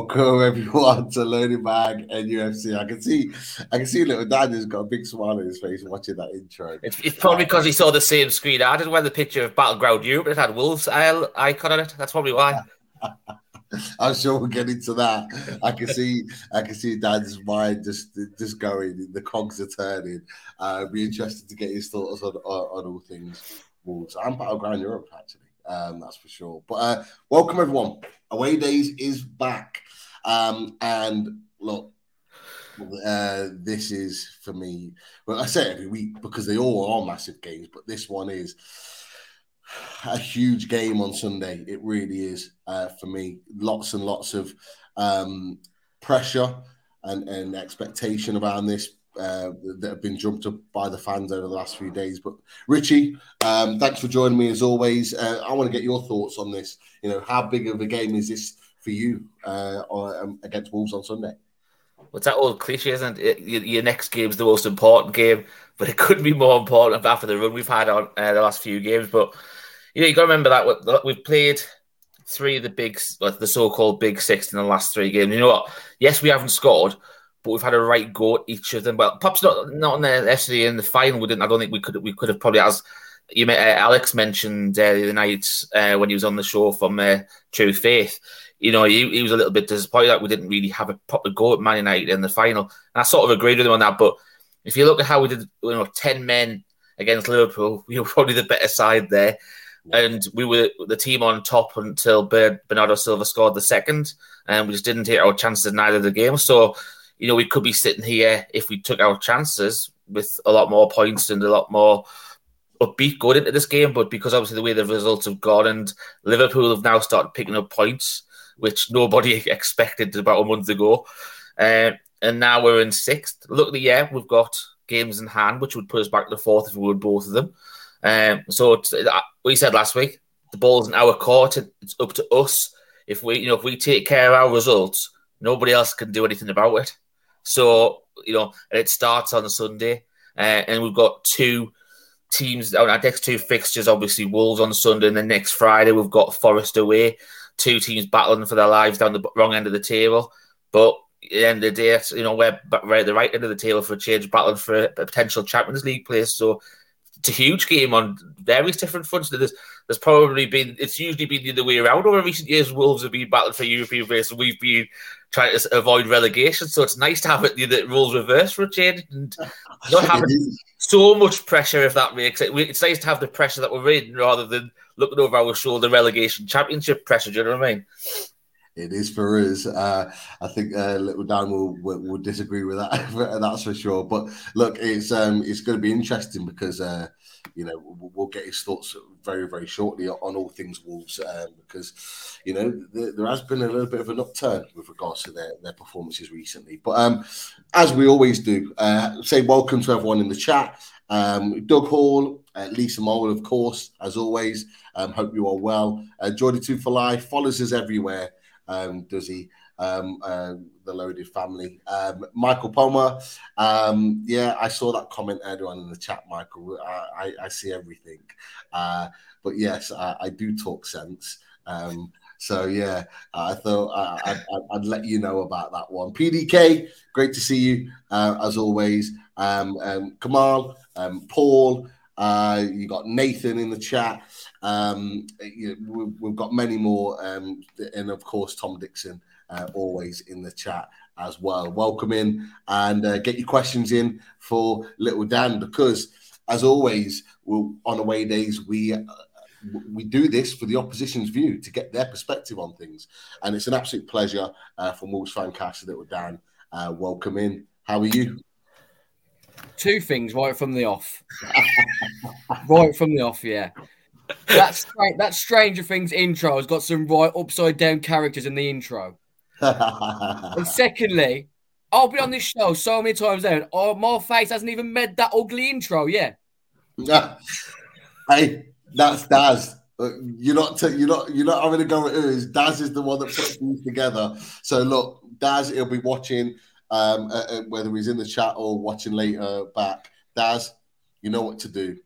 Welcome everyone to Loaded Mag NUFC. I can see, I can see little Daniel's got a big smile on his face watching that intro. It's, it's probably because he saw the same screen I did, where the picture of Battleground Europe it had Wolves icon on it. That's probably why. I'm sure we'll get into that. I can see, I can see Dan's mind just just going. The cogs are turning. Uh, be interested to get his thoughts on, on, on all things Wolves and Battleground Europe actually. Um, that's for sure. But uh, welcome everyone. Away days is back, um, and look, uh, this is for me. Well, I say every week because they all are massive games, but this one is a huge game on Sunday. It really is uh, for me. Lots and lots of um, pressure and, and expectation around this uh, that have been jumped up by the fans over the last few days. But Richie, um, thanks for joining me as always. Uh, I want to get your thoughts on this. You know, how big of a game is this for you uh, um, against Wolves on Sunday? What's that old cliche, isn't it? Your next game is the most important game, but it couldn't be more important after the run we've had on uh, the last few games. But you know, you got to remember that we've played three of the big, the so-called big six in the last three games. You know what? Yes, we haven't scored, but we've had a right go at each of them. Well, perhaps not not necessarily in the final. We didn't. I don't think we could. We could have probably as you uh, Alex mentioned uh, the other night uh, when he was on the show from uh, True Faith. You know, he, he was a little bit disappointed that we didn't really have a proper go at Man United in the final. And I sort of agreed with him on that. But if you look at how we did, you know, ten men against Liverpool, we were probably the better side there. And we were the team on top until Bernardo Silva scored the second, and we just didn't take our chances in either of the games. So you know, we could be sitting here if we took our chances with a lot more points and a lot more upbeat going into this game. But because obviously the way the results have gone and Liverpool have now started picking up points, which nobody expected about a month ago. Uh, and now we're in sixth. Luckily, yeah, we've got games in hand, which would put us back to fourth if we won both of them. Um, so uh, we said last week, the ball's in our court. It's up to us. If we, you know, if we take care of our results, nobody else can do anything about it. So, you know, it starts on a Sunday, uh, and we've got two teams our next two fixtures, obviously Wolves on Sunday, and then next Friday we've got Forest away. Two teams battling for their lives down the wrong end of the table. But at the end of the day, you know, we're right at the right end of the table for a change, battling for a potential Champions League place. So it's a huge game on various different fronts. There's, there's probably been, it's usually been the other way around over recent years. Wolves have been battling for European place, and we've been trying to avoid relegation. So it's nice to have it the rules reversed for a change and not having so much pressure. If that makes it, it's nice to have the pressure that we're in rather than looking over our shoulder relegation championship pressure. Do you know what I mean? It is for us. Uh, I think uh, little Dan will, will, will disagree with that. that's for sure. But look, it's um, it's going to be interesting because uh, you know we'll, get his thoughts very very shortly on all things Wolves um, because you know there, there, has been a little bit of an upturn with regards to their, their performances recently. But um, as we always do, uh, say welcome to everyone in the chat. Um, Doug Hall, uh, Lisa Mole, of course, as always. Um, hope you are well. Uh, Jordy Two for Life follows us everywhere um, does he? Um, uh, the loaded family. Um, Michael Palmer, um, yeah, I saw that comment earlier on in the chat, Michael. I, I, I see everything, uh, but yes, I, I, do talk sense. Um, so yeah, I thought I, would let you know about that one. PDK, great to see you uh, as always. Um, um, Kamal, Paul, uh, you got Nathan in the chat. Um, you know, we've, got many more, um, and of course Tom Dixon uh, always in the chat as well. Welcome in and uh, get your questions in for Little Dan because, as always, we'll, on away days we. Uh, we do this for the opposition's view to get their perspective on things, and it's an absolute pleasure uh, from Wolves Fancast Little Dan. Uh, welcome in. How are you? Two things right from the off. right from the off, yeah. That's that Stranger Things intro has got some right upside down characters in the intro. And secondly, I'll be on this show so many times now. Oh, my face hasn't even made that ugly intro, yeah. hey, that's Daz. Uh, you're not t- you're not you're not having a go at us. Daz is the one that put these together. So look, Daz, he'll be watching um, uh, uh, whether he's in the chat or watching later back. Daz, you know what to do.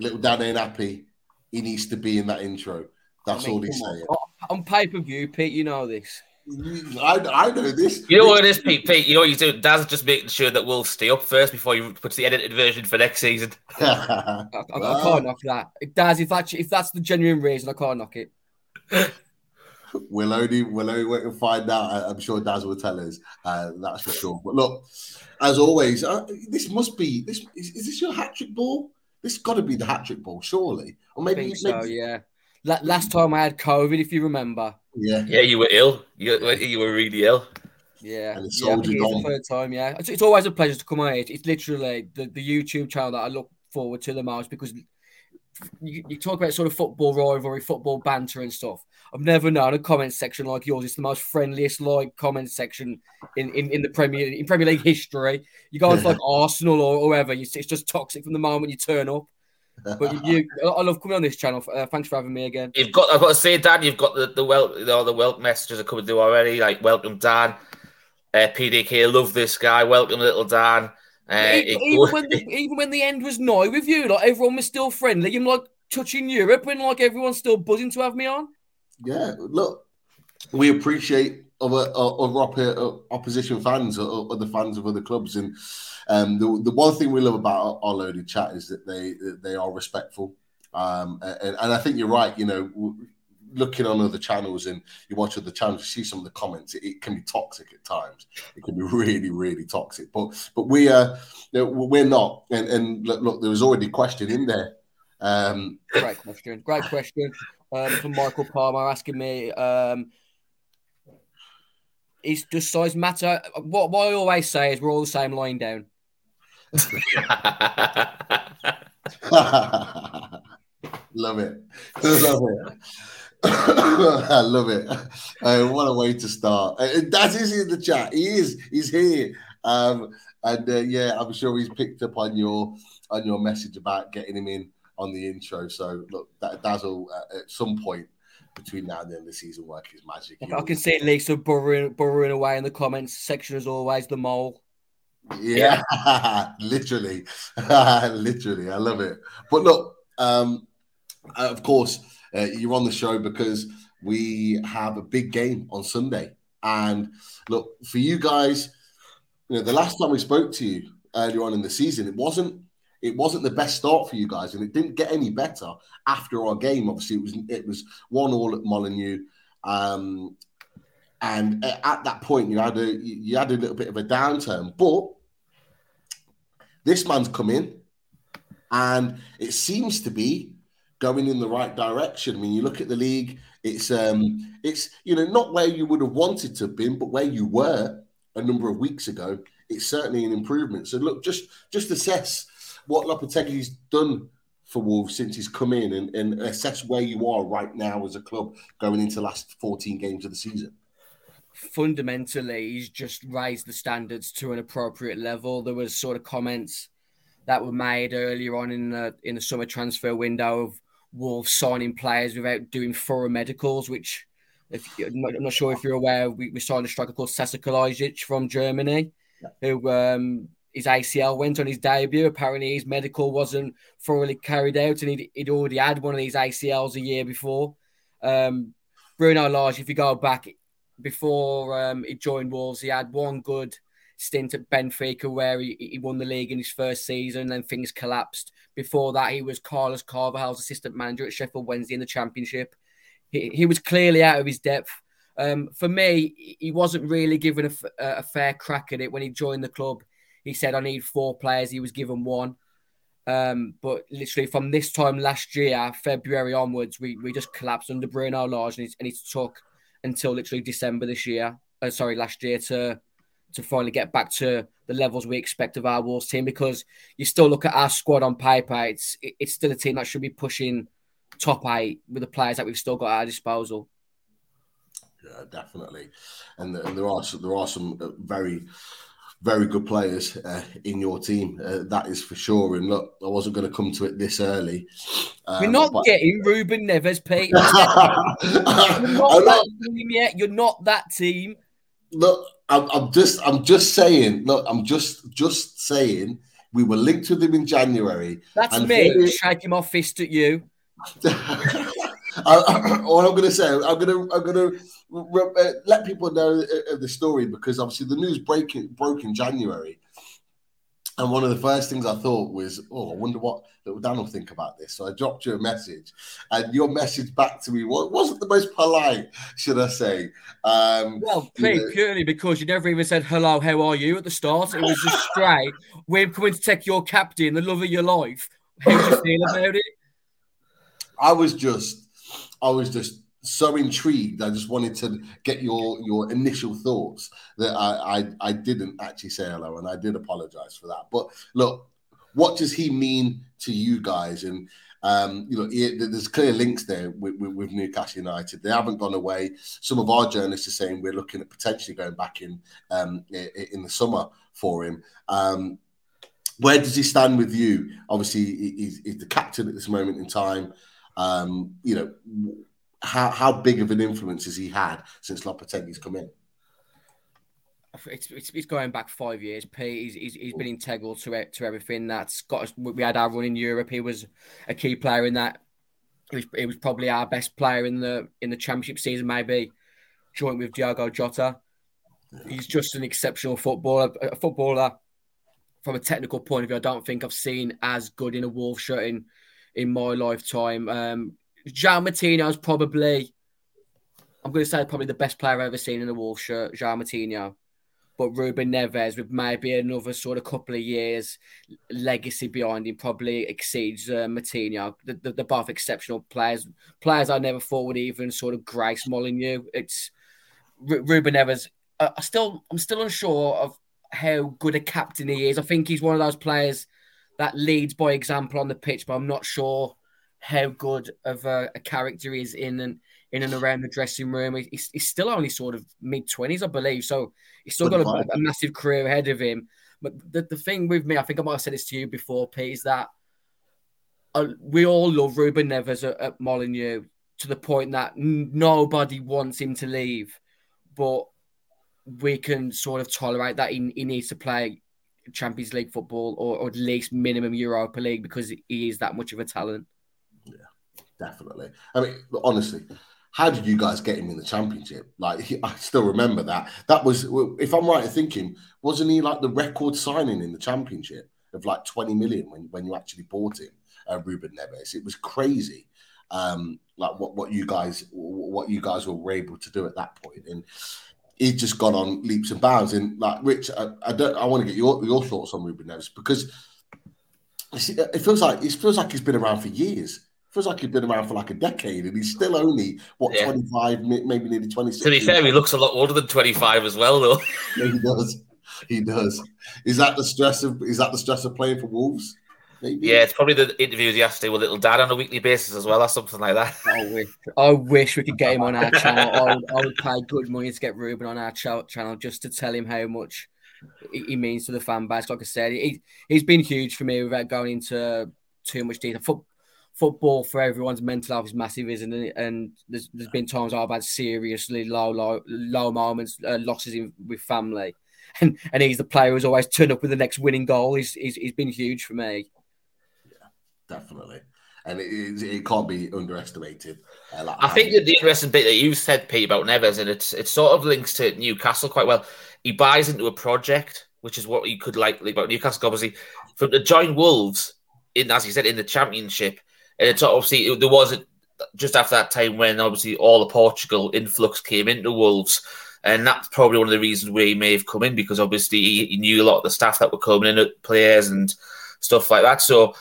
Little Dan ain't happy he needs to be in that intro. That's I mean, all he's saying. On- On pay per view, Pete, you know this. I, I know this. You know what it is, Pete? Pete, you know what you do? Dad's just making sure that we'll stay up first before he puts the edited version for next season. I, I, I can't knock that. It does. If that's if that's the genuine reason, I can't knock it. We'll only we'll only wait and find out. I- I'm sure Daz will tell us. Uh, that's for sure. But look, as always, uh, this must be this. Is, is this your hat trick ball? This got to be the hat trick ball, surely. Or I maybe, so. maybe Yeah. La- last time I had COVID, if you remember. yeah. Yeah, you were ill. You, you were really ill. Yeah, And it's yeah, I think soldiered it's on. the third time. Yeah, it's, it's always a pleasure to come on here. It's literally the, the YouTube channel that I look forward to the most because you, you talk about sort of football rivalry, football banter, and stuff. I've never known a comment section like yours. It's the most friendliest like comment section in, in, in the Premier in Premier League history. You guys like Arsenal or whoever, you, it's just toxic from the moment you turn up. But you, you I love coming on this channel. Uh, thanks for having me again. You've got. I've got to say, Dan, you've got the the well, you know, the welcome messages are coming through already. Like, welcome, Dan. Uh, PDK, love this guy. Welcome, little Dan. Uh, even, it even when the, even when the end was nigh with you, like everyone was still friendly and like touching Europe, and like everyone's still buzzing to have me on. Yeah, look, we appreciate other uh, other uh, opposition fans or other fans of other clubs, and um, the the one thing we love about our, loaded chat is that they they are respectful, um, and, and I think you're right. You know, looking on other channels and you watch other channels, you see some of the comments. It, it can be toxic at times. It can be really, really toxic. But but we are know, we're not. And and look, look, there was already a question in there. Um, Great question. Great question. Um, from Michael Palmer asking me, um, is does size matter? What, what I always say is we're all the same lying down. love it. Love it. I love it. Uh, what a way to start. Uh, Daz is in the chat. He is. He's here. Um, and uh, yeah, I'm sure he's picked up on your on your message about getting him in on the intro. So look, that Dazzle uh, at some point between now and the end of the season work his magic. I can see Lisa burrowing, burrowing away in the comments section as always. The mole. Yeah, literally, literally. I love it. But look, um, uh, of course, uh, you're on the show because we have a big game on Sunday. And look, for you guys, you know, the last time we spoke to you earlier on in the season, it wasn't it wasn't the best start for you guys, and it didn't get any better after our game. Obviously, it was it was one all at Molineux. Um, and at that point, you had a you had a little bit of a downturn, but this man's come in, and it seems to be going in the right direction. I mean, you look at the league; it's um, it's you know not where you would have wanted to have been, but where you were a number of weeks ago. It's certainly an improvement. So look, just just assess what Lopetegui's done for Wolves since he's come in, and, and assess where you are right now as a club going into the last 14 games of the season. Fundamentally he's just raised the standards to an appropriate level. There was sort of comments that were made earlier on in the in the summer transfer window of Wolves signing players without doing thorough medicals, which if I'm not, I'm not sure if you're aware, we, we signed a striker called Sasa Kalajdzic from Germany, who um, his ACL went on his debut. Apparently, his medical wasn't thoroughly carried out, and he'd, he'd already had one of these ACLs a year before. Um, Bruno Lage, if you go back before um, he joined Wolves, he had one good stint at Benfica where he, he won the league in his first season, then things collapsed. Before that, he was Carlos Carvalhal's assistant manager at Sheffield Wednesday in the Championship. He, he was clearly out of his depth. Um, for me, he wasn't really given a, a fair crack at it when he joined the club. He said, I need four players. He was given one. Um, but literally from this time last year, February onwards, we, we just collapsed under Bruno Lage and, and it took until literally December this year, uh, sorry, last year to to finally get back to the levels we expect of our Wolves team because you still look at our squad on paper, it's it's still a team that should be pushing top eight with the players that we've still got at our disposal. Yeah, definitely. And, and there are some, there are some uh, very very good players uh, in your team. Uh, that is for sure. And look, I wasn't going to come to it this early. Um, We're not but- getting Ruben Neves, Pete. You're not know. that team yet. You're not that team. look, I'm, I'm just, I'm just saying. Look, I'm just, just saying. We were linked with him in January. That's me shaking my fist at you. I, what I'm going to say, I'm going to, I'm going to uh, let people know uh, the story because obviously the news break broke in January, and one of the first things I thought was, oh, I wonder what little Dan will think about this. So I dropped you a message, and your message back to me wasn't the most polite, should I say? Um, well, you know, purely because you never even said hello, how are you at the start. It was just straight. We're coming to take your captain, the love of your life. How do you feel about it? I was just, I was just so intrigued. I just wanted to get your your initial thoughts that I I, I didn't actually say hello, and I did apologize for that. But look, what does he mean to you guys? And um, you know, there's clear links there with, with, with, Newcastle United. They haven't gone away. Some of our journalists are saying we're looking at potentially going back in um, in the summer for him. Um, where does he stand with you? Obviously, he's, he's the captain at this moment in time. Um, you know, how how big of an influence has he had since Lopetegui's come in? It's, it's, it's, going back five years. Pete, he's, he's, he's been integral to it, to everything that's got us. We had our run in Europe. He was a key player in that. He was, he was probably our best player in the in the championship season, maybe joint with Diogo Jota. He's just an exceptional footballer. A footballer from a technical point of view, I don't think I've seen as good in a Wolf shirt in, in my lifetime. Um, Moutinho is probably, I'm going to say, probably the best player I've ever seen in a Wolf shirt, João Moutinho. But Ruben Neves, with maybe another sort of couple of years legacy behind him, probably exceeds uh, Moutinho. They're, they're both exceptional players. Players I never thought would even sort of grace Molineux. It's R- Ruben Neves. Uh, I still, I'm still unsure of how good a captain he is. I think he's one of those players that leads by example on the pitch, but I'm not sure how good of a, a character he is in and in and around the dressing room. He's, he's still only sort of mid twenties, I believe. So he's still got a, a, massive career ahead of him. But the, the thing with me, I think I might have said this to you before, Pete, is that uh, we all love Ruben Neves at, at Molineux to the point that n- nobody wants him to leave, but we can sort of tolerate that he, he needs to play Champions League football or, or, at least minimum Europa League because he is that much of a talent. Yeah, definitely. I mean, honestly, how did you guys get him in the championship? Like, I still remember that. That was, if I'm right in thinking, wasn't he like the record signing in the championship of like 20 million when, when you actually bought him, uh, Ruben Neves? It was crazy. Um, like what, what you guys what you guys were able to do at that point. And he's just gone on leaps and bounds. And like Rich, I, I don't. I want to get your your thoughts on Ruben Neves because it feels like it feels like he's been around for years. It feels like he's been around for like a decade, and he's still only what yeah. twenty five, maybe nearly twenty six. To be fair, he looks a lot older than twenty five as well, though. yeah, he does. He does. Is that the stress of? Is that the stress of playing for Wolves? Maybe. Yeah, it's probably the interviews you have to do with little dad on a weekly basis as well, or something like that. I wish, I wish we could get him on our channel. I would, I would pay good money to get Ruben on our channel just to tell him how much he means to the fan base. Like I said, he, he's been huge for me without going into too much detail. Foot, football for everyone's mental health is massive, isn't it? And there's, there's been times I've had seriously low, low, low moments, uh, losses in, with family. And, and he's the player who's always turned up with the next winning goal. He's, he's, he's been huge for me definitely. And it, it can't be underestimated. Uh, like I think that the interesting bit that you said, Pete, about Neves, and it's it sort of links to Newcastle quite well. He buys into a project, which is what you could like about Newcastle. Obviously, from the joint Wolves in, as you said, in the Championship, and it's obviously it, there was a, just after that time when obviously all the Portugal influx came into Wolves. And that's probably one of the reasons where he may have come in because obviously he, he knew a lot of the staff that were coming in, players and stuff like that. So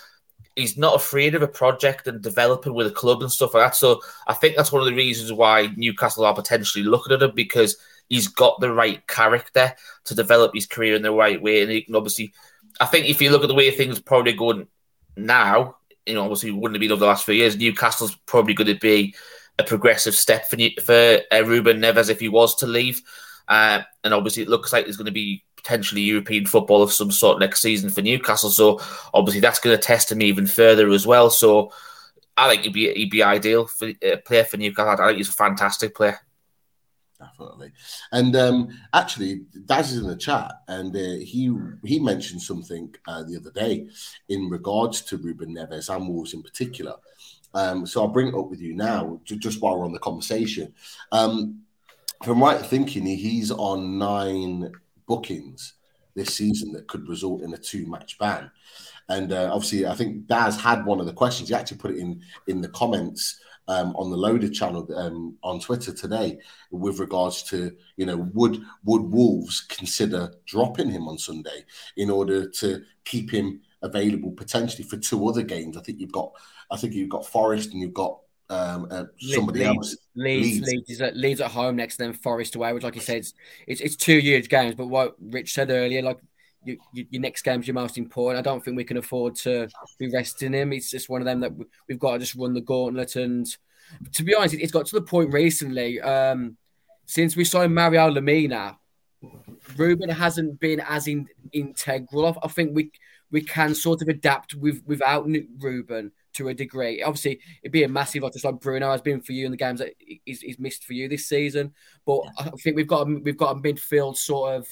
he's not afraid of a project and developing with a club and stuff like that. So I think that's one of the reasons why Newcastle are potentially looking at him because he's got the right character to develop his career in the right way. And he can obviously, I think if you look at the way things are probably going now, you know, obviously wouldn't have been over the last few years. Newcastle's probably going to be a progressive step for for uh, Ruben Neves if he was to leave. Uh, and obviously, it looks like there's going to be potentially European football of some sort next season for Newcastle. So obviously, that's going to test him even further as well. So I think he'd be he'd be ideal for a uh, player for Newcastle. I think he's a fantastic player. Definitely, and um, actually, Daz is in the chat, and uh, he he mentioned something uh, the other day in regards to Ruben Neves and Wolves in particular. Um, so I'll bring it up with you now, just while we're on the conversation. Um, I'm right thinking, he's on nine bookings this season that could result in a two-match ban. And uh, obviously, I think Daz had one of the questions. He actually put it in in the comments um, on the Loaded channel um, on Twitter today with regards to you know would would Wolves consider dropping him on Sunday in order to keep him available potentially for two other games. I think you've got I think you've got Forest and you've got um, uh, somebody Leeds, else. Leeds, Leeds, Leeds, at, Leeds at home next, then Forest away. Which, like you said, it's, it's, it's two huge games. But what Rich said earlier, like you, you, your next game's your most important. I don't think we can afford to be resting him. It's just one of them that we've got to just run the gauntlet. And to be honest, it's got to the point recently um, since we signed Mario Lemina, Ruben hasn't been as in, integral. I think we we can sort of adapt with without Ruben to a degree. Obviously, it'd be a massive, just like Bruno has been for you in the games that he's, he's missed for you this season. But I think we've got a, we've got a midfield sort of.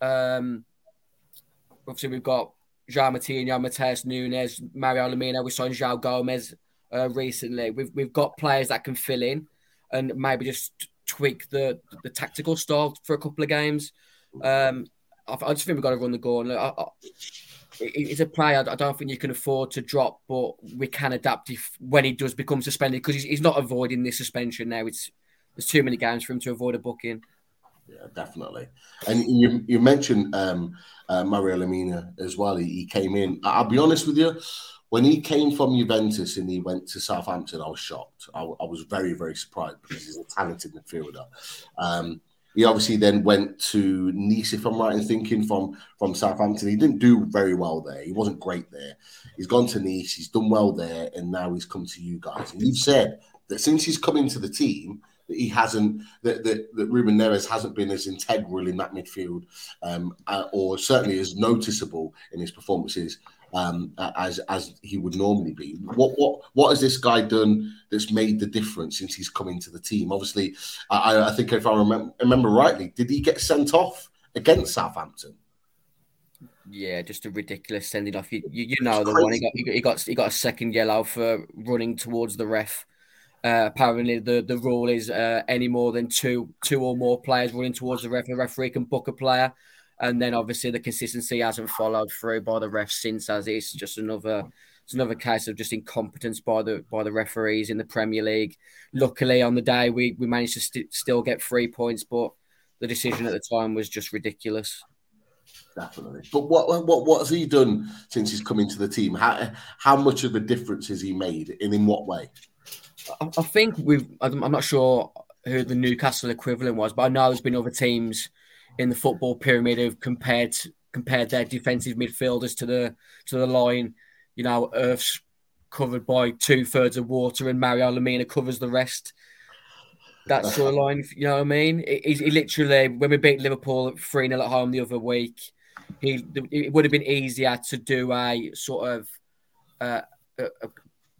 Um, obviously, we've got João Moutinho, Matheus Nunes, Mario Lemina. We signed João Gomes uh, recently. We've we've got players that can fill in and maybe just tweak the the tactical style for a couple of games. Um, I, I just think we've got to run the gauntlet. I, I, it's a player I don't think you can afford to drop, but we can adapt if when he does become suspended because he's, he's not avoiding this suspension now. It's there's too many games for him to avoid a booking. Yeah, definitely. And you you mentioned um, uh, Mario Lemina as well. He, he, came in. I'll be honest with you. When he came from Juventus and he went to Southampton, I was shocked. I, I was very, very surprised because he's a talented midfielder. Um, he obviously then went to Nice, if I'm right in thinking, from from Southampton. He didn't do very well there. He wasn't great there. He's gone to Nice. He's done well there, and now he's come to you guys. And you've said that since he's come into the team, that he hasn't that that, that Ruben Neves hasn't been as integral in that midfield, um, uh, or certainly as noticeable in his performances um, as as he would normally be. What what what has this guy done that's made the difference since he's come into the team? Obviously, I, I think if I remember, remember rightly, did he get sent off against Southampton? Yeah, just a ridiculous sending off. You, you, you know the one he got, he got he got a second yellow for running towards the ref. Uh, apparently, the, the rule is uh, any more than two two or more players running towards the ref, the referee can book a player and then obviously the consistency hasn't followed through by the refs since, as it's just another it's another case of just incompetence by the by the referees in the Premier League. Luckily, on the day we we managed to st- still get three points, but the decision at the time was just ridiculous. Definitely. But what what what has he done since he's come into the team? How how much of a difference has he made, and in what way? I, I think we've. I'm not sure who the Newcastle equivalent was, but I know there's been other teams in the football pyramid have compared compared their defensive midfielders to the to the line. You know, Earth's covered by two thirds of water, and Mario Lemina covers the rest. That sort of line, you know what I mean? He, he literally, when we beat Liverpool 3 0 at home the other week, he it would have been easier to do a sort of uh, a,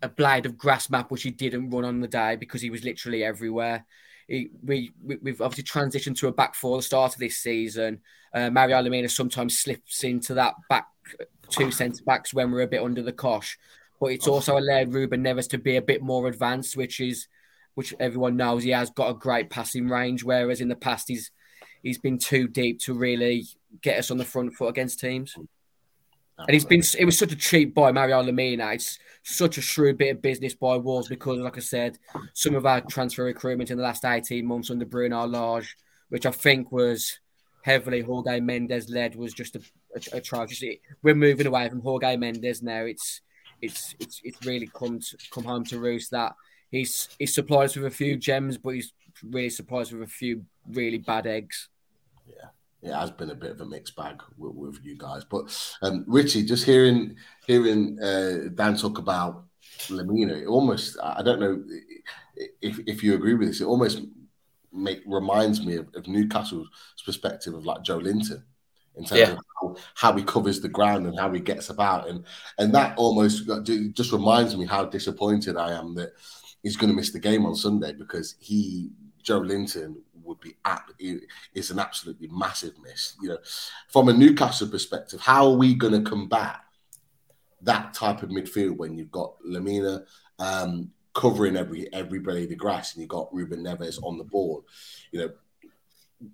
a blade of grass map, which he didn't run on the day because he was literally everywhere we, we we've obviously transitioned to a back four the start of this season. Uh, Mario Lemina sometimes slips into that back two centre backs when we're a bit under the cosh, but it's also allowed Ruben Neves to be a bit more advanced, which is which everyone knows he has got a great passing range, whereas in the past he's he's been too deep to really get us on the front foot against teams. And he's been it was such a cheap buy, Mario Lemina. It's such a shrewd bit of business by Wolves because, like I said, some of our transfer recruitment in the last 18 months under Bruno Lage, which I think was heavily Jorge Mendes led, was just a, a, atrocious. We're moving away from Jorge Mendes now. It's it's it's it's really come to, come home to roost that he's he's supplied us with a few gems, but he's really supplied us with a few really bad eggs it has been a bit of a mixed bag with, with you guys. But um, Richie, just hearing hearing uh, Dan talk about Lemina, it almost I don't know if, if you agree with this. It almost make reminds me of, of Newcastle's perspective of like Joelinton in terms yeah. of how, how, he covers the ground and how he gets about, and and that almost just reminds me how disappointed I am that he's going to miss the game on Sunday because he Joelinton would be at is an absolutely massive miss. You know, from a Newcastle perspective, how are we going to combat that type of midfield when you've got Lemina um, covering every every blade of grass, and you've got Ruben Neves on the ball. You know,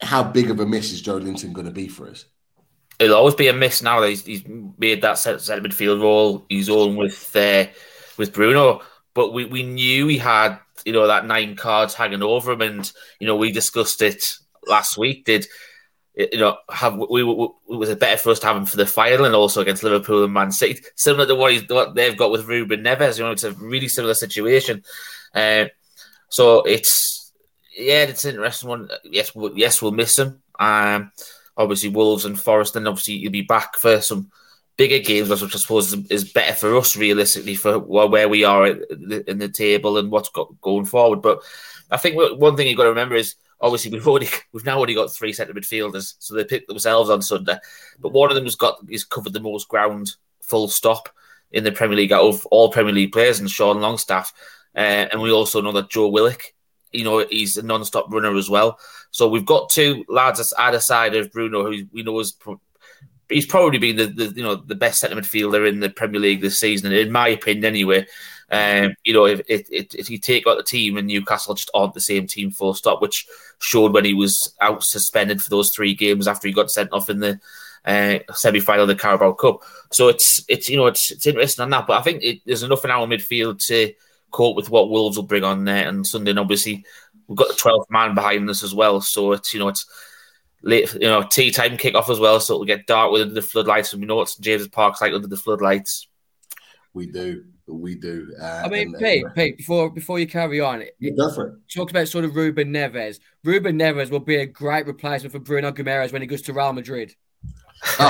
how big of a miss is Joelinton going to be for us? It'll always be a miss now that he's, he's made that centre midfield role he's on with uh, with Bruno. But we, we knew he had you know that nine cards hanging over him, and you know we discussed it last week. Did you know have we, we was it better for us to have him for the final and also against Liverpool and Man City, similar to what, he's, what they've got with Ruben Neves. You know, it's a really similar situation. Uh, so it's yeah, it's an interesting one. Yes, we'll, yes, we'll miss him. Um, obviously Wolves and Forest, and obviously you'll be back for some bigger games, which I suppose is better for us realistically for where we are in the table and what's got going forward. But I think one thing you've got to remember is obviously we've already we've now already got three centre midfielders, so they picked themselves on Sunday. But one of them has got he's covered the most ground, full stop in the Premier League out of all Premier League players, and Sean Longstaff. Uh, and we also know that Joe Willock, you know, he's a non-stop runner as well. So we've got two lads either side of Bruno, who we know is he's probably been the, the you know the best centre midfielder in the Premier League this season, in my opinion, anyway. Um, you know, if, if, if you take out the team and Newcastle just aren't the same team, full stop, which showed when he was out suspended for those three games after he got sent off in the uh, semi final of the Carabao Cup. So it's it's you know it's it's interesting on that, but I think it, there's enough in our midfield to cope with what Wolves will bring on there. And Sunday, and obviously, we've got the 12th man behind us as well. So it's you know it's late, you know, tea time kickoff as well. So it'll get dark within the floodlights, and we know what James Park's like under the floodlights. We do, we do. Uh, I mean, Pete, uh, Pete, before before you carry on, go it. Talk about sort of Ruben Neves. Ruben Neves will be a great replacement for Bruno Guimaraes when he goes to Real Madrid.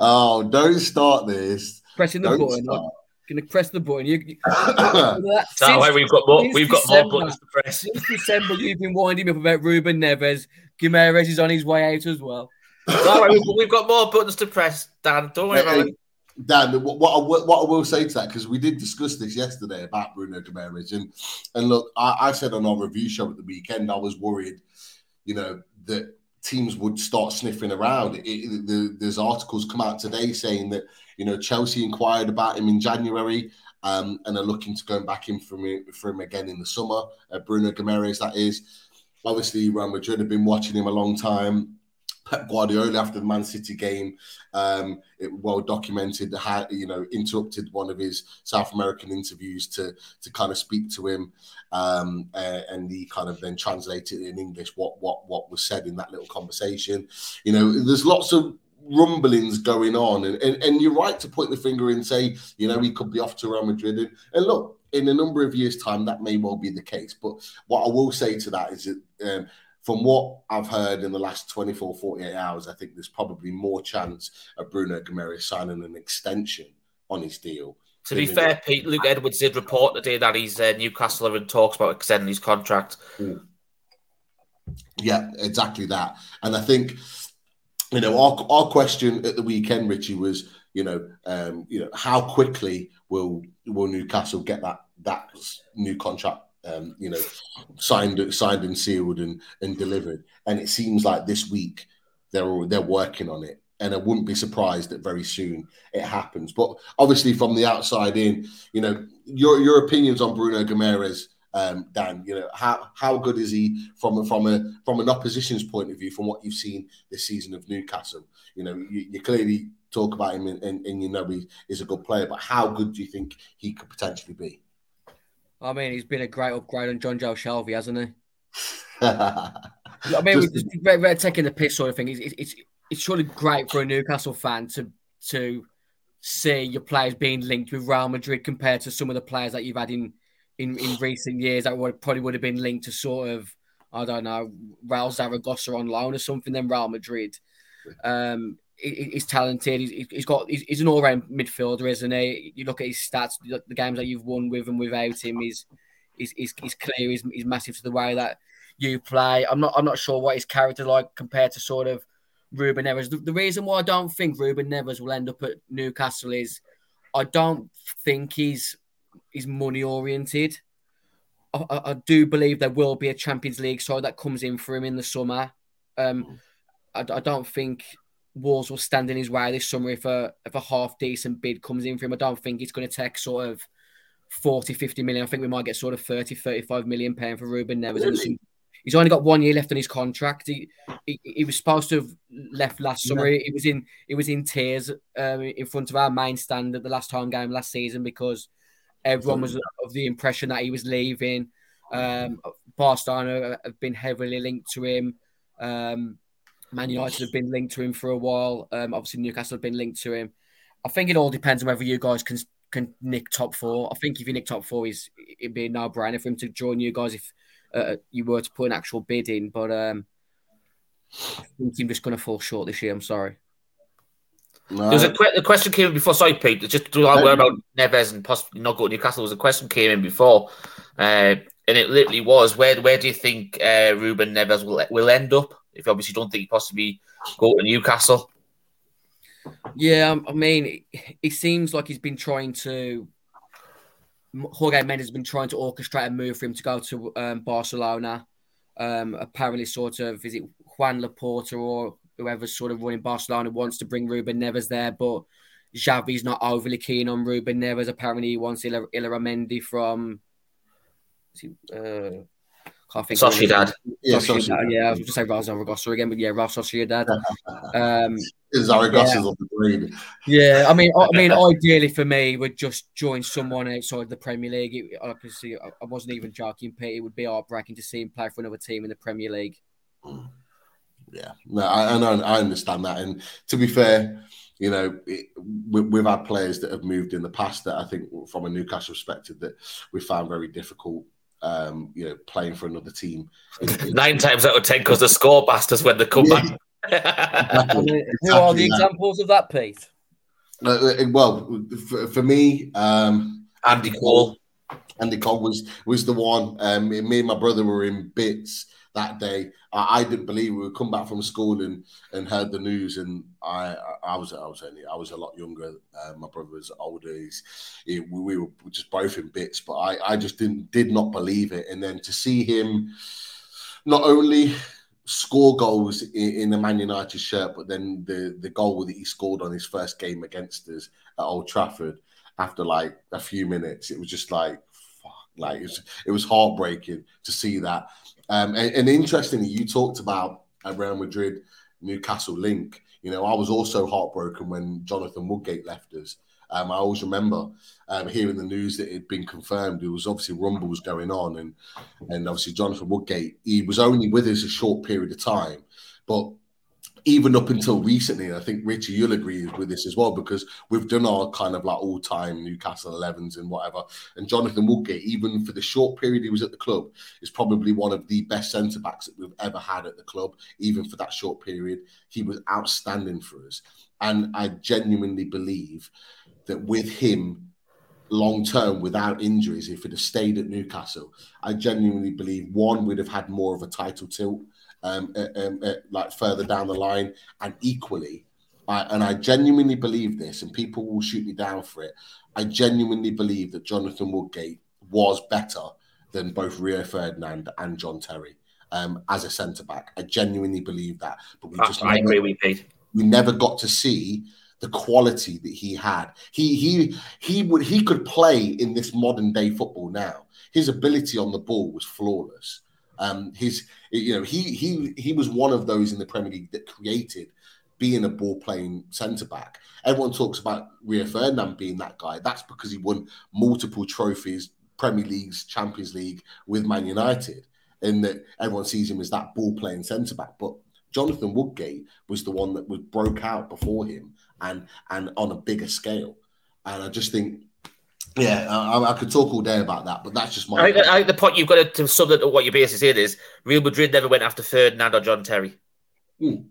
oh, don't start this. Pressing the don't button. Start. Gonna press the button. You, you that way we've got more. We've December, got more buttons to press. Since December, you've been winding me up about Ruben Neves. Guimaraes is on his way out as well. Don't worry, we've got more buttons to press, Dan. Don't worry about it. Dan, what I, what I will say to that, because we did discuss this yesterday about Bruno Guimaraes, and and look, I, I, said on our review show at the weekend, I was worried, you know, that teams would start sniffing around. It, it, the, there's articles come out today saying that you know Chelsea inquired about him in January. Um, and are looking to go back in for him, for him again in the summer. Uh, Bruno Guimaraes, that is. Obviously, Real Madrid have been watching him a long time. Pep Guardiola after the Man City game, um, it well documented how you know interrupted one of his South American interviews to to kind of speak to him, um, uh, and he kind of then translated in English what what what was said in that little conversation. You know, there's lots of rumblings going on, and, and, and you're right to point the finger and say, you know, he could be off to Real Madrid, and, and look, in a number of years' time, that may well be the case. But what I will say to that is that um, from what I've heard in the last 24, 48 hours, I think there's probably more chance of Bruno Guimaraes signing an extension on his deal. To be fair, Pete, Luke Edwards did report today that he's uh, Newcastle are in talks about extending his contract. Mm. Yeah, exactly that. And I think, you know, our, our question at the weekend, Richie, was, you know, um, you know, how quickly will will Newcastle get that that new contract um, you know, signed, signed and sealed and, and delivered. And it seems like this week they're they're working on it. And I wouldn't be surprised that very soon it happens. But obviously, from the outside in, you know, your your opinions on Bruno Guimaraes, um, Dan. You know, how how good is he from from a from an opposition's point of view, from what you've seen this season of Newcastle? You know, you, you clearly talk about him and, and, and you know he is a good player, but how good do you think he could potentially be? I mean, he's been a great upgrade on Jonjo Shelvey, hasn't he? I mean, just, we're, we're, taking the piss sort of thing. It's, it's it's surely great for a Newcastle fan to to see your players being linked with Real Madrid compared to some of the players that you've had in in, in recent years that would, probably would have been linked to sort of I don't know Real Zaragoza on loan or something. Then Real Madrid. Um, he's talented. He's, he's got he's, he's, an all-round midfielder, isn't he? You look at his stats, the games that you've won with and without him. is he's, he's, he's clear. He's, he's massive to the way that you play. I'm not I'm not sure what his character like compared to sort of Ruben Neves. The, the reason why I don't think Ruben Neves will end up at Newcastle is I don't think he's he's money oriented. I, I, I do believe there will be a Champions League side that comes in for him in the summer. Um, I, I don't think Wolves will stand in his way this summer if a if a half decent bid comes in for him. I don't think it's going to take sort of 40, 50 million. I think we might get sort of 30, 35 million pound for Ruben Neves. Really? He's only got one year left on his contract. He, he, he was supposed to have left last summer. Yeah. He was in he was in tears um, in front of our main stand at the last home game last season because everyone was of the impression that he was leaving. Um, Barcelona have been heavily linked to him. Um, Man United have been linked to him for a while. Um, obviously, Newcastle have been linked to him. I think it all depends on whether you guys can can nick top four. I think if you nick top four, is it'd be a no brainer for him to join you guys if uh, you were to put an actual bid in. But um, I think I'm just going to fall short this year. I'm sorry. No. There's a que- the question came in before. Sorry, Pete. Just to like, about Neves and possibly not going to Newcastle. There was a question came in before, uh, and it literally was where where do you think uh, Ruben Neves will will end up? If you obviously don't think he possibly go to Newcastle. Yeah, I mean, it seems like he's been trying to. Jorge Mendes has been trying to orchestrate a move for him to go to um, Barcelona. Um, apparently, sort of, is it Joan Laporta or whoever's sort of running Barcelona wants to bring Ruben Neves there, but Xavi's not overly keen on Ruben Neves. Apparently, he wants Illarramendi from. Uh, can't think Sociedad. Yeah, Sociedad. Yeah, I was going to say Real Zaragoza again, but yeah, Real Sociedad. Um, Zaragoza's yeah. on the green. Yeah, I mean, I mean, ideally for me, would just join someone outside the Premier League. It, obviously, I wasn't even joking, Pete. It would be heartbreaking to see him play for another team in the Premier League. Mm. Yeah, no, I, I know, I understand that, and to be fair, you know, it, we, we've had players that have moved in the past that I think, from a Newcastle perspective, that we found very difficult um, you know, playing for another team. Nine times out of ten, because the score bastards when they come yeah. back. exactly. Who are the examples of that, Pete? Uh, uh, well, for, for me, um, Andy Cole. Andy Cole was was the one. Um, me and my brother were in bits that day. I, I, didn't believe we would come back from school and, and heard the news, and I I was I was only I was a lot younger. Uh, my brother was older. He's, he, we were just both in bits, but I I just didn't did not believe it. And then to see him not only score goals in, the Man United shirt, but then the the goal that he scored on his first game against us at Old Trafford after like a few minutes, it was just like fuck, like it was, it was heartbreaking to see that um, and, and, interestingly, you talked about a Real Madrid Newcastle link. You know, I was also heartbroken when Jonathan Woodgate left us. Um, I always remember um, hearing the news that it had been confirmed. There was obviously rumbles going on, and and obviously Jonathan Woodgate. He was only with us a short period of time, but even up until recently, and I think Richie, you'll agree with this as well, because we've done our kind of like all time Newcastle 11s and whatever. And Jonathan Woodgate, even for the short period he was at the club, is probably one of the best centre backs that we've ever had at the club, even for that short period. He was outstanding for us. And I genuinely believe that with him, long term, without injuries, if he'd have stayed at Newcastle, I genuinely believe one, we'd have had more of a title tilt um, uh, um, uh, like further down the line, and equally, I, and I genuinely believe this, and people will shoot me down for it. I genuinely believe that Jonathan Woodgate was better than both Rio Ferdinand and John Terry um, as a centre back. I genuinely believe that, but we just I never, agree with Pete. We never got to see the quality that he had. He he he would he could play in this modern day football now. His ability on the ball was flawless. Um, his, you know, he he he was one of those in the Premier League that created being a ball playing centre back. Everyone talks about Rio Ferdinand being that guy. That's because he won multiple trophies, Premier Leagues, Champions League with Man United, and that everyone sees him as that ball playing centre back. But Jonathan Woodgate was the one that was broke out before him and and on a bigger scale. And I just think yeah, I, I, could talk all day about that, but that's just my. I think, I think the point you've got to, to sum that what your basis saying is Real Madrid never went after Ferdinand or John Terry. Mm.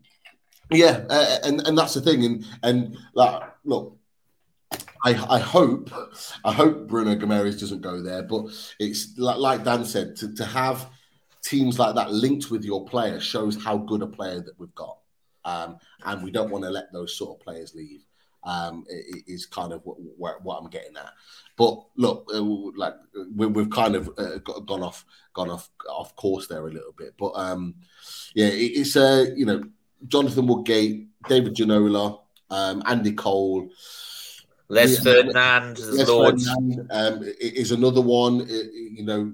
Yeah, uh, and and that's the thing, and and like, look, I I hope I hope Bruno Gomes doesn't go there, but it's like like Dan said to to have teams like that linked with your player shows how good a player that we've got, um, and we don't want to let those sort of players leave um, is kind of what, what, what, I'm getting at. But look, uh, like we, have kind of uh, gone off gone off off course there a little bit. But um, yeah, it, it's uh, you know Jonathan Woodgate, David Ginola, um, Andy Cole. Les yeah, Ferdinand, Les Ferdinand um, is another one. You know,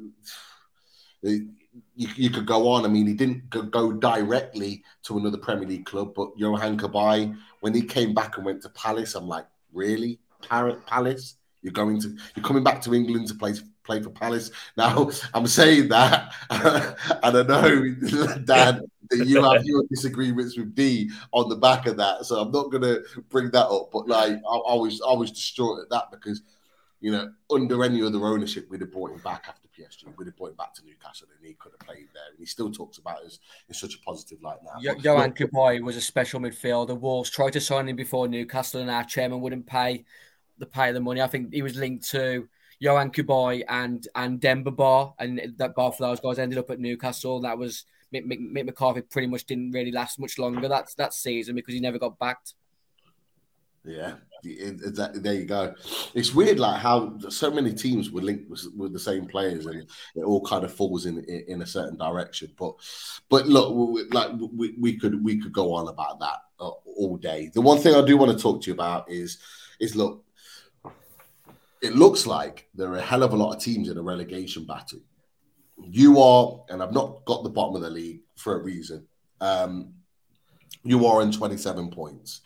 you, you, could go on. I mean, he didn't go directly to another Premier League club, but Yohan Cabaye, when he came back and went to Palace, I'm like, really, Palace? You're going to, you're coming back to England to play play for Palace. Now, I'm saying that, and I know, Dan, that you have your disagreements with D on the back of that, so I'm not going to bring that up. But like, I, I, was, I was distraught at that because, you know, under any other ownership, we'd have brought him back after PSG. We'd have brought him back to Newcastle, and he could have played there. And he still talks about us in such a positive light now. Yo- Yohan Cabaye was a special midfielder. Wolves tried to sign him before Newcastle, and our chairman wouldn't pay the pay the money. I think he was linked to Yohan Cabaye and and Demba Ba, and that both of those guys ended up at Newcastle. That was Mick, Mick, Mick, McCarthy. Pretty much didn't really last much longer that that season because he never got backed. Yeah. There you go. It's weird, like how so many teams were linked with, with the same players, and it all kind of falls in in, in a certain direction. But but look, we, like we, we could we could go on about that uh, all day. The one thing I do want to talk to you about is is look it looks like there are a hell of a lot of teams in a relegation battle. You are, and I've not got the bottom of the league for a reason. Um, you are in 27 points,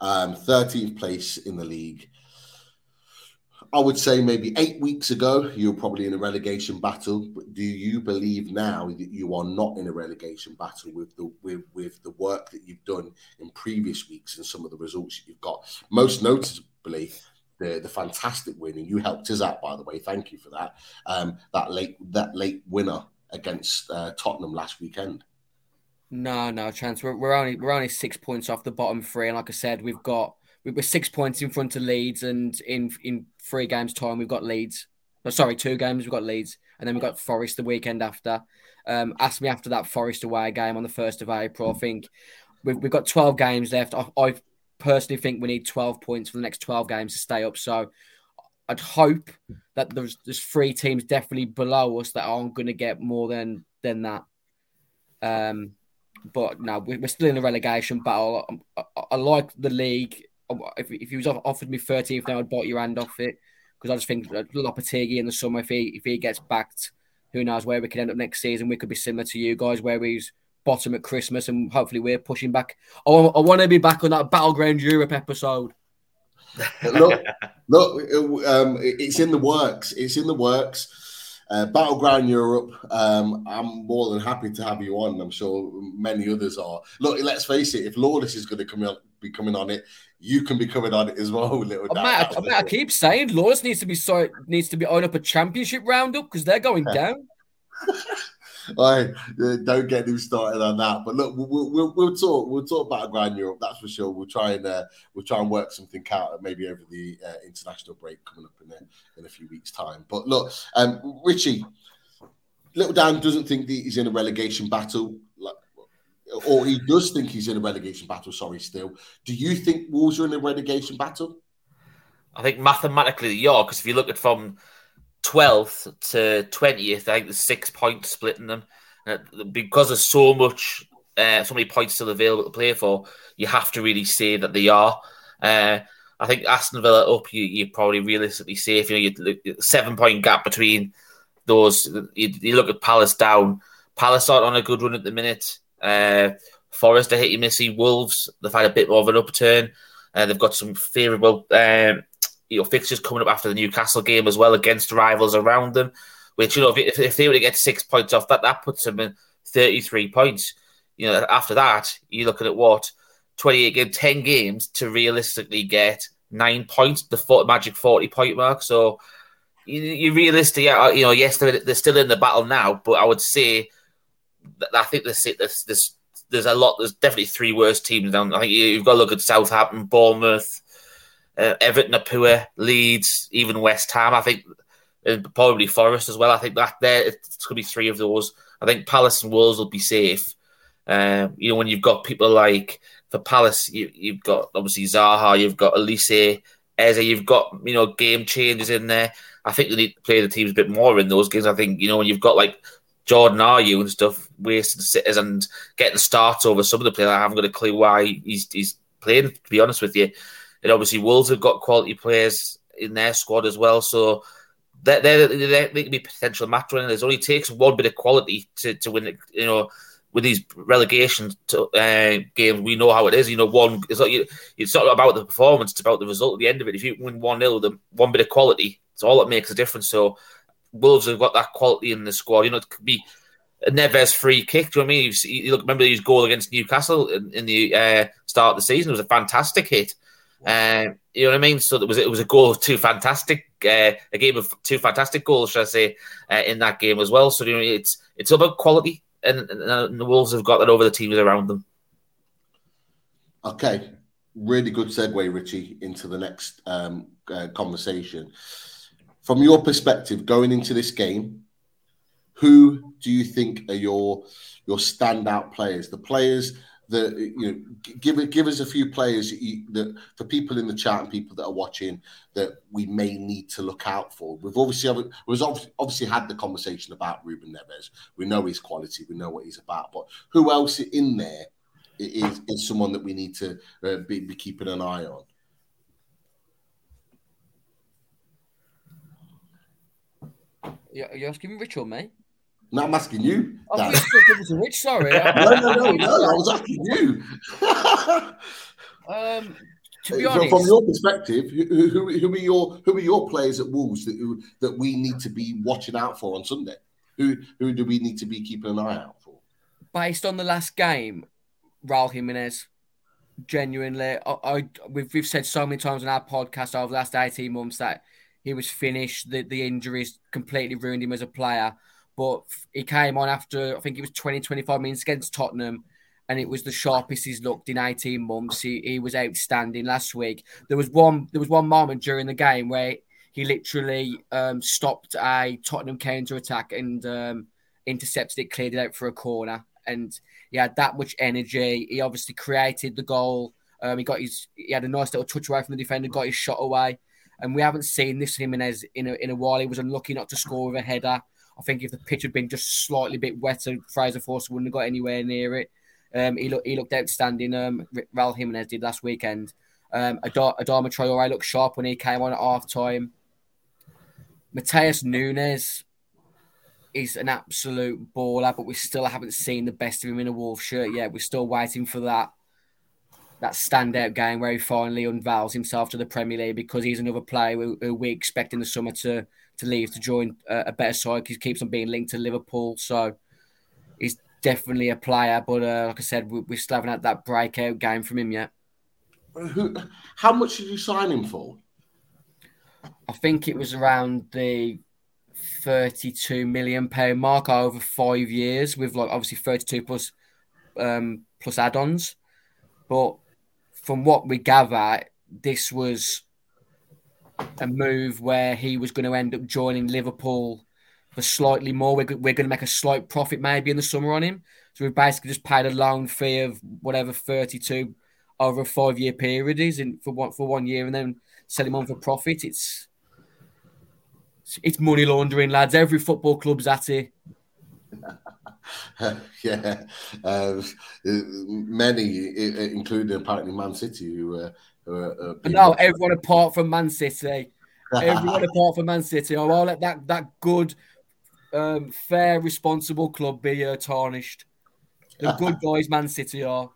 um, 13th place in the league. I would say maybe eight weeks ago, you were probably in a relegation battle. But do you believe now that you are not in a relegation battle with the with, with the work that you've done in previous weeks and some of the results that you've got? Most notably, the the fantastic win, and you helped us out, by the way. Thank you for that. Um, that late that late winner against uh, Tottenham last weekend. No, no chance. We're, we're only we're only six points off the bottom three, and like I said, we've got we're six points in front of Leeds, and in in three games time we've got Leeds. Oh, sorry, two games we've got Leeds, and then we've got Forest the weekend after. Um, ask me after that Forest away game on the first of April. I think we've, we've got twelve games left. I, I've personally think we need 12 points for the next 12 games to stay up. So I'd hope that there's there's three teams definitely below us that aren't going to get more than than that. Um, but no, we're still in a relegation battle. I, I, like the league. If, if he was offered me 13th now, I'd bite your hand off it because I just think Lopetegui in the summer, if he if he gets backed, who knows where we could end up next season. We could be similar to you guys, where he's bottom at Christmas, and hopefully we're pushing back. I, I want to be back on that Battleground Europe episode. look, look, um, it's in the works. It's in the works. Uh, Battleground Europe. Um, I'm more than happy to have you on. I'm sure many others are. Look, let's face it. If Lawless is going to come on, be coming on it, you can be coming on it as well. Little I, I, keep saying Lawless needs to be so needs to be on up a championship roundup because they're going down. I don't get him started on that. But look, we'll, we'll, we'll talk. We'll talk about Grand Europe. That's for sure. We'll try and uh, we'll try and work something out maybe over the uh, international break coming up in a, in a few weeks' time. But look, um, Richie, Little Dan doesn't think he's in a relegation battle. Or he does think he's in a relegation battle. Sorry, still. Do you think Wolves are in a relegation battle? I think mathematically they are because if you look at from 12th to 20th, I think there's six points splitting them. Uh, because there's so much, uh, so many points still available to play for, you have to really say that they are. Uh, I think Aston Villa up, you, you're probably realistically safe. You know, you seven point gap between those. You, you, look at Palace down. Palace aren't on a good run at the minute. Uh, Forest are hitting missy. Wolves, they've had a bit more of an upturn. Uh, they've got some favourable um, you know fixtures coming up after the Newcastle game as well against rivals around them. Which you know if, if they were to get six points off that, that puts them in thirty three points. You know after that you're looking at what twenty eight game, ten games to realistically get nine points, the 40, magic forty point mark. So you, you realistically, uh, you know, yes, they're, they're still in the battle now, but I would say that I think there's, there's there's a lot. There's definitely three worst teams down. I think you've got to look at Southampton, Bournemouth, uh, Everton are poor, Leeds, even West Ham. I think probably Forest as well. I think that there it's going to be three of those. I think Palace and Wolves will be safe. Um, you know, when you've got people like for Palace, you, have got obviously Zaha, you've got Olise, Eze, you've got you know game changes in there. I think they need to play the teams a bit more in those games. I think you know when you've got like Jordan Ayew and stuff wasting sitters and getting starts over some of the players. I haven't got a clue why he's he's playing. To be honest with you, and obviously Wolves have got quality players in their squad as well. So they're, they're, they're, they can be potential match winners. It only takes one bit of quality to, to win it. You know, with these relegation to, uh, games, we know how it is. You know, one it's not it's not about the performance; it's about the result at the end of it. If you win one 0 the one bit of quality, it's all that makes a difference. So Wolves have got that quality in the squad. You know, it could be a Neves free kick. Do you know I mean? You look, remember his goal against Newcastle in, in the uh, start of the season? It was a fantastic hit. Uh, you know what I mean? So it was it was a goal of two fantastic, uh, a game of two fantastic goals, should I say, uh, in that game as well. So you know, it's it's about quality, and, and, the Wolves have got that over the teams around them. Okay, really good segue, Richie, into the next um, uh, conversation. From your perspective, going into this game, who do you think are your your standout players? The players that you know, give give us a few players that for people in the chat and people that are watching that we may need to look out for. We've obviously we've obviously had the conversation about Ruben Neves. We know his quality, we know what he's about, but who else in there is is someone that we need to uh, be, be keeping an eye on? You're asking or me? No, I'm asking you. I was Rich. Sorry. no, no, no, no. I was asking you. um, to be honest, from, from your perspective, who, who, who, are your who are your players at Wolves that who, that we need to be watching out for on Sunday? Who who do we need to be keeping an eye out for? Based on the last game, Raul Jimenez. Genuinely, I, I we've, we've said so many times on our podcast over the last eighteen months that he was finished. The the injuries completely ruined him as a player but he came on after I think it was 20, 25 minutes against Tottenham, and it was the sharpest he's looked in 18 months. He, he was outstanding last week. There was one there was one moment during the game where he literally um, stopped a Tottenham counter attack and um, intercepted it, cleared it out for a corner, and he had that much energy. He obviously created the goal. Um, he got his he had a nice little touch away from the defender, got his shot away. And we haven't seen this Jimenez in a, in a while. He was unlucky not to score with a header. I think if the pitch had been just slightly bit wetter, Fraser Forster wouldn't have got anywhere near it. Um, he looked he looked outstanding. Um, Raul Jimenez did last weekend. Um, Adama Traore looked sharp when he came on at half time. Matheus Nunes is an absolute baller, but we still haven't seen the best of him in a Wolf shirt yet. We're still waiting for that that standout game where he finally unveils himself to the Premier League because he's another player who, who we expect in the summer to to leave to join a, a better side. because He keeps on being linked to Liverpool, so he's definitely a player. But uh, like I said, we, we still haven't had that breakout game from him yet. Who, how much did you sign him for? I think it was around the 32 million pound mark over five years, with like obviously 32 plus um, plus add-ons. But from what we gather, this was a move where he was going to end up joining Liverpool for slightly more. We're, we're going to make a slight profit maybe in the summer on him. So we've basically just paid a loan fee of whatever 32 over a five year period is in for one for one year and then sell him on for profit. It's it's money laundering, lads. Every football club's at it. yeah, uh, many, including apparently Man City, who uh, uh, no, everyone apart from Man City. everyone apart from Man City. Oh, I'll let that that good, um, fair, responsible club be uh, tarnished. The good guys, Man City are.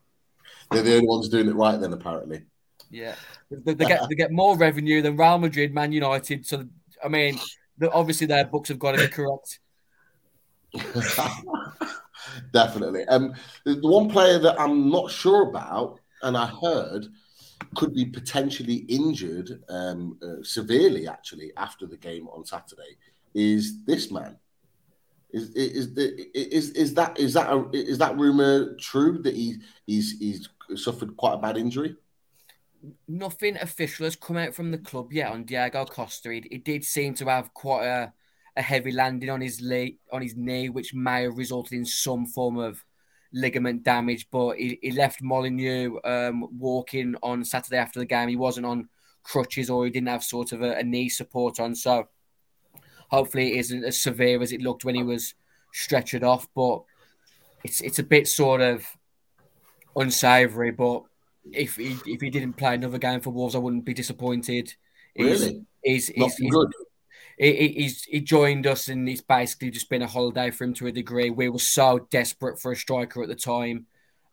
They're the only ones doing it right, then apparently. Yeah, they, they get they get more revenue than Real Madrid, Man United. So I mean, the, obviously their books have got to be correct. Definitely. Um, the one player that I'm not sure about, and I heard could be potentially injured um, uh, severely, actually, after the game on Saturday, is this man. Is is is is that is that a, is that rumor true that he he's he's suffered quite a bad injury? Nothing official has come out from the club yet on Diego Costa. He, he did seem to have quite a, a heavy landing on his leg, on his knee, which may have resulted in some form of ligament damage, but he, he left Molineux um, walking on Saturday after the game. He wasn't on crutches or he didn't have sort of a, a, knee support on. So hopefully it isn't as severe as it looked when he was stretchered off. But it's it's a bit sort of unsavory. But if he if he didn't play another game for Wolves, I wouldn't be disappointed. Really? He's, he's, he's, good. He, he's he joined us, and it's basically just been a holiday for him to a degree. We were so desperate for a striker at the time.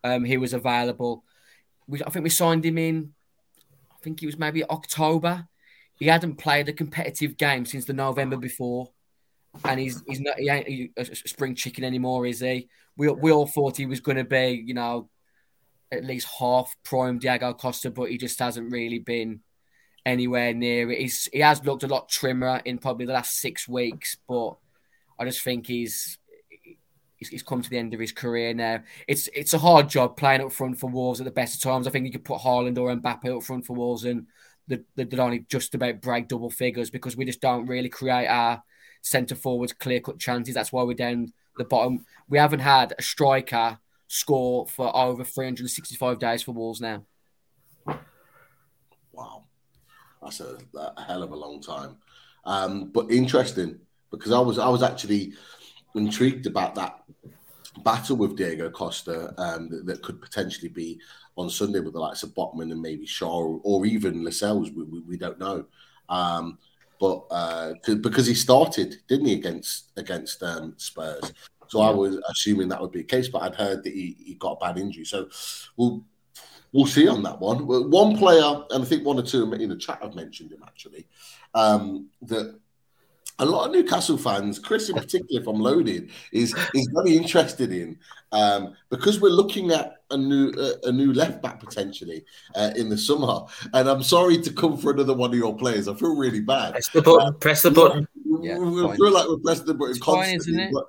Um, he was available. We, I think we signed him in. I think it was maybe October. He hadn't played a competitive game since the November before, and he's he's not he ain't a spring chicken anymore, is he? We we all thought he was going to be, you know, at least half prime Diego Costa, but he just hasn't really been anywhere near it. He's, he has looked a lot trimmer in probably the last six weeks, but I just think he's he's come to the end of his career now. It's it's a hard job playing up front for Wolves at the best of times. I think you could put Haaland or Mbappe up front for Wolves and they'd only just about break double figures because we just don't really create our centre forwards clear cut chances. That's why we're down the bottom. We haven't had a striker score for over 365 days for Wolves now. Wow, that's a, a hell of a long time. Um, but interesting because I was I was actually intrigued about that battle with Diego Costa um, that, that, could potentially be on Sunday with the likes of Botman and maybe Shaw or, even Lascelles. We, we, we, don't know. Um, but uh, because he started, didn't he, against against um, Spurs? So I was assuming that would be the case, but I'd heard that he, he got a bad injury. So we'll we'll see on that one. One player, and I think one or two in the chat have mentioned him actually, um, that a lot of Newcastle fans, Chris in particular if I'm Loaded, is is very interested in um, because we're looking at a new uh, a new left back potentially uh, in the summer. And I'm sorry to come for another one of your players. I feel really bad. Press the button. Uh, press the button. Yeah, we, we feel like we're pressing the button it's constantly. Fine, but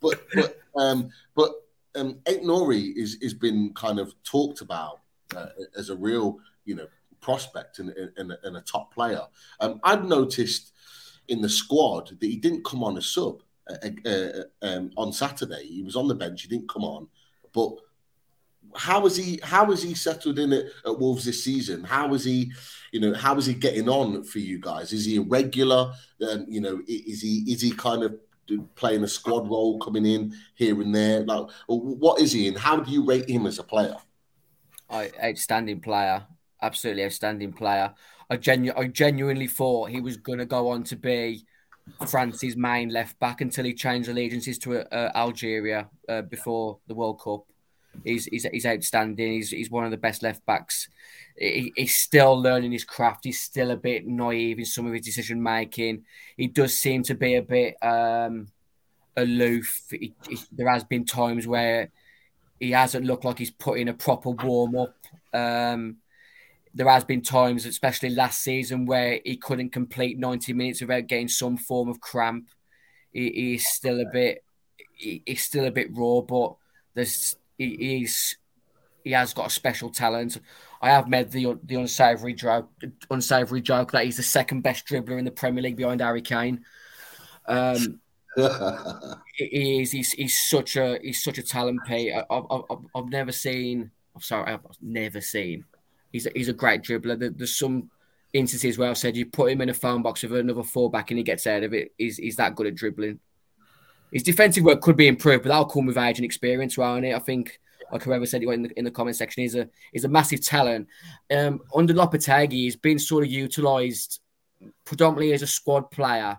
but but um, but um, Aït-Nouri is is been kind of talked about uh, as a real you know prospect and, and, and a top player. Um, I've noticed in the squad that he didn't come on a sub uh, uh, um, on Saturday. He was on the bench. He didn't come on, but how is he? How is he settled in at, at Wolves this season? How is he? You know, how is he getting on for you guys? Is he a regular? Um, you know, is he is he kind of playing a squad role, coming in here and there? Like, what is he, and how do you rate him as a player? Outstanding player, absolutely outstanding player. I genu- I genuinely thought he was going to go on to be France's main left back until he changed allegiances to uh, Algeria uh, before the World Cup. He's, he's, he's outstanding. He's, he's one of the best left backs. He, he's still learning his craft. He's still a bit naive in some of his decision making. He does seem to be a bit um, aloof. He, he, there has been times where he hasn't looked like he's put in a proper warm up. Um, there has been times, especially last season, where he couldn't complete 90 minutes without getting some form of cramp. He, he's still a bit, he, he's still a bit raw, but there's he, he's he has got a special talent. I have made the the unsavory joke, unsavory joke that he's the second best dribbler in the Premier League behind Harry Kane. Um, he is. He's, he's such a he's such a talent. Pete. I, have I've never seen. I'm sorry, I've never seen He's a, he's a great dribbler. There, there's some instances where I've said you put him in a phone box with another fullback and he gets out of it. He's, he's that good at dribbling. His defensive work could be improved, but that'll come with age and experience, won't it? I think, like whoever said it in the, in the comment section, he's a he's a massive talent. Um, under Lopetegui, he's been sort of utilised predominantly as a squad player,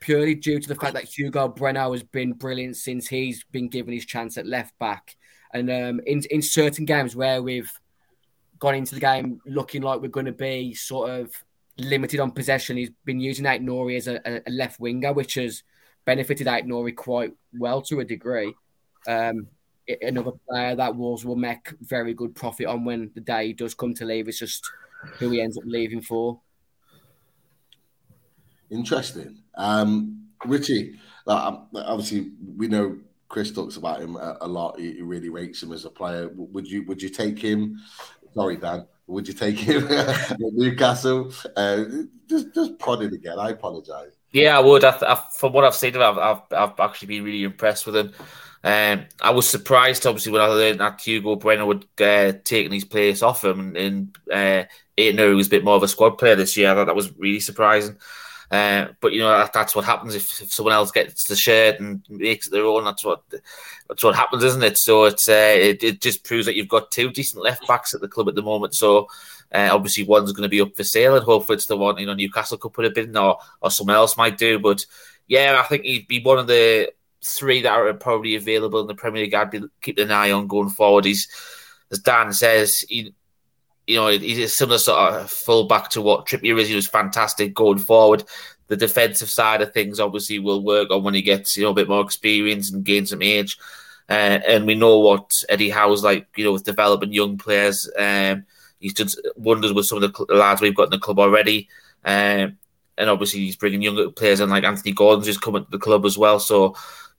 purely due to the fact that Hugo Bueno has been brilliant since he's been given his chance at left back. And um, in in certain games where we've gone into the game looking like we're going to be sort of limited on possession. He's been using Aït-Nouri as a, a, left winger, which has benefited Aït-Nouri quite well to a degree. Um, another player that Wolves will make very good profit on when the day does come to leave. It's just who he ends up leaving for. Interesting. Um, Richie, um, obviously, we know Chris talks about him a, a lot. He, he, really rates him as a player. Would you would you take him Sorry, Dan. Would you take him Newcastle? Uh, just just prodded again. I apologise. Yeah, I would. I, I, from what I've seen, I've, I've, I've actually been really impressed with him. Um, I was surprised, obviously, when I learned that Hugo Bueno would uh, taking his place off him, and, and uh, Aït-Nouri was a bit more of a squad player this year. I thought that was really surprising. Uh, but you know that, that's what happens if, if, someone else gets the shirt and makes it their own. That's what that's what happens, isn't it? So it's uh, it, it just proves that you've got two decent left backs at the club at the moment. So uh, obviously one's going to be up for sale, and hopefully it's the one you know Newcastle could put a bid in, or or someone else might do. But yeah, I think he'd be one of the three that are probably available in the Premier League. I'd be keeping an eye on going forward. He's as Dan says, he you know, he's a similar sort of fullback to what Trippier is. He was fantastic going forward. The defensive side of things obviously will work on when he gets, you know, a bit more experience and gains some age. Uh, and we know what Eddie Howe's like, you know, with developing young players. Um, he's done wonders with some of the lads we've got in the club already. Um, and obviously he's bringing younger players in like Anthony Gordon's who's coming to the club as well. So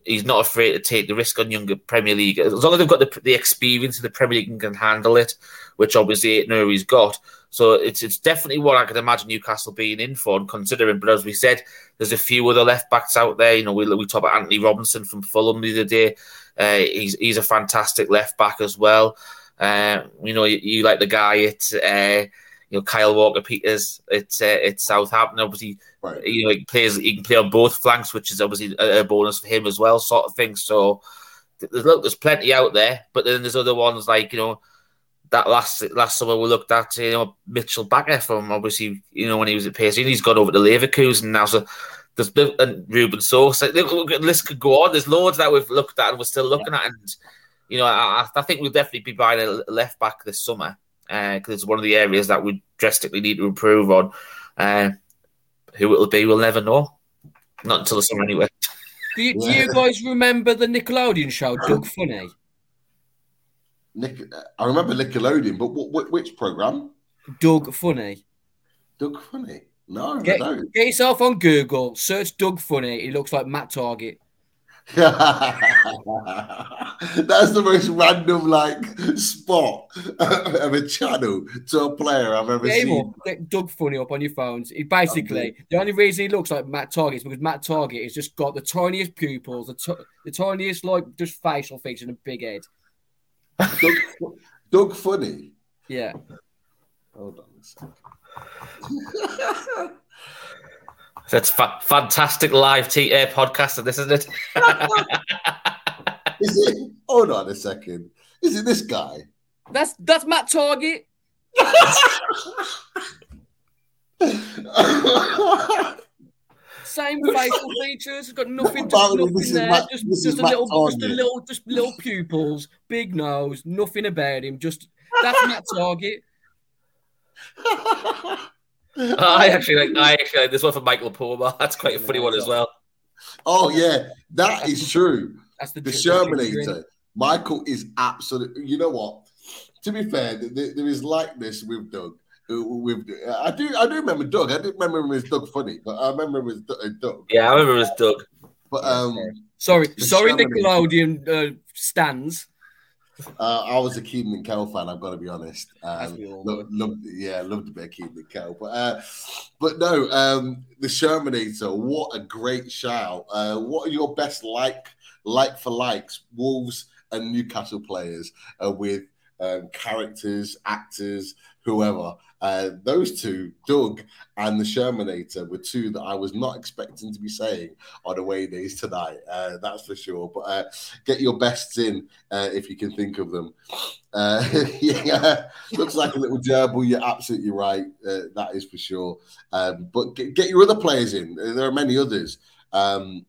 he's not afraid to take the risk on younger Premier League as long as they've got the, the experience of the Premier League and can handle it, which obviously Nouri's got. So it's it's definitely what I could imagine Newcastle being in for and considering. But as we said, there's a few other left backs out there. You know, we we talk about Antonee Robinson from Fulham the other day. Uh, he's he's a fantastic left back as well. Uh, you know, you, you, like the guy at uh, you know Kyle Walker Peters it's uh, at Southampton. Obviously, right. you know he plays he can play on both flanks, which is obviously a, a bonus for him as well, sort of thing. So there's look, there's plenty out there, but then there's other ones like you know that last last summer we looked at you know Mitchell Bakker from obviously you know when he was at PSG, he's gone over to Leverkusen now. So there's and Ruben Sosa. The list could go on. There's loads that we've looked at and we're still looking at, and you know I, I think we'll definitely be buying a left back this summer because uh, it's one of the areas that we drastically need to improve on. Uh, who it'll be, we'll never know. Not until the summer, anyway. Do you, do you guys remember the Nickelodeon show, Doug Funnie? Nick, I remember Nickelodeon, but what, what, which program? Doug Funnie. Doug Funnie. No, get, get yourself on Google, search Doug Funnie. He looks like Matt Targett. That's the most random like spot of a channel to a player I've ever seen. Doug Funnie up on your phones. He basically the only reason he looks like Matt Targett is because Matt Targett has just got the tiniest pupils, the, t- the tiniest like just facial features and a big head. Doug, Doug Funnie. Yeah. Hold on a second. That's fa- fantastic live t- uh, podcast, this isn't it? is it? Hold on a second. Is it this guy? That's that's Matt Targett. Same facial features. Got nothing, just nothing there. Matt, just, just a little, Targett. just a little, just little pupils, big nose. Nothing about him. Just that's Matt Targett. I actually like. I actually like this one from Michael Palmer. That's quite a funny one as well. Oh yeah, that is true. That's the, the Shermanator. Michael is absolutely. You know what? To be fair, there, there is likeness with Doug. Uh, with I do, I do remember Doug. I didn't remember him as Doug Funnie, but I remember him as uh, Doug. Yeah, I remember him as Doug. But um, sorry, sorry, Nickelodeon uh, stands. Uh, I was a Kenan and Kel fan. I've got to be honest. Um, lo- loved, yeah, loved a bit of Kenan and Kel, but uh, but no, um, the Shermanator. What a great shout! Uh, what are your best like like for likes? Wolves and Newcastle players uh, with um, characters, actors, whoever. Uh, those two, Doug and the Shermanator, were two that I was not expecting to be saying on away days tonight. Uh, that's for sure. But uh, get your bests in uh, if you can think of them. Uh, yeah, looks like a little gerbil. You're absolutely right. Uh, that is for sure. Um, but get, get, your other players in. There are many others. Um,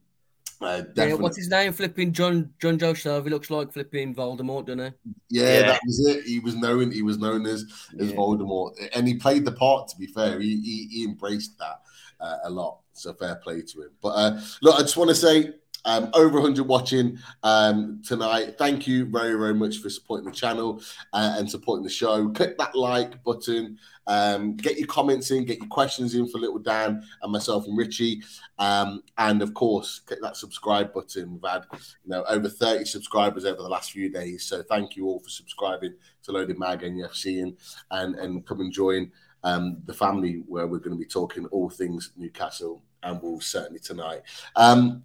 uh, yeah, what's his name? Flipping John John Joe He looks like flipping Voldemort, doesn't he? Yeah, yeah, that was it. He was known. He was known as as yeah. Voldemort, and he played the part. To be fair, he he, he embraced that uh, a lot. So fair play to him. But uh, look, I just want to say um, over 100 watching um, tonight. Thank you very, very much for supporting the channel uh, and supporting the show. Click that like button. Um, get your comments in, get your questions in for Little Dan and myself and Richie. Um, and of course, click that subscribe button. We've had you know over 30 subscribers over the last few days. So thank you all for subscribing to Loaded Mag NUFC and, and, and come and join um, the family where we're going to be talking all things Newcastle and Wolves certainly tonight. Um,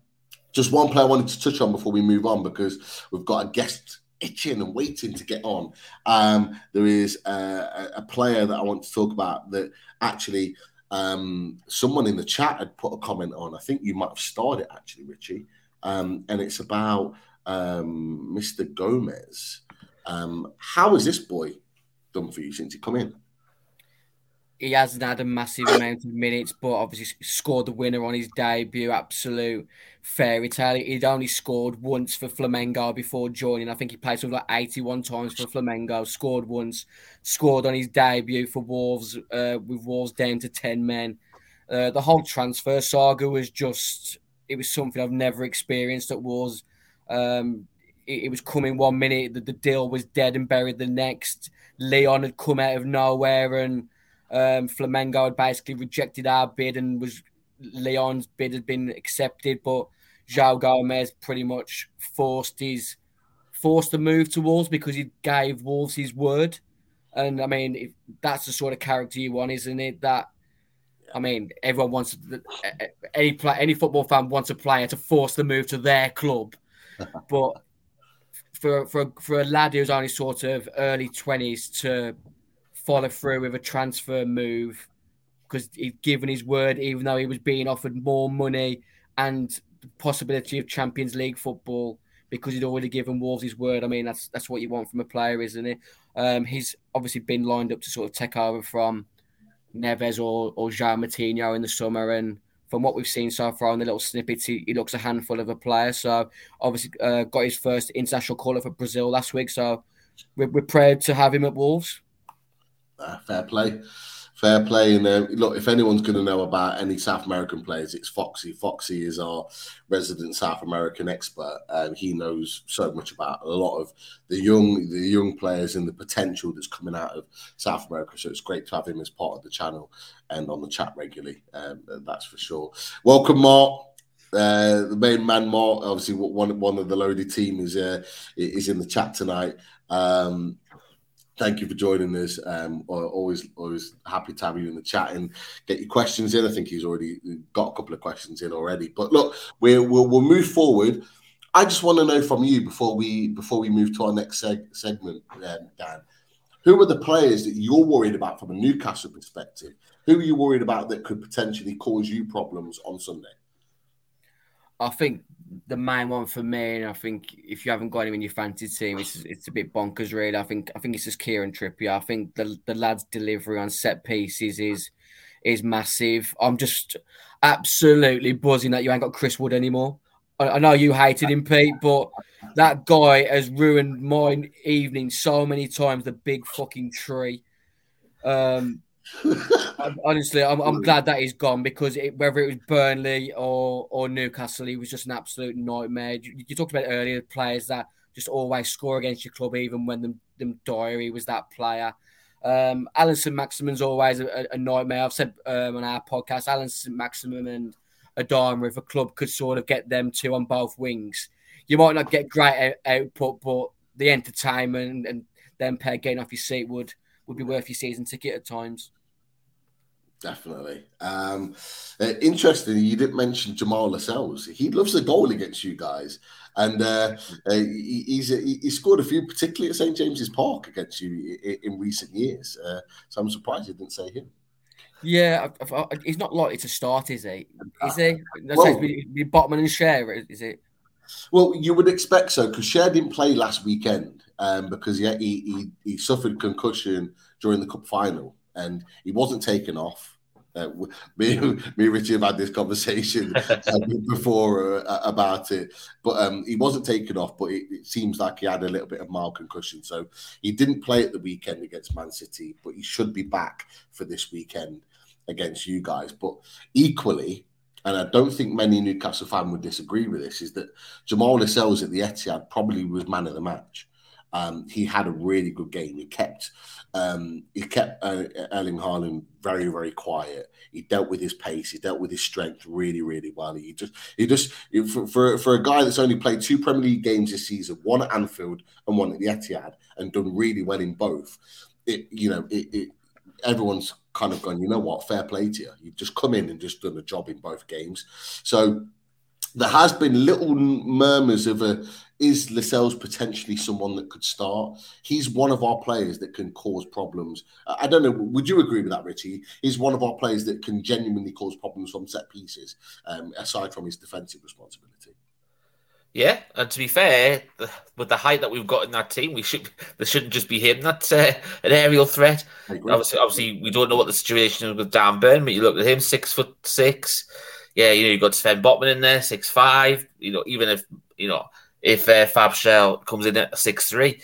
just one player I wanted to touch on before we move on because we've got a guest itching and waiting to get on. Um, there is a, a, player that I want to talk about that actually um, someone in the chat had put a comment on. I think you might have started actually, Richie, um, and it's about um, Mr. Gomes. Um, how has this boy done for you since he come in? He hasn't had a massive amount of minutes, but obviously scored the winner on his debut. Absolute fairy tale. He'd only scored once for Flamengo before joining. I think he played something like 81 times for Flamengo, scored once, scored on his debut for Wolves, uh, with Wolves down to 10 men. Uh, the whole transfer saga was just, it was something I've never experienced at Wolves. Um, it, it, was coming one minute, the, the deal was dead and buried the next. Lyon had come out of nowhere and um, Flamengo had basically rejected our bid and was Lyon's bid had been accepted, but João Gomes pretty much forced his forced the move to Wolves because he gave Wolves his word. And I mean, that's the sort of character you want, isn't it? That I mean, everyone wants any play, any football fan wants a player to force the move to their club, but for for for a lad who's only sort of early twenties to follow through with a transfer move because he'd given his word, even though he was being offered more money and the possibility of Champions League football because he'd already given Wolves his word. I mean, that's that's what you want from a player, isn't it? Um, he's obviously been lined up to sort of take over from Neves or or João Moutinho in the summer, and from what we've seen so far on the little snippets, he, he looks a handful of a player. So obviously uh, got his first international call up for Brazil last week. So we're, we're proud to have him at Wolves uh, fair play. Fair play. And uh, look, if anyone's going to know about any South American players, it's Foxy. Foxy is our resident South American expert, and he knows so much about a lot of the young, the young players and the potential that's coming out of South America. So it's great to have him as part of the channel and on the chat regularly. Um, that's for sure. Welcome, Mark. Uh, the main man, Mark, obviously one one of the loaded team is uh, is in the chat tonight. Um, thank you for joining us. Um, always, always happy to have you in the chat and get your questions in. I think he's already got a couple of questions in already. But look, we will we'll move forward. I just want to know from you before we before we move to our next seg- segment, um, Dan. Who are the players that you're worried about from a Newcastle perspective? Who are you worried about that could potentially cause you problems on Sunday? I think the main one for me, and I think if you haven't got him in your fantasy team, it's it's a bit bonkers, really. I think I think it's just Kieran Trippier. I think the the lad's delivery on set pieces is is massive. I'm just absolutely buzzing that you ain't got Chris Wood anymore. I, I know you hated him, Pete, but that guy has ruined my evening so many times. The big fucking tree. Um, Honestly, I'm, I'm, glad that he's gone because it, whether it was Burnley or or Newcastle, he was just an absolute nightmare. You, you, talked about earlier players that just always score against your club, even when them, them diary was that player. Um, Allan Saint-Maximin's always a, a, nightmare. I've said um, on our podcast, Allan Saint-Maximin and Adama, if a club could sort of get them two on both wings, you might not get great out- output, but the entertainment and them pair getting off your seat would would be worth your season ticket at times. Definitely. Um, uh, interestingly, you didn't mention Jamal Lascelles. He loves a goal against you guys, and uh, uh, he, he's he scored a few, particularly at St James's Park against you in, in recent years. Uh, so I'm surprised you didn't say him. Yeah, I, I, he's not likely to start, is he? Is he? That's well, Botman and Schär, is it? Well, you would expect so because Schär didn't play last weekend um, because yeah, he, he, he suffered concussion during the cup final and he wasn't taken off. Uh, me, me and Richie have had this conversation uh, before uh, about it, but um, he wasn't taken off. But it, it, seems like he had a little bit of mild concussion, so he didn't play at the weekend against Man City. But he should be back for this weekend against you guys. But equally, and I don't think many Newcastle fans would disagree with this, is that Jamal Lascelles at the Etihad probably was man of the match. Um, he had a really good game. He kept um, he kept uh, Erling Haaland very very quiet. He dealt with his pace. He dealt with his strength really really well. He just he just for for, for a guy that's only played two Premier League games this season, one at Anfield and one at the Etihad, and done really well in both. It you know it, it everyone's kind of gone. You know what? Fair play to you. You've just come in and just done a job in both games. So there has been little murmurs of a is Lascelles potentially someone that could start? He's one of our players that can cause problems. I don't know. Would you agree with that, Richie? He's one of our players that can genuinely cause problems from set pieces, um, aside from his defensive responsibility. Yeah, and to be fair, the, with the height that we've got in that team, we should there shouldn't just be him that's uh, an aerial threat. Obviously, obviously, we don't know what the situation is with Dan Burn, but you look at him, six foot six. Yeah, you know you've got Sven Botman in there, six five. You know, even if you know if uh, Fab Schär comes in at six three,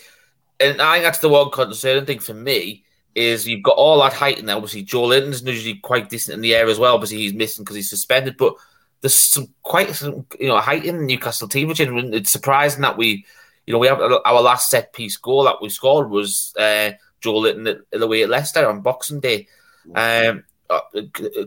and I think that's the one concerning thing for me is you've got all that height in there. Obviously, Joelinton's usually quite decent in the air as well. Obviously, he's missing because he's suspended, but there's some quite some you know height in the Newcastle team, which it's surprising that we, you know, we have our last set piece goal that we scored was uh, Joelinton the way at Leicester on Boxing Day. Um, uh,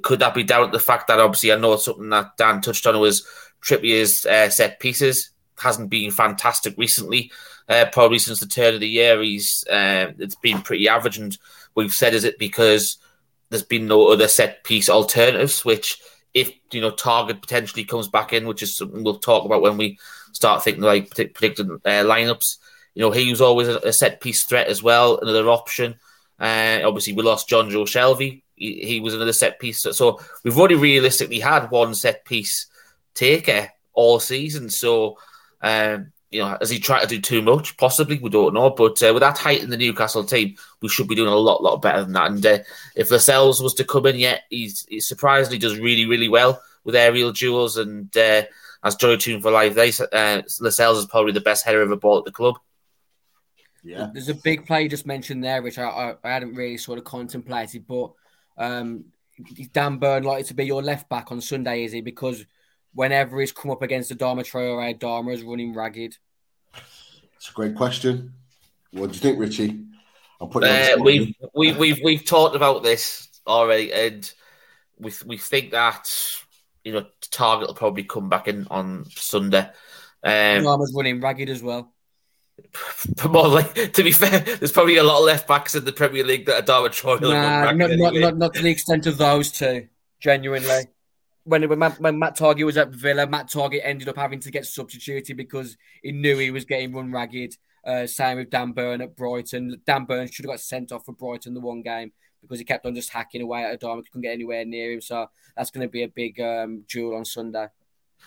could that be down to the fact that obviously I know something that Dan touched on was Trippier's uh, set pieces hasn't been fantastic recently. Uh, probably since the turn of the year, he's uh, it's been pretty average, and we've said is it because there's been no other set piece alternatives, which if you know Targett potentially comes back in, which is something we'll talk about when we start thinking like predicted uh, lineups. You know, he was always a, a, set piece threat as well, another option. Uh, obviously, we lost Jonjo Shelvey. He, he, was another set piece. So, so we've already realistically had one set piece taker all season. So, um, you know, has he tried to do too much? Possibly, we don't know. But uh, with that height in the Newcastle team, we should be doing a lot, lot better than that. And uh, if Lascelles was to come in, yet yeah, he's he surprisingly does really, really well with aerial duels. And uh, as Joy Tune for Life, they uh, Lascelles is probably the best header of a ball at the club. Yeah, there's a big play you just mentioned there, which I, I, I hadn't really sort of contemplated, but um, Dan Burn likely to be your left back on Sunday, is he? Because whenever he's come up against the Adama Traore, Adama is running ragged? It's a great question. What do you think, Richie? I'm putting uh, we've, we, we've we've talked about this already, and we we think that you know Targett will probably come back in on Sunday. Um, Adama's running ragged as well. More like, to be fair, there's probably a lot of left backs in the Premier League that Adama Traore. Nah, not, anyway. not, not, not to the extent of those two. Genuinely when when Matt, when Matt Targett was at Villa, Matt Targett ended up having to get substituted because he knew he was getting run ragged. Uh, same with Dan Burn at Brighton. Dan Burn should have got sent off for Brighton the one game because he kept on just hacking away at Adama, couldn't get anywhere near him. So that's going to be a big um, duel on Sunday.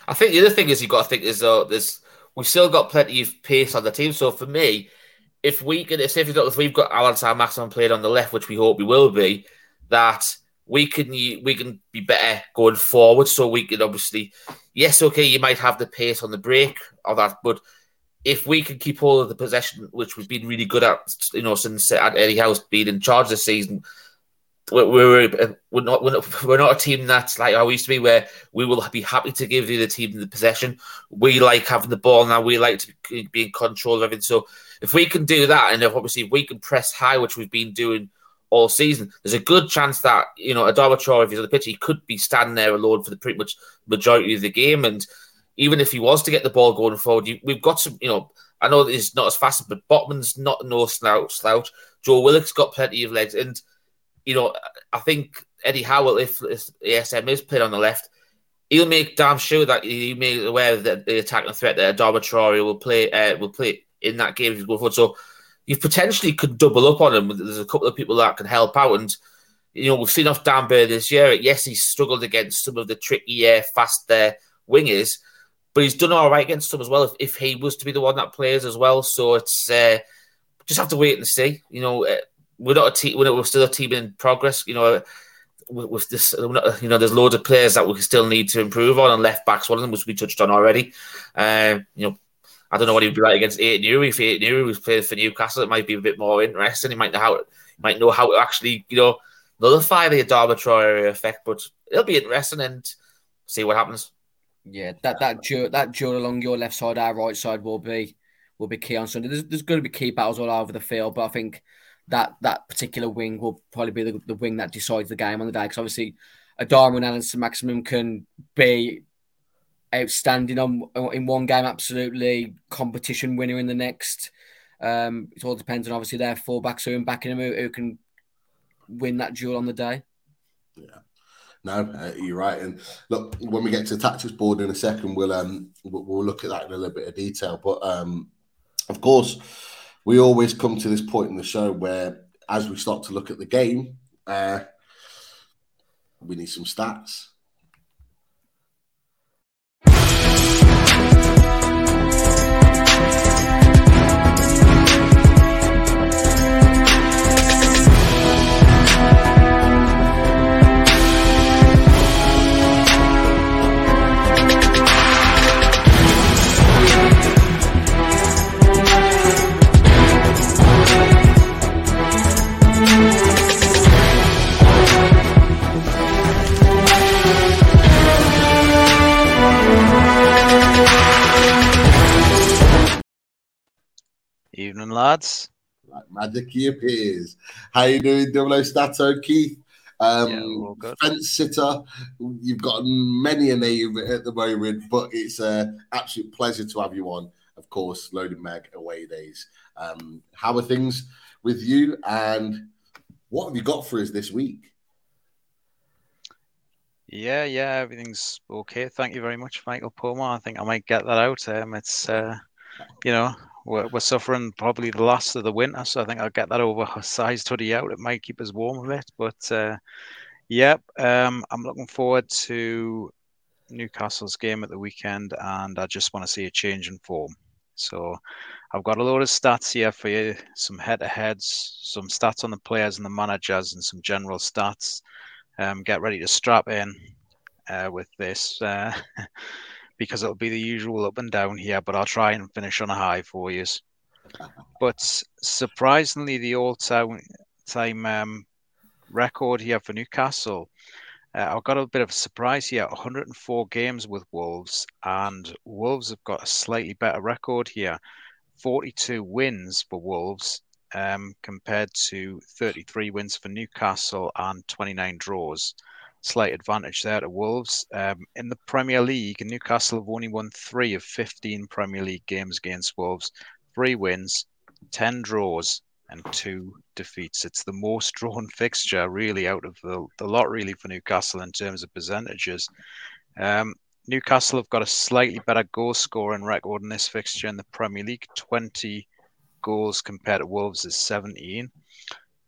I think the other thing is you've got to think is there's we've still got plenty of pace on the team. So for me, if we can, if we've got, if we've got Allan Saint-Maximin playing on the left, which we hope we will be, that we can we can be better going forward. So we can obviously, yes, okay, you might have the pace on the break or that, but if we can keep hold of the possession, which we've been really good at, you know, since Eddie Howe's been in charge this season, we're, we're, we're not we're not a team that's like how we used to be, where we will be happy to give the other team the possession. We like having the ball now. We like to be in control of everything. So if we can do that, and if obviously if we can press high, which we've been doing all season. There's a good chance that you know Adama Traore, if he's on the pitch, he could be standing there alone for the pretty much majority of the game. And even if he was to get the ball going forward, you, we've got some. You know, I know he's not as fast, but Botman's not no slouch. Slouch. Joe Willock's got plenty of legs, and you know, I think Eddie Howell, if, if ASM is playing on the left, he'll make damn sure that he made aware that the attacking threat that Adama Traore will play uh, will play in that game if he's going forward. So you potentially could double up on him. There's a couple of people that can help out. And, you know, we've seen off Dan Burn this year. Yes, he's struggled against some of the trickier, faster wingers, but he's done all right against them as well if, if he was to be the one that plays as well. So it's uh, just have to wait and see. You know, uh, we're not a team, we're, still a team in progress. You know, with this, you know, there's loads of players that we still need to improve on, and left backs one of them, which we touched on already. Uh, you know, I don't know what he'd be like against Ait-Nouri. If Ait-Nouri was playing for Newcastle, it might be a bit more interesting. He might know how might know how to actually, you know, nullify the Adama Traore effect. But it'll be interesting and see what happens. Yeah, that that duel, that duel along your left side, our right side will be will be key on Sunday. There's, there's going to be key battles all over the field, but I think that that particular wing will probably be the, the wing that decides the game on the day. Because obviously, Adama and Allan Saint-Maximin can be outstanding on in one game, absolutely competition winner in the next. Um, it all depends on obviously their fullbacks who are backing them who, who can win that duel on the day. Yeah. No, uh, you're right. And look, when we get to the tactics board in a second, we'll um we'll, we'll look at that in a little bit of detail. But um, of course, we always come to this point in the show where, as we start to look at the game, uh, we need some stats. Evening, lads. Like magic he appears. How you doing, Double O Stato, Keith? Um, Yeah, fence sitter. You've got many a name at the moment, but it's an absolute pleasure to have you on. Of course, Loaded Mag away days. Um, how are things with you, and what have you got for us this week? Yeah, yeah, everything's okay. Thank you very much, Michael Pomar. I think I might get that out. Um, it's uh, you know, we're, we're suffering probably the last of the winter, so I think I'll get that oversized hoodie out. It might keep us warm a bit, but uh, yep, um, I'm looking forward to Newcastle's game at the weekend, and I just want to see a change in form. So I've got a load of stats here for you, some head-to-heads, some stats on the players and the managers, and some general stats. Um, get ready to strap in uh, with this uh, because it'll be the usual up and down here, but I'll try and finish on a high for you. But surprisingly, the all-time um, record here for Newcastle. Uh, I've got a bit of a surprise here 104 games with Wolves, and Wolves have got a slightly better record here 42 wins for Wolves um, compared to 33 wins for Newcastle and 29 draws. Slight advantage there to Wolves. Um, in the Premier League, Newcastle have only won three of 15 Premier League games against Wolves, three wins, 10 draws, and two defeats. It's the most drawn fixture, really, out of the, the lot, really, for Newcastle in terms of percentages. Um, Newcastle have got a slightly better goal scoring record in this fixture in the Premier League 20 goals compared to Wolves is 17.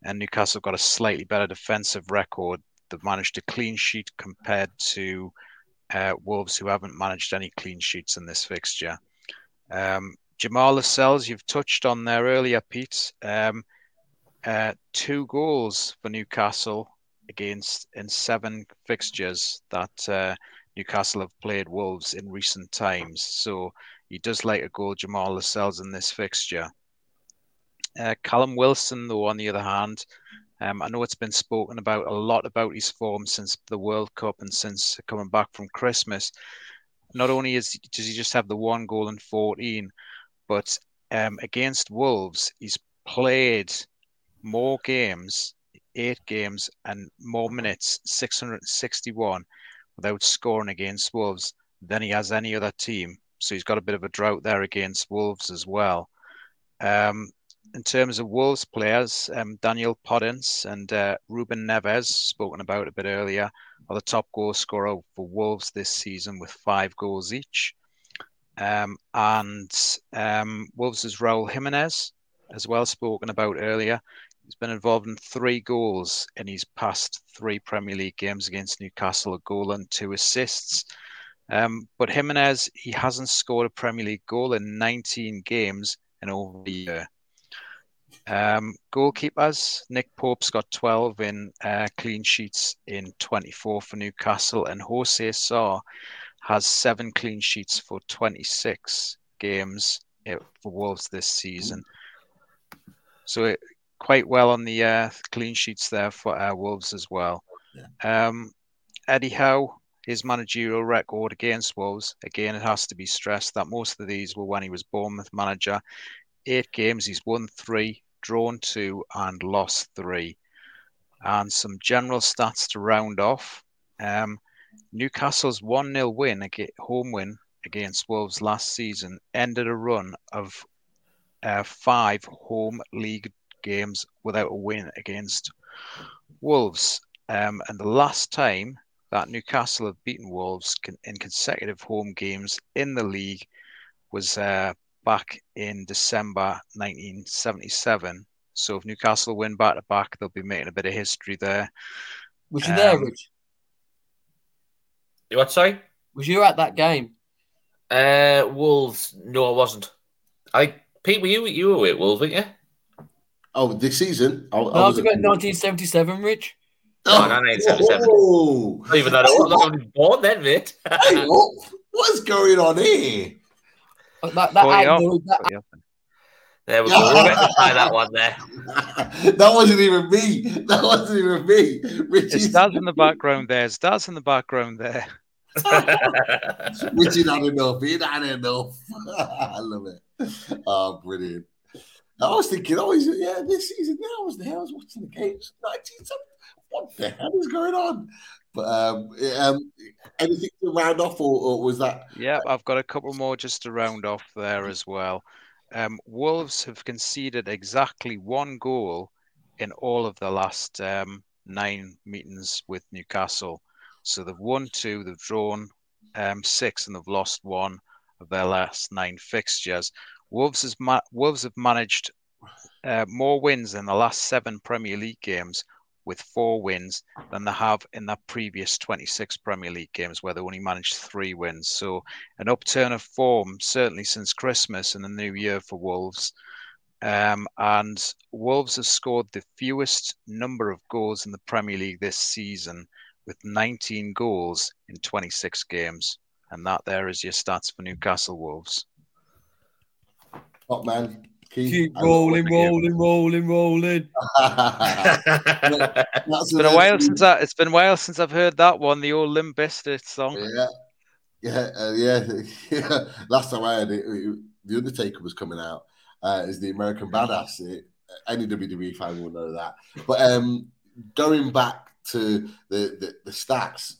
And Newcastle have got a slightly better defensive record. They've managed a clean sheet compared to uh, Wolves, who haven't managed any clean sheets in this fixture. Um, Jamal Lascelles, you've touched on there earlier, Pete. Um, uh, two goals for Newcastle against in seven fixtures that uh, Newcastle have played Wolves in recent times. So he does like a goal, Jamal Lascelles, in this fixture. Uh, Callum Wilson, though, on the other hand, um, I know it's been spoken about a lot about his form since the World Cup and since coming back from Christmas. Not only is does he just have the one goal in 14, but um, against Wolves, he's played more games, eight games, and more minutes, 661, without scoring against Wolves than he has any other team. So he's got a bit of a drought there against Wolves as well. Um, in terms of Wolves players, um, Daniel Podence and uh, Ruben Neves, spoken about a bit earlier, are the top goal scorer for Wolves this season with five goals each. Um, and um, Wolves' Raul Jimenez, as well spoken about earlier, he's been involved in three goals in his past three Premier League games against Newcastle, a goal and two assists. Um, but Jimenez, he hasn't scored a Premier League goal in 19 games in over a year. Um, goalkeepers, Nick Pope's got 12 in uh, clean sheets in 24 for Newcastle, and Jose Sá has seven clean sheets for 26 games uh, for Wolves this season. So it, quite well on the uh, clean sheets there for uh, Wolves as well. Yeah. Um, Eddie Howe, his managerial record against Wolves, again, it has to be stressed that most of these were when he was Bournemouth manager. Eight games, he's won three, drawn two, and lost three. And some general stats to round off. Um, Newcastle's 1 0 win, home win against Wolves last season, ended a run of uh, five home league games without a win against Wolves. Um, and the last time that Newcastle have beaten Wolves in consecutive home games in the league was uh, back in December 1977. So if Newcastle win back to back, they'll be making a bit of history there. Was you um, there, Rich? What, sorry? Was you at that game? Uh, Wolves. No, I wasn't. I Pete, were you you were at Wolves, weren't you? Oh, this season? I, no, I was about 1977, Rich. Oh, no, 1977. Oh. Not even that old. I was born then, mate. hey, what, what's going on here? Oh, that, that, that, there we go. We'll rectify that one there. that wasn't even me. That wasn't even me. Richie's... It's in the background there. It's in the background there. Richie had enough. He had enough. I love it. Oh, brilliant. I was thinking, oh, it, yeah, this season. Yeah, I was there. I was watching the games. 1970. What the hell is going on? But um, um, anything to round off, or, or was that? Yeah, I've got a couple more just to round off there as well. Um, Wolves have conceded exactly one goal in all of the last um, nine meetings with Newcastle. So they've won two, they've drawn um, six, and they've lost one of their last nine fixtures. Wolves, has ma- Wolves have managed uh, more wins in the last seven Premier League games with four wins than they have in their previous 26 Premier League games, where they only managed three wins. So, an upturn of form, certainly since Christmas and the new year for Wolves. Um, and Wolves have scored the fewest number of goals in the Premier League this season, with 19 goals in 26 games. And that there is your stats for Newcastle Wolves. Top man. Keep, Keep rolling, rolling, rolling, rolling, it's been a while since I, it's been a while since I've heard that one, the old Limp Bizkit song. Yeah, yeah, uh, yeah, yeah. Last time I heard it, it, the Undertaker was coming out uh, as the American Badass. It, any WWE fan will know that. But um, going back to the, the, the stats,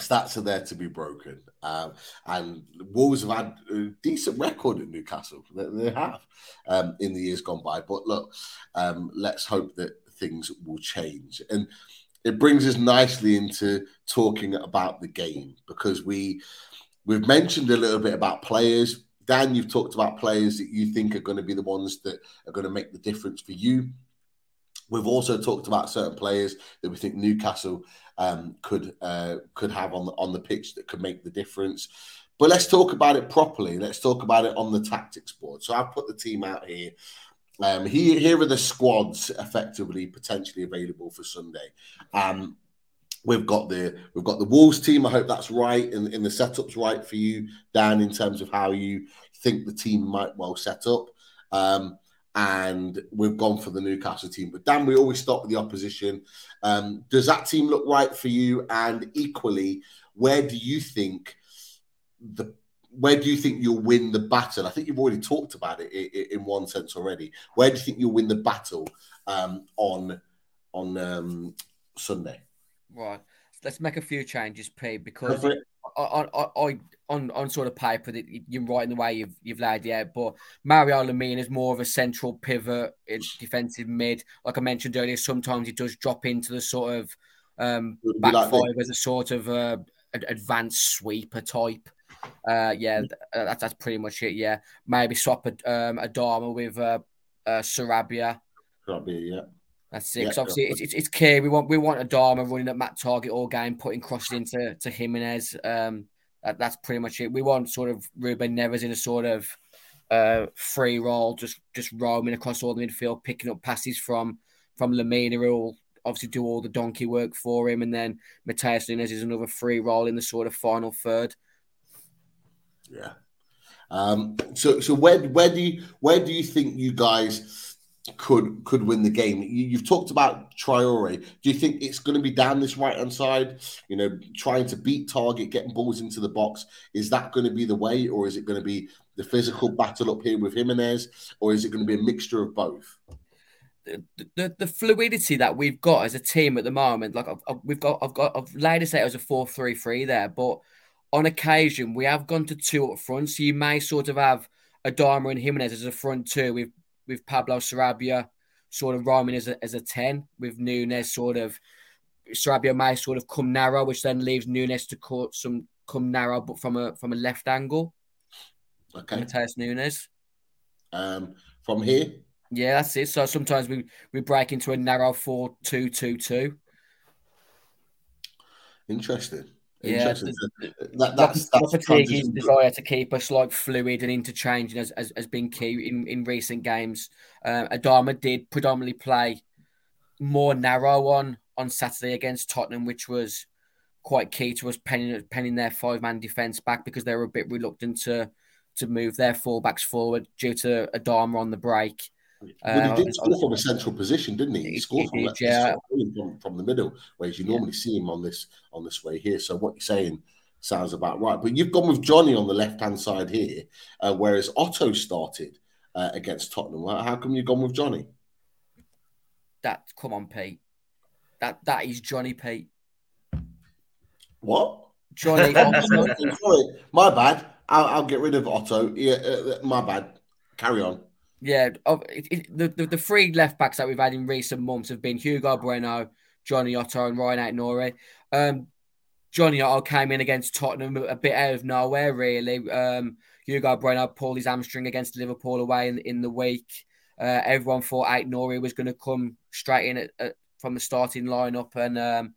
stats are there to be broken. Um, and Wolves have had a decent record at Newcastle. They, they have um, in the years gone by. But look, um, let's hope that things will change. And it brings us nicely into talking about the game because we we've mentioned a little bit about players. Dan, you've talked about players that you think are going to be the ones that are going to make the difference for you. We've also talked about certain players that we think Newcastle um, could uh, could have on the on the pitch that could make the difference. But let's talk about it properly. Let's talk about it on the tactics board. So I've put the team out here. Um, here, here are the squads effectively potentially available for Sunday. Um, we've got the we've got the Wolves team. I hope that's right and, and the setup's right for you, Dan, in terms of how you think the team might well set up. Um, and we've gone for the Newcastle team. But Dan, we always start with the opposition. Um, does that team look right for you? And equally, where do you think the where do you think you'll win the battle? I think you've already talked about it in, one sense already. Where do you think you'll win the battle um, on on um, Sunday? Right. Let's make a few changes, Pete, because I, I, on on sort of paper that you're right in the way you've you've laid it out, but Mario Lemina is more of a central pivot in defensive mid. Like I mentioned earlier, sometimes he does drop into the sort of um, back like five as a sort of uh, advanced sweeper type. Uh, yeah, uh, that's that's pretty much it. Yeah, maybe swap a um, Adama with uh, uh, Sarabia. Sarabia, yeah. That's it. Yeah, obviously, it's, it's, it's key. We want we want Adama running at Matt Targett all game, putting crosses into to Jimenez. Um, that, that's pretty much it. We want sort of Ruben Neves in a sort of uh, free role, just just roaming across all the midfield, picking up passes from from Lemina, who will obviously do all the donkey work for him, and then Matheus Nunes is another free role in the sort of final third. Yeah. Um, so so where where do you where do you think you guys could could win the game. You, have talked about Traore. Do you think it's going to be down this right hand side? You know, trying to beat Targett, getting balls into the box. Is that going to be the way, or is it going to be the physical battle up here with Jimenez, or is it going to be a mixture of both? The, the, the fluidity that we've got as a team at the moment, like I've, I've, we've got, I've got, I've laid us out as a four-three-three there, but on occasion we have gone to two up front, so you may sort of have a Adama and Jimenez as a front two with with Pablo Sarabia sort of roaming as a, as a 10, with Nunes sort of Sarabia may sort of come narrow, which then leaves Nunes to cut some come narrow, but from a from a left angle. Okay. Matheus Nunes. Um, from here, Yeah, that's it. So sometimes we we break into a narrow four two two two. interesting. Yeah, Interesting. That, that's that's Lopetegui's desire to keep us like fluid and interchanging has, has, has been key in, in recent games. Um, Adama did predominantly play more narrow on on Saturday against Tottenham, which was quite key to us penning, penning their five man defence back because they were a bit reluctant to to move their fullbacks forward due to Adama on the break. Uh, he did score from a central position, didn't he? He scored from, did, yeah. from, from the middle, whereas you Yeah. normally see him on this on this way here. So what you're saying sounds about right. But you've gone with Johnny on the left hand side here, uh, whereas Otto started uh, against Tottenham. How how come you've gone with Johnny? That come on, Pete. That that is Johnny Pete. What? Johnny. Sorry, my bad. I'll, I'll get rid of Otto. Yeah, uh, my bad. Carry on. Yeah, of it, it, the, the the three left backs that we've had in recent months have been Hugo Bueno, Johnny Otto, and Rayan Nouri. Um, Johnny Otto came in against Tottenham a bit out of nowhere, really. Um, Hugo Bueno pulled his hamstring against Liverpool away in, in the week. Uh, everyone thought Aït-Nouri was going to come straight in at, at, from the starting lineup, and um,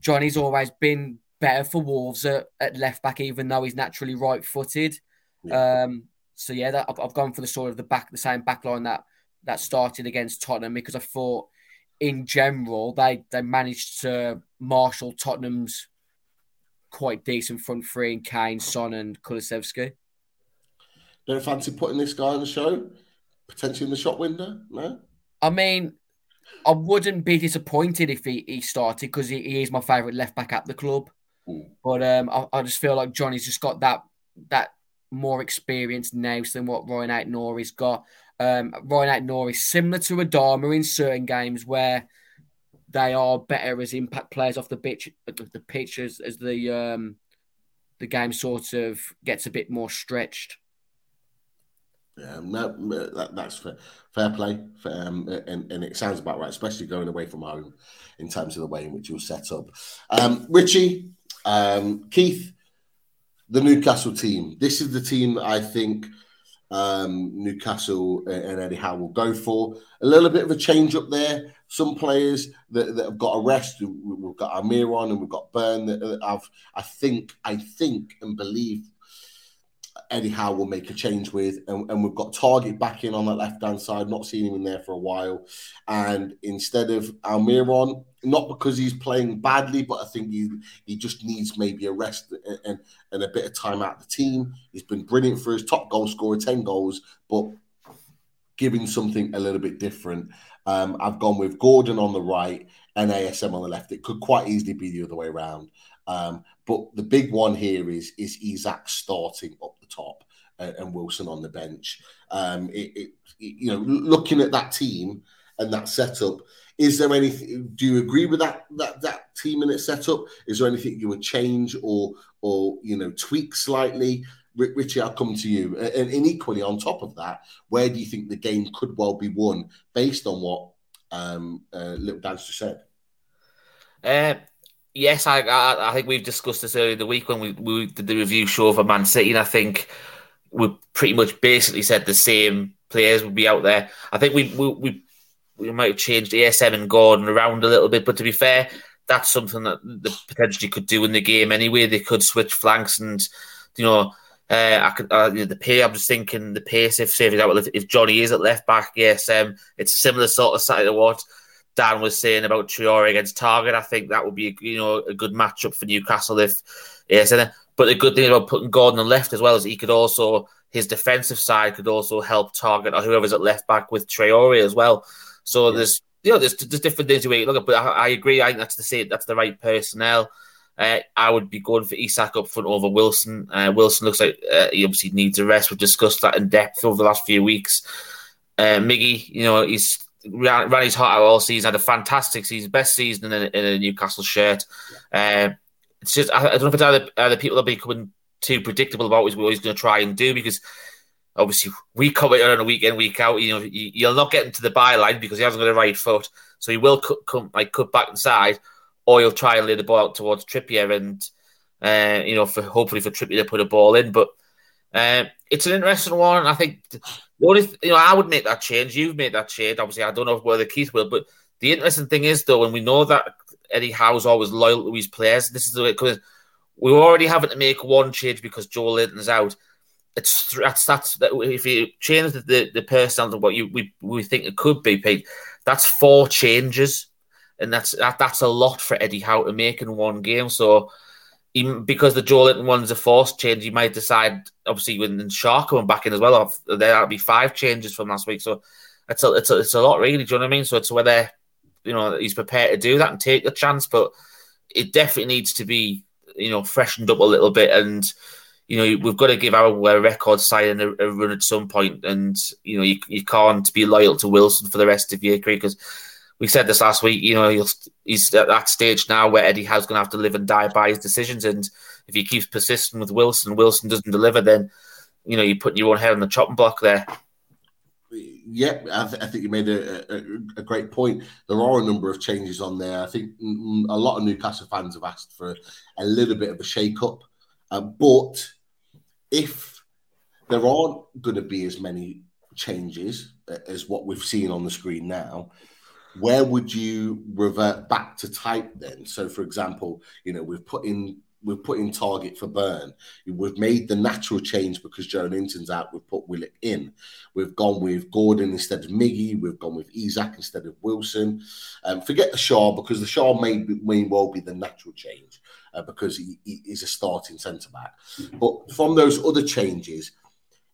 Johnny's always been better for Wolves at, at left back, even though he's naturally right footed. Um, so yeah, that, I've, I've gone for the sort of the back, the same back line that that started against Tottenham because I thought, in general, they they managed to marshal Tottenham's quite decent front three in Kane, Son, and Kulusevski. Don't fancy putting this guy on the show? Potentially in the shop window? No? I mean, I wouldn't be disappointed if he, he started because he, he is my favourite left back at the club. Mm. But um, I, I just feel like Johnny's just got that that more experience now than what Rayan Aït-Nouri's got. Um, Rayan Aït-Nouri's similar to Adama in certain games where they are better as impact players off the pitch, the, pitch as, as the um, the game sort of gets a bit more stretched. Yeah, that, that's fair, fair play, um, and, and it sounds about right, especially going away from home in terms of the way in which you're set up. Um, Richie, um, Keith, the Newcastle team. This is the team I think um, Newcastle and Eddie Howe will go for. A little bit of a change up there. Some players that, that have got a rest. We've got Almiron and we've got Burn that have, I think, I think and believe Eddie Howe will make a change with, and, and we've got Targett back in on that left hand side, not seen him in there for a while. And instead of Almiron, not because he's playing badly, but I think he he just needs maybe a rest and, and, and a bit of time out of the team. He's been brilliant for his top goal scorer, 10 goals, but giving something a little bit different. Um, I've gone with Gordon on the right and ASM on the left. It could quite easily be the other way around. Um, but the big one here is is Isak starting up the top and, and Wilson on the bench. Um, it, it, it, you know, looking at that team and that setup, is there anything? Do you agree with that that that team and its setup? Is there anything you would change or or you know tweak slightly? Richie, I'll come to you. And, and equally on top of that, where do you think the game could well be won based on what um, uh, Little Dance just said? Uh, yes, I, I, I think we've discussed this earlier in the week when we, we did the review show for Man City, and I think we pretty much basically said the same players would be out there. I think we we we, we might have changed ASM and Gordon around a little bit, but to be fair, that's something that they potentially could do in the game anyway. They could switch flanks and you know. Uh, I could uh, the pay. I'm just thinking the pace. If say if, if Johnny is at left back, yes, it's a similar sort of side of what Dan was saying about Traore against Targett. I think that would be you know a good matchup for Newcastle if yes. But the good thing about putting Gordon on left as well is he could also his defensive side could also help Targett or whoever's at left back with Traore as well. So yeah. there's you know there's, there's different things to look at, but I, I agree. I think that's the same, that's the right personnel. Uh, I would be going for Isak up front over Wilson. Uh, Wilson looks like uh, he obviously needs a rest. We've discussed that in depth over the last few weeks. Uh, Miggy, you know, he's ran, ran his heart out all season, had a fantastic season, best season in a, in a Newcastle shirt. Uh, it's just, I, I, don't know if it's either, either people are becoming too predictable about what he's going to try and do because obviously we comment on a week in, week out. You know, you, will not get to the byline because he hasn't got a right foot. So he will cut, come, like, cut back inside or he'll try and lay the ball out towards Trippier and uh, you know for hopefully for Trippier to put a ball in. But uh, it's an interesting one. I think the only you know I would make that change. You've made that change. Obviously, I don't know whether Keith will, but the interesting thing is though, when we know that Eddie Howe's always loyal to his players, this is the way because we're already having to make one change because Joelinton's out. It's that's that's that if you change the, the, the personnel to what you we, we think it could be, Pete, that's four changes, and that's that, that's a lot for Eddie Howe to make in one game. So because the Joelinton one's a forced change, you might decide obviously when Schär coming back in as well, there'll be five changes from last week. So it's a it's a, it's a lot really. Do you know what I mean? So it's whether you know he's prepared to do that and take the chance, but it definitely needs to be you know freshened up a little bit and you know we've got to give our uh, record signing a, a, run at some point and you know you, you can't be loyal to wilson for the rest of your career because we said this last week you know he's at that stage now where eddie howe's going to have to live and die by his decisions and if he keeps persisting with wilson wilson doesn't deliver then you know you're putting your own head on the chopping block there yeah, I, th- I, think you made a, a, a, great point. There are a number of changes on there. I think mm, mm, a lot of Newcastle fans have asked for a little bit of a shake up. Uh, but if there aren't going to be as many changes as what we've seen on the screen now, where would you revert back to type then? So, for example, you know, we've put in we've put in Targett for Burn. We've made the natural change because Joelinton's out. We've put Willock in. We've gone with Gordon instead of Miggy. We've gone with Isak instead of Wilson. Um, forget the Schär because the Schär may, may well be the natural change uh, because he, he is a starting centre back. But from those other changes,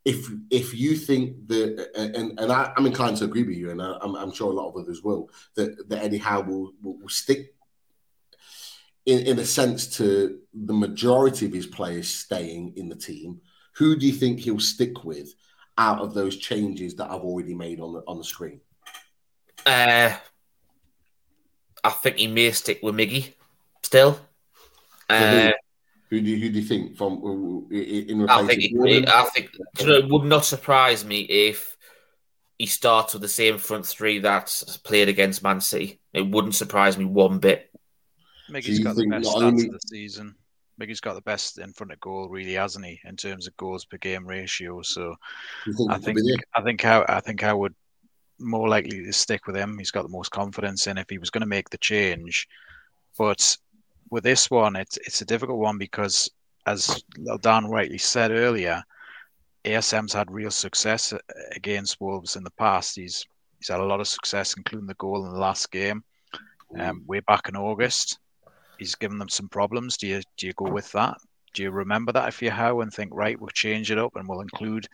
if if you think that, and, and I, am inclined to agree with you, and I, am I'm sure a lot of others will, that, that Eddie Howe will, will, will stick in, in a sense to the majority of his players staying in the team, who do you think he'll stick with out of those changes that I've already made on the on the screen? Uh, I think he may stick with Miggy still. Uh, who, do you, who do you think from in I think, he, I think you know, it would not surprise me if he starts with the same front three that played against Man City. It wouldn't surprise me one bit. Miggy's got the best stats only... of the season. Miggy's got the best in front of goal, really, hasn't he, in terms of goals per game ratio? So think I think I think how I think I would more likely to stick with him. He's got the most confidence in if he was going to make the change. But with this one, it's it's a difficult one because, as Dan rightly said earlier, ASM's had real success against Wolves in the past. He's he's had a lot of success, including the goal in the last game, um, way back in August he's given them some problems. Do you do you go with that? Do you remember that if you how and think right, we'll change it up and we'll include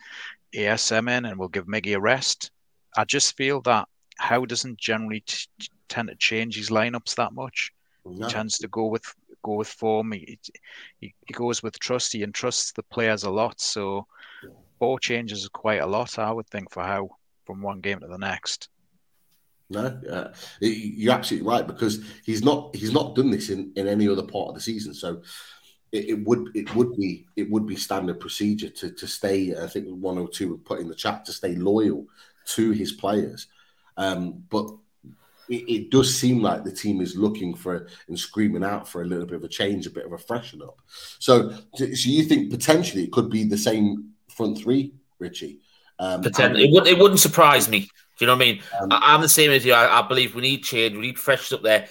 ASM in and we'll give Miggy a rest? I just feel that Howe doesn't generally t- tend to change his lineups that much. No. He tends to go with go with form. He, he, he goes with trust. He entrusts the players a lot. So four changes quite a lot, I would think, for how from one game to the next. No, uh, you're absolutely right because he's not he's not done this in, in any other part of the season. So it, it, would it would be it would be standard procedure to to stay. I think one or two would put in the chat to stay loyal to his players. Um, but it, it, does seem like the team is looking for and screaming out for a little bit of a change, a bit of a freshen up. So, so you think potentially it could be the same front three, Richie? Um, potentially, it, would, it wouldn't surprise me. Do you know what I mean? Um, I, am the same as you. I, I, believe we need change. We need freshness up there.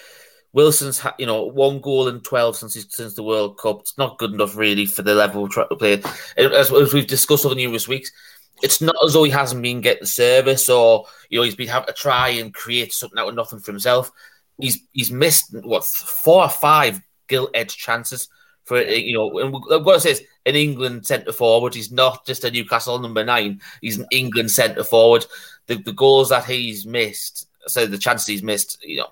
Wilson's, you know, one goal in twelve since since the World Cup. It's not good enough, really, for the level of play. As, as we've discussed over the numerous weeks, it's not as though he hasn't been getting the service or you know he's been having to try and create something out of nothing for himself. He's he's missed what four or five gilt edge chances for you know. And I've got to say, it's an England centre forward. He's not just a Newcastle number nine. He's an England centre forward the, the goals that he's missed, so the chances he's missed, you know,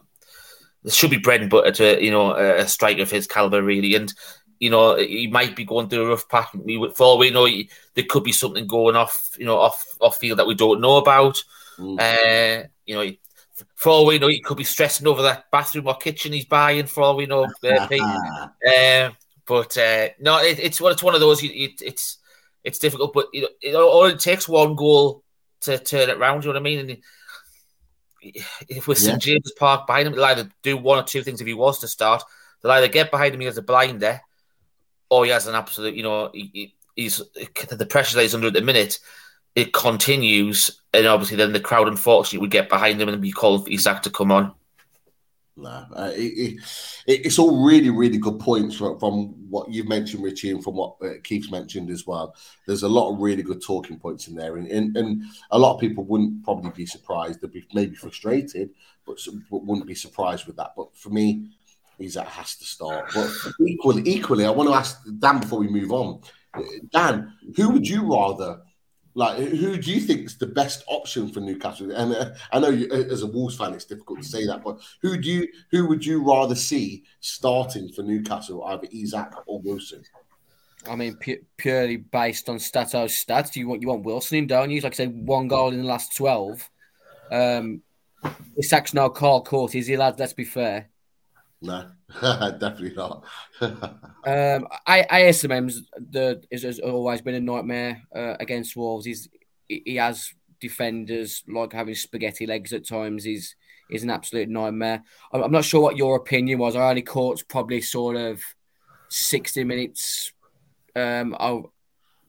there should be bread and butter to you know a striker of his caliber really, and you know he might be going through a rough patch. We, For all we know, he, there could be something going off, you know, off off field that we don't know about. Mm. Uh, you know, for all we know, he could be stressing over that bathroom or kitchen he's buying. For all we know, uh, uh, but uh, no, it, it's it's one of those. It, it's it's difficult, but you know, it, all it takes one goal to turn it around. You know what I mean? And if with St James Park behind him, he'll either do one or two things if he was to start. They'll either get behind him as a blinder, or he has an absolute, you know, he, he's the pressure that he's under at the minute. It continues, and obviously, then the crowd unfortunately would get behind him and be called for Isak to come on. No, uh, it, it, it's all really, really good points from, from, what you've mentioned, Richie, and from what uh, Keith's mentioned as well. There's a lot of really good talking points in there, and, and, and a lot of people wouldn't probably be surprised. They'd be maybe frustrated, but, but wouldn't be surprised with that. But for me, Isak has to start. But equally, equally, I want to ask Dan before we move on. Dan, who would you rather like, who do you think is the best option for Newcastle? And uh, I know you, uh, as a Wolves fan, it's difficult to say that, but who do you, who would you rather see starting for Newcastle, either Isak or Wilson? I mean, pu- purely based on Stato's stats, you want you want Wilson in, don't you? Like I say, one goal in the last twelve. Um, Isak's now Carl Cort, is he? Let's be fair. No, definitely not. um, I, ASM's the is, has always been a nightmare uh, against Wolves. He's he has defenders like having spaghetti legs at times. He's is an absolute nightmare. I'm, not sure what your opinion was. I only caught probably sort of sixty minutes um, of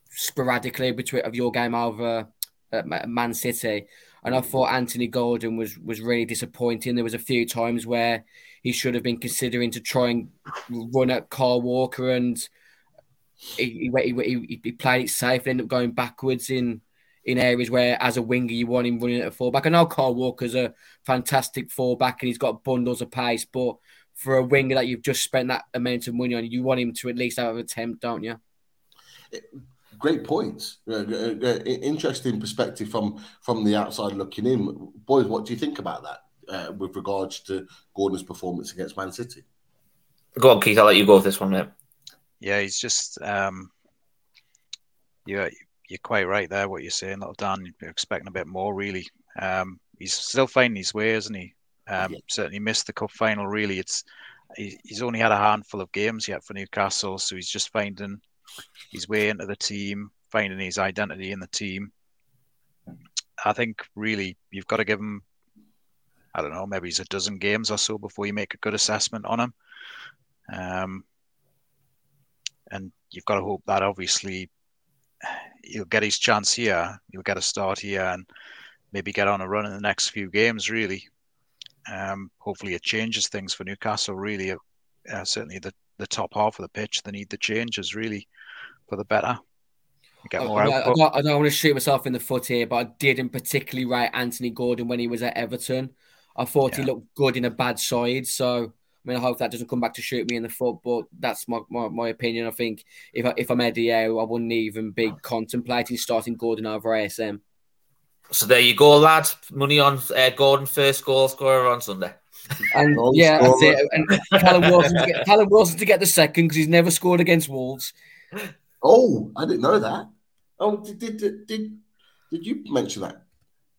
sporadically between of your game over uh, Man City, and I thought Anthony Gordon was was really disappointing. There was a few times where he should have been considering to try and run at Kyle Walker, and he, he, he, he played it safe and ended up going backwards in in areas where, as a winger, you want him running at a fullback. I know Kyle Walker's a fantastic fullback and he's got bundles of pace, but for a winger that you've just spent that amount of money on, you want him to at least have an attempt, don't you? Great points. Uh, uh, uh interesting perspective from from the outside looking in. Boys, what do you think about that? Uh, with regards to Gordon's performance against Man City. Go on, Keith. I'll let you go with this one, mate. Yeah, he's just um, you're you're quite right there. What you're saying, little Dan, you're expecting a bit more, really. Um, he's still finding his way, isn't he? Um, yeah. Certainly missed the cup final. Really, it's he's only had a handful of games yet for Newcastle, so he's just finding his way into the team, finding his identity in the team. I think really you've got to give him I don't know, maybe he's a dozen games or so before you make a good assessment on him. Um, and you've got to hope that obviously he'll get his chance here, he'll get a start here, and maybe get on a run in the next few games. Really, um, hopefully it changes things for Newcastle. Really, uh, certainly the the top half of the pitch, they need the changes really for the better. Get more I, I, don't, I don't want to shoot myself in the foot here, but I didn't particularly rate Anthony Gordon when he was at Everton. I thought yeah. he looked good in a bad side. So I mean, I hope that doesn't come back to shoot me in the foot. But that's my, my, my opinion. I think if I, if I'm Eddie I wouldn't even be contemplating starting Gordon over ASM. So there you go, lad. Money on uh, Gordon first goal scorer on Sunday. And goal yeah, that's it. And Callum Wilson, to get, Callum Wilson to get the second because he's never scored against Wolves. Oh, I didn't know that. Oh, did did did, did, did you mention that?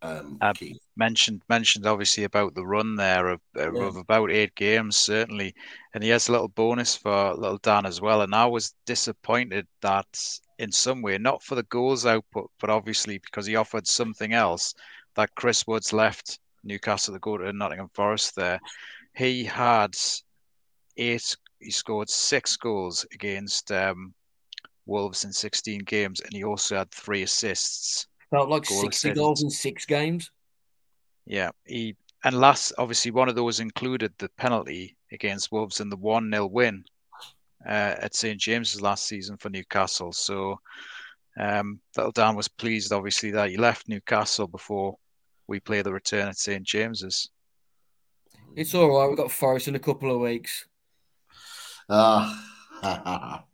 Um, uh, mentioned mentioned obviously about the run there of, yeah. of about eight games certainly, and he has a little bonus for little Dan as well. And I was disappointed that in some way, not for the goals output, but obviously because he offered something else, that Chris Woods left Newcastle to go to Nottingham Forest. There, he had eight. He scored six goals against um, Wolves in 16 games, and he also had three assists. Felt like goal 60 assists. goals in six games. Yeah, he and last obviously one of those included the penalty against Wolves in the one 0 win uh, at St James's last season for Newcastle. So um, Little Dan was pleased, obviously, that he left Newcastle before we play the return at St James's. It's all right. We've got Forest in a couple of weeks. Ah,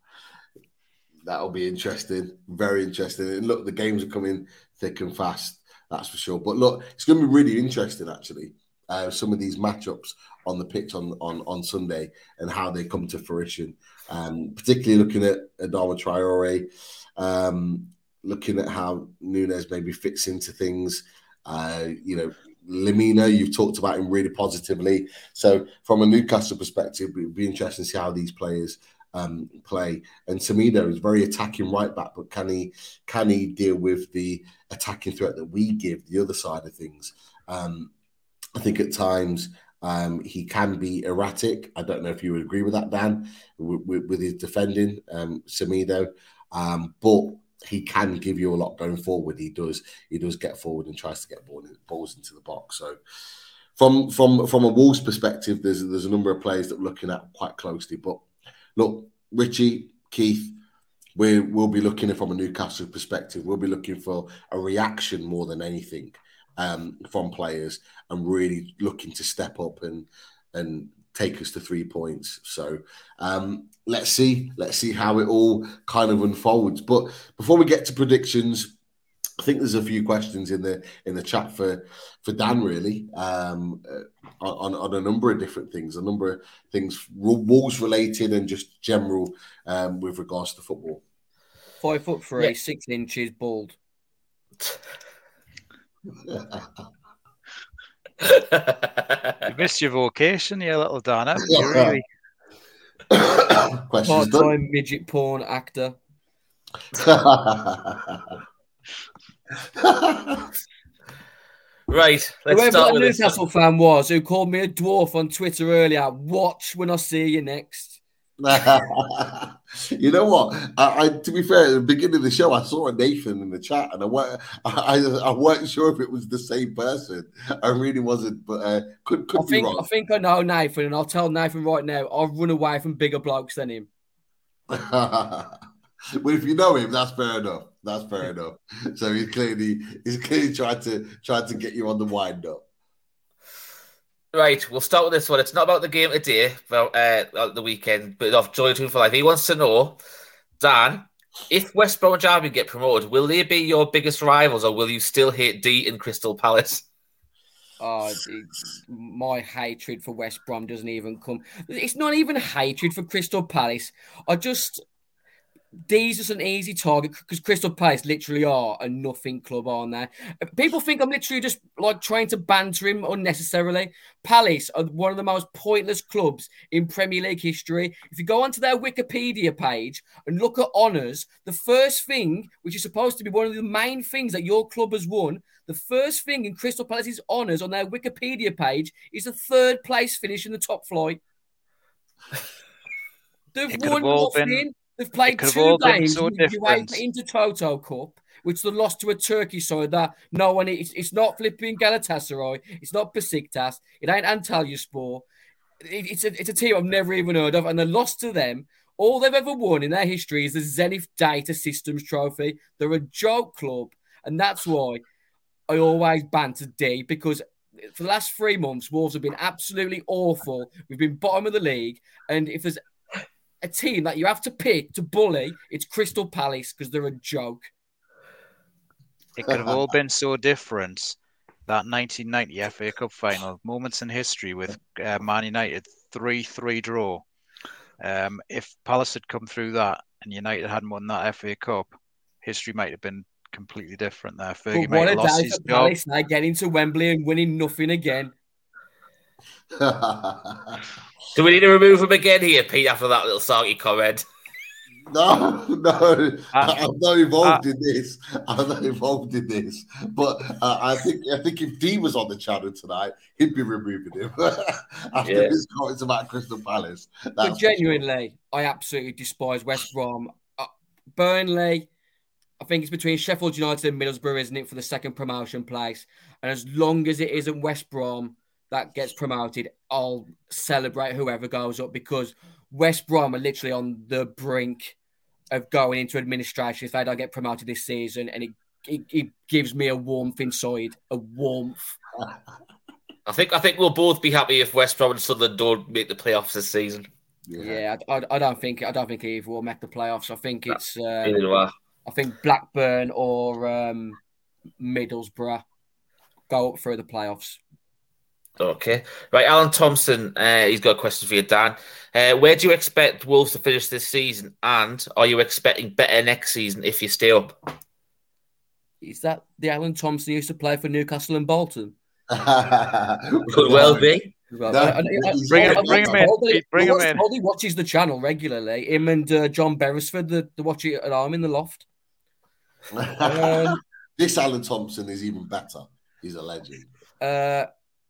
that'll be interesting. Very interesting. And look, the games are coming thick and fast. That's for sure. But look, it's going to be really interesting, actually. Uh, some of these matchups on the pitch on, on, on Sunday and how they come to fruition. Um, particularly looking at Adama Traore, um, looking at how Nunes maybe fits into things. Uh, you know, Lemina, you've talked about him really positively. So, from a Newcastle perspective, it'd be interesting to see how these players um, play. And Semedo is very attacking right back, but can he can he deal with the attacking threat that we give the other side of things? Um, I think at times um, he can be erratic. I don't know if you would agree with that, Dan, with, with his defending, um. Um, but he can give you a lot going forward. He does. He does get forward and tries to get ball, balls into the box. So, from from from a Wolves perspective, there's there's a number of players that we're looking at quite closely. But look, Richie, Keith, we will be looking from a Newcastle perspective. We'll be looking for a reaction more than anything um, from players, and really looking to step up and and take us to three points. So um, let's see, let's see how it all kind of unfolds. But before we get to predictions, I think there's a few questions in the in the chat for for Dan really um, uh, on on a number of different things, a number of things Wolves related and just general um, with regards to football. Five foot three, yeah. six inches, bald. you missed your vocation, you little Donna. You really... Part-time midget porn actor. right, let's Whoever start the Newcastle fan was who called me a dwarf on Twitter earlier, watch when I see you next. you know what? I, I, to be fair, at the beginning of the show, I saw a Nathan in the chat, and I weren't, I, I, wasn't sure if it was the same person. I really wasn't, but uh, could could I be think wrong. I think I know Nathan, and I'll tell Nathan right now. I'll run away from bigger blokes than him. well, if you know him, that's fair enough. That's fair enough. So he's clearly he's clearly trying to trying to get you on the wind up. Right, we'll start with this one. It's not about the game today, but uh, the weekend, but of Joy Two for Life. He wants to know, Dan, if West Brom and Derby get promoted, will they be your biggest rivals, or will you still hate D in Crystal Palace? Oh, my hatred for West Brom doesn't even come. It's not even hatred for Crystal Palace. I just D's just an easy target because Crystal Palace literally are a nothing club, aren't they? People think I'm literally just like trying to banter him unnecessarily. Palace are one of the most pointless clubs in Premier League history. If you go onto their Wikipedia page and look at honours, the first thing, which is supposed to be one of the main things that your club has won, the first thing in Crystal Palace's honours on their Wikipedia page is a third place finish in the top flight. They've won nothing. They've played two games so in the UEFA Intertoto Cup, which they lost to a Turkey side that no one. It's, it's not flipping Galatasaray. It's not Besiktas. It ain't Antalyaspor. It, it's a it's a team I've never even heard of, and they lost to them. All they've ever won in their history is the Zenith Data Systems Trophy. They're a joke club, and that's why I always banter D because for the last three months, Wolves have been absolutely awful. We've been bottom of the league, and if there's a team that you have to pick to bully, it's Crystal Palace because they're a joke. It could have all been so different. That 1990 FA Cup final, moments in history with uh, Man United 3 3 draw. Um, if Palace had come through that and United hadn't won that FA Cup, history might have been completely different there. Fergie but what a day for Palace now getting to Wembley and winning nothing again. Do we need to remove him again here, Pete, after that little Sarky comment? No, no, uh, I'm not involved uh, in this. I'm not involved in this. But uh, I think I think if D was on the channel tonight, he'd be removing him after yeah. his comments about Crystal Palace. but genuinely, sure. I absolutely despise West Brom. Uh, Burnley, I think it's between Sheffield United and Middlesbrough, isn't it, for the second promotion place? And as long as it isn't West Brom, that gets promoted, I'll celebrate whoever goes up because West Brom are literally on the brink of going into administration if they don't get promoted this season, and it it, it gives me a warmth inside, a warmth. I think I think we'll both be happy if West Brom and Sunderland don't make the playoffs this season. Yeah, yeah I, I, I, don't think I don't think either will make the playoffs. I think it's uh, I think Blackburn or um, Middlesbrough go up through the playoffs. Okay. Right. Alan Thompson, uh, he's got a question for you, Dan. Uh, where do you expect Wolves to finish this season? And are you expecting better next season if you stay up? Is that the Alan Thompson used to play for Newcastle and Bolton? Could well be. bring him, bring him in. Bring him in. He watches the channel regularly. Him and uh, John Beresford, the, the watch it at home in the loft. Um, this Alan Thompson is even better. He's a legend. Uh,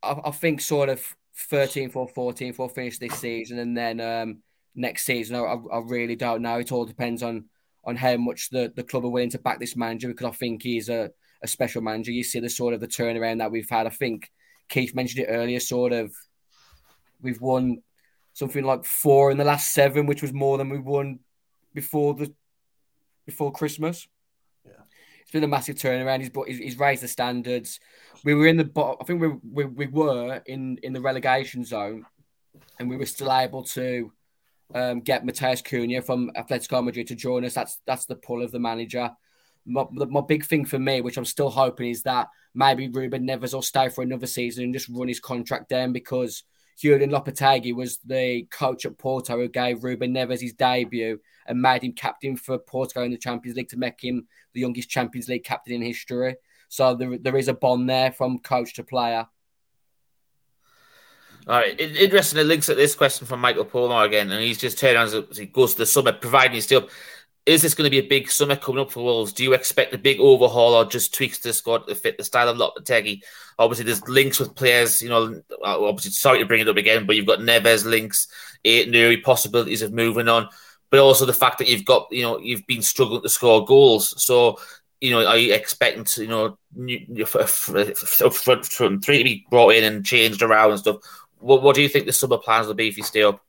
I, I think sort of 13th or 14th will finish this season, and then um, next season, I, I, really don't know. It all depends on on how much the, the club are willing to back this manager because I think he's a, a special manager. You see the sort of the turnaround that we've had. I think Keith mentioned it earlier. Sort of, we've won something like four in the last seven, which was more than we won before the before Christmas. It's been a massive turnaround. He's brought, he's raised the standards. We were in the I think we, we we were in in the relegation zone, and we were still able to um, get Matheus Cunha from Atletico Madrid to join us. That's that's the pull of the manager. My, my big thing for me, which I'm still hoping, is that maybe Ruben Neves will stay for another season and just run his contract down because Julian Lopetegui was the coach at Porto who gave Ruben Neves his debut and made him captain for Porto in the Champions League to make him the youngest Champions League captain in history. So there, there is a bond there from coach to player. All right, interesting. Links at this question from Michael Palmer again, and he's just turned on as he goes to the summer, providing he's still. Is this going to be a big summer coming up for Wolves? Do you expect a big overhaul or just tweaks to the squad to fit the style of Lopetegui? Obviously, there's links with players. You know, obviously, sorry to bring it up again, but you've got Neves links, Aït-Nouri possibilities of moving on, but also the fact that you've got, you know, you've been struggling to score goals. So you know, are you expecting to, you know, from three to be brought in and changed around and stuff? What, what do you think the summer plans will be if you stay up?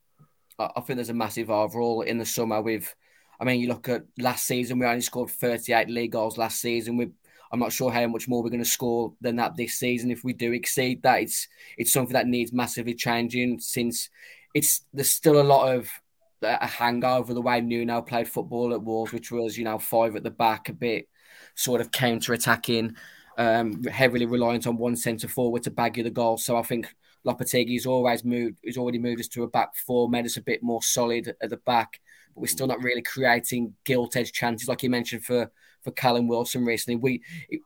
I think there's a massive overhaul in the summer. With, I mean, you look at last season, we only scored 38 league goals last season. We, I'm not sure how much more we're going to score than that this season. If we do exceed that, it's it's something that needs massively changing. Since it's there's still a lot of a hangover the way Nuno played football at Wolves, which was you know five at the back, a bit sort of counter attacking, um, heavily reliant on one centre forward to bag you the goal. So I think Lopetegui's always moved, he's already moved us to a back four, made us a bit more solid at the back, but we're still not really creating gilt edge chances like you mentioned for for Callum Wilson recently. We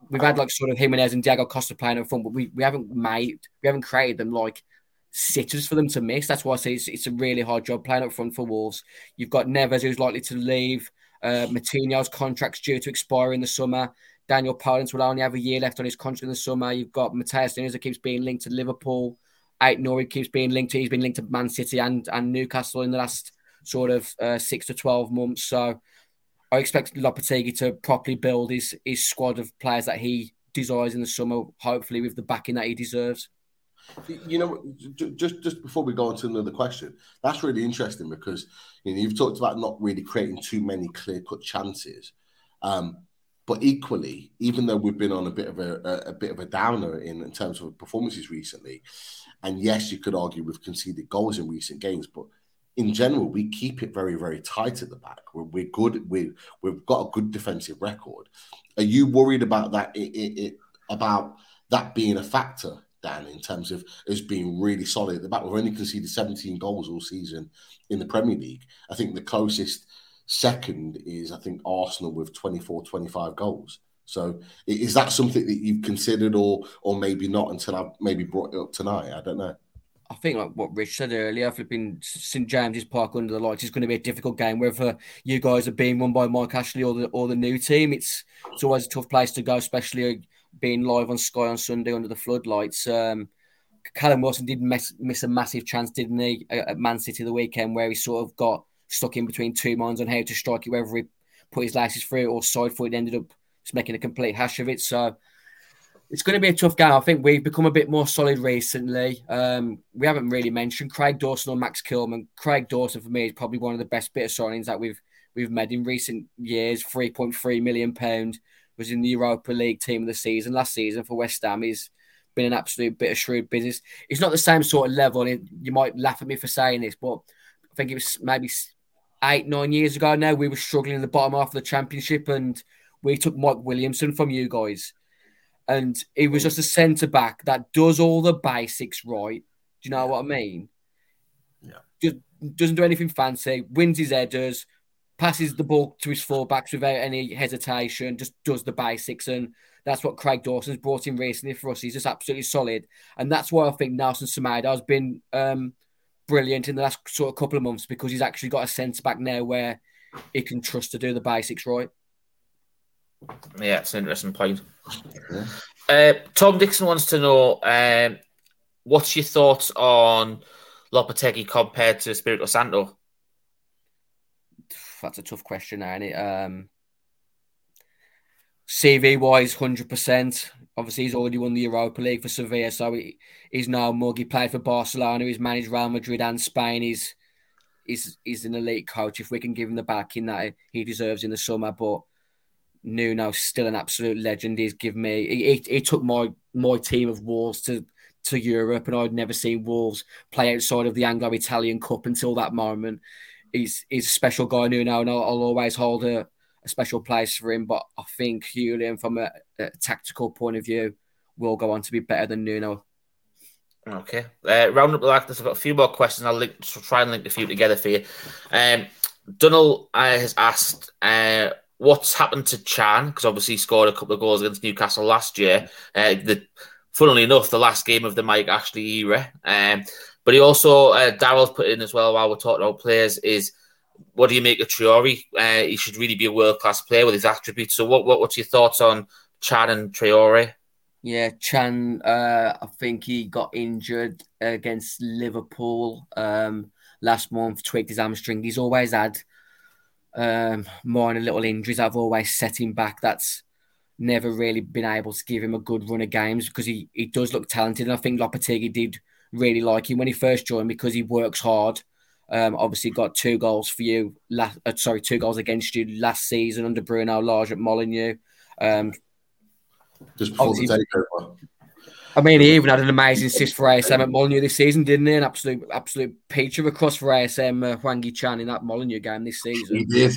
we've had like sort of Jimenez and Diego Costa playing up front, but we, we haven't made we haven't created them like sitters for them to miss. That's why I say it's, it's a really hard job playing up front for Wolves. You've got Neves who's likely to leave. Uh, Moutinho's contract's due to expire in the summer. Daniel Podence will only have a year left on his contract in the summer. You've got Matheus Nunes that keeps being linked to Liverpool. Aït-Nouri keeps being linked to. He's been linked to Man City and, and Newcastle in the last sort of uh, six to twelve months. So I expect Lopetegui to properly build his his squad of players that he desires in the summer. Hopefully, with the backing that he deserves. You know, just just before we go on to another question, that's really interesting because you know you've talked about not really creating too many clear cut chances. Um, but equally, even though we've been on a bit of a, a, a bit of a downer in, in terms of performances recently, and yes, you could argue we've conceded goals in recent games, but in general, we keep it very, very tight at the back. We're, we're good. We we've got a good defensive record. Are you worried about that? It, it, it, about that being a factor, Dan, in terms of us being really solid at the back? We've only conceded 17 goals all season in the Premier League. I think the closest second is I think Arsenal with 24, 25 goals. So is that something that you've considered, or or maybe not until I've maybe brought it up tonight? I don't know. I think like what Rich said earlier, flipping St James's Park under the lights is going to be a difficult game. Whether you guys are being run by Mike Ashley or the or the new team, it's it's always a tough place to go, especially being live on Sky on Sunday under the floodlights. Um, Callum Wilson did miss, miss a massive chance, didn't he, at Man City the weekend, where he sort of got stuck in between two minds on how to strike it, whether he put his laces through or side foot, ended up just making a complete hash of it. So it's going to be a tough game. I think we've become a bit more solid recently. Um, we haven't really mentioned Craig Dawson or Max Kilman. Craig Dawson for me is probably one of the best bit of signings that we've we've made in recent years. Three point three million pound was in the Europa League team of the season last season for West Ham. He's been an absolute bit of shrewd business. It's not the same sort of level. You might laugh at me for saying this, but I think it was maybe eight nine years ago. Now we were struggling in the bottom half of the championship and we took Mike Williamson from you guys, and he was just a centre back that does all the basics right. Do you know what I mean? Yeah. Just doesn't do anything fancy, wins his headers, passes the ball to his fullbacks without any hesitation, just does the basics. And that's what Craig Dawson's brought in recently for us. He's just absolutely solid. And that's why I think Nelson Semedo has been um, brilliant in the last sort of couple of months because he's actually got a centre back now where he can trust to do the basics right. Yeah, it's an interesting point. Uh, Tom Dixon wants to know um, what's your thoughts on Lopetegui compared to Espirito Santo? That's a tough question, ain't it? Um, CV wise, hundred percent. Obviously, he's already won the Europa League for Sevilla, so he, he's now mug. He played for Barcelona. He's managed Real Madrid and Spain. He's he's he's an elite coach. If we can give him the backing that he deserves in the summer, but Nuno's still an absolute legend. He's given me. He, took my my team of Wolves to to Europe, and I'd never seen Wolves play outside of the Anglo-Italian Cup until that moment. He's he's a special guy, Nuno, and I'll, I'll always hold a, a, special place for him. But I think Julian, from a, a, tactical point of view, will go on to be better than Nuno. Okay, uh, round up like this. I've got a few more questions. I'll link, try and link a few together for you. Um, Dunnell uh, has asked. Uh, what's happened to Chan Because obviously he scored a couple of goals against Newcastle last year. Uh, the funnily enough, the last game of the Mike Ashley era. Um, but he also, uh, Daryl's put in as well while we're talking about players, is what do you make of Traore? Uh, he should really be a world class player with his attributes. So, what, what what's your thoughts on Chan and Traore? Yeah, Chan. uh, I think he got injured against Liverpool um, last month, tweaked his hamstring. He's always had um, minor little injuries. I've always set him back. That's never really been able to give him a good run of games because he, he does look talented. And I think Lopetegui did really like him when he first joined because he works hard. Um, obviously, got two goals for you. Last, uh, sorry, two goals against you last season under Bruno Lage at Molineux. Um, Just before the takeover. I mean, he even had an amazing assist for ASM at Molineux this season, didn't he? An absolute, absolute peach of a cross for ASM uh, Hwang Chan in that Molineux game this season. He did.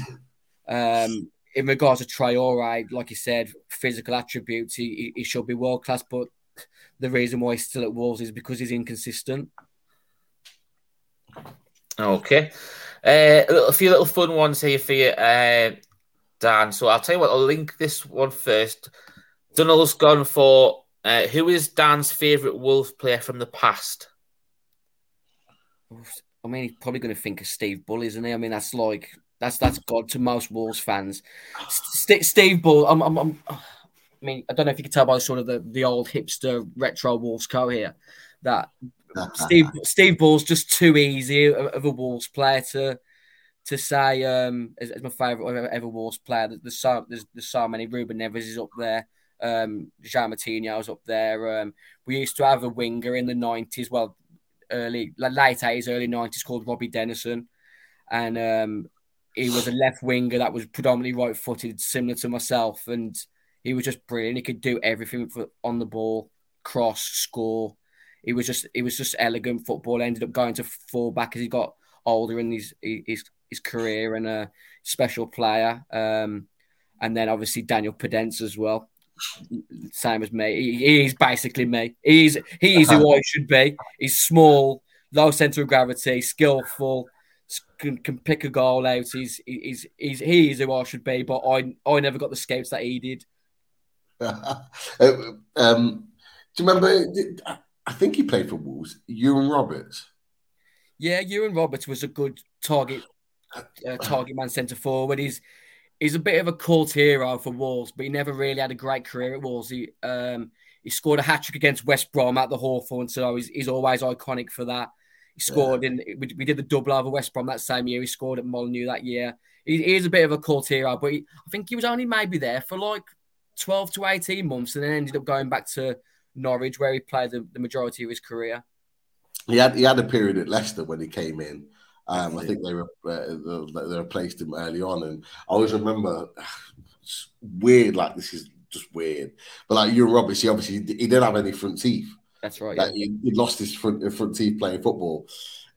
Um, in regards to Traore, like you said, physical attributes, he, he should be world class, but the reason why he's still at Wolves is because he's inconsistent. Okay. Uh, a few little fun ones here for you, uh, Dan. So I'll tell you what, I'll link this one first. Dunnell's gone for uh, who is Dan's favourite Wolves player from the past? I mean, he's probably going to think of Steve Bull, isn't he? I mean, that's like that's that's God to most Wolves fans. St- Steve Bull, I'm, I'm, I'm, i mean, I don't know if you can tell by sort of the, the old hipster retro Wolves co here that Steve Steve Bull's just too easy of a Wolves player to to say um, as, as my favourite ever Wolves player. There's so there's, there's so many. Ruben Neves is up there. Um, Jean was up there. Um, we used to have a winger in the nineties. Well, early late eighties, early nineties called Robbie Dennison, and um, he was a left winger that was predominantly right footed, similar to myself, and he was just brilliant. He could do everything for, on the ball, cross, score. He was just he was just elegant football. Ended up going to fullback as he got older in his his his career and a special player. Um, and then obviously Daniel Podence as well, same as me. He, he's basically me. He's he's who I should be. He's small, low center of gravity, skillful, can, can pick a goal out. He's he's he's he is who I should be, but I I never got the scouts that he did. um, do you remember? I think he played for Wolves. Iwan Roberts. Yeah, Iwan Roberts was a good target uh, target man centre forward. He's he's a bit of a cult hero for Wolves, but he never really had a great career at Wolves. He um, he scored a hat trick against West Brom at the Hawthorn, so he's, he's always iconic for that. He scored yeah. in. We, we, did the double over West Brom that same year. He scored at Molineux that year. He, he is a bit of a cult hero, but he, I think he was only maybe there for like twelve to eighteen months, and then ended up going back to Norwich, where he played the, the majority of his career. He had he had a period at Leicester when he came in. Um, I think they were uh, they replaced him early on, and I always remember it's weird. Like this is just weird, but like Iwan Roberts, he obviously he didn't have any front teeth. That's right. Like yeah. he, he, lost his front front teeth playing football,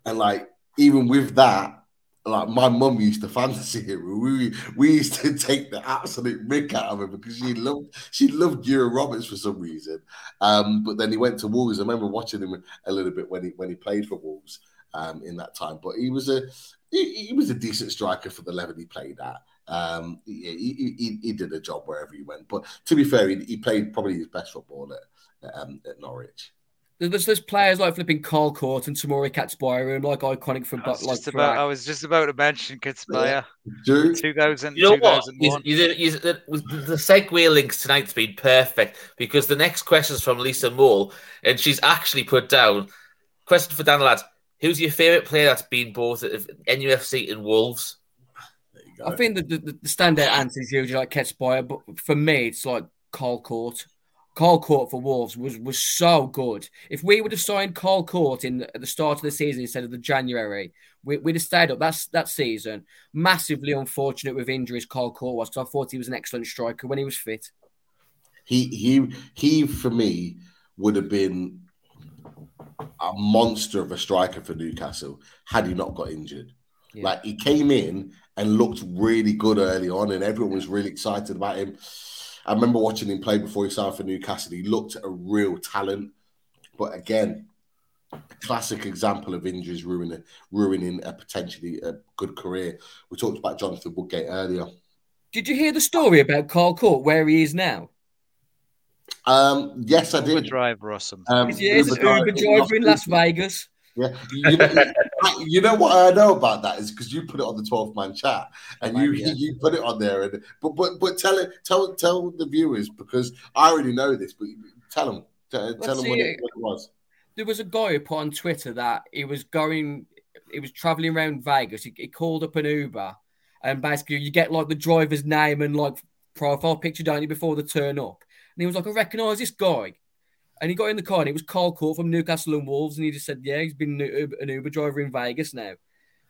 and like even with that, like my mum used to fantasy him. We we used to take the absolute mick out of him because she loved she loved Iwan Roberts for some reason. Um, but then he went to Wolves. I remember watching him a little bit when he when he played for Wolves um, in that time. But he was a he, he, was a decent striker for the level he played at. Um, he, he, he, did a job wherever he went. But to be fair, he, he played probably his best football at, um, at Norwich. There's there's players like flipping Carl Cort and Temuri Ketsbaia, like iconic for I was, like just about, I was just about to mention Ketsbaia. Do 2000, You know what? 2001. You, you, you, the, the segue links tonight's been perfect because the next question is from Lisa Mole, and she's actually put down question for Dan Lads. Who's your favourite player that's been both at NUFC and Wolves? there you go. I think the, the, the standout answer is usually like Ketsbaia, but for me, it's like Carl Cort. Carl Cort for Wolves was was so good. If we would have signed Carl Cort in at the start of the season instead of the January, we, we'd have stayed up. That's that season. Massively unfortunate with injuries. Carl Cort was. 'cause I thought he was an excellent striker when he was fit. he he he for me would have been a monster of a striker for Newcastle had he not got injured. Yeah. Like he came in and looked really good early on, and everyone was really excited about him. I remember watching him play before he signed for Newcastle. He looked a real talent, but again, a classic example of injuries ruining ruining a potentially a good career. We talked about Jonathan Woodgate earlier. Did you hear the story about Carl Cort where he is now? Um, yes, I did. Uber did. driver or something. Um, He's an Uber driver- driver in Las Vegas. Yeah, you know, you know what I know about that is because you put it on the twelve man chat and you Maybe, yeah. you put it on there and but but but tell it tell tell the viewers because I already know this but tell them tell, tell them what it. it, what it was. there was a guy who put on Twitter that he was going, he was traveling around Vegas. He, he called up an Uber, and basically you get like the driver's name and like profile picture, don't you, before the turn up. He was like, I recognise this guy. And he got in the car and it was Carl Cort from Newcastle and Wolves. And he just said, Yeah, he's been an Uber, an Uber driver in Vegas now.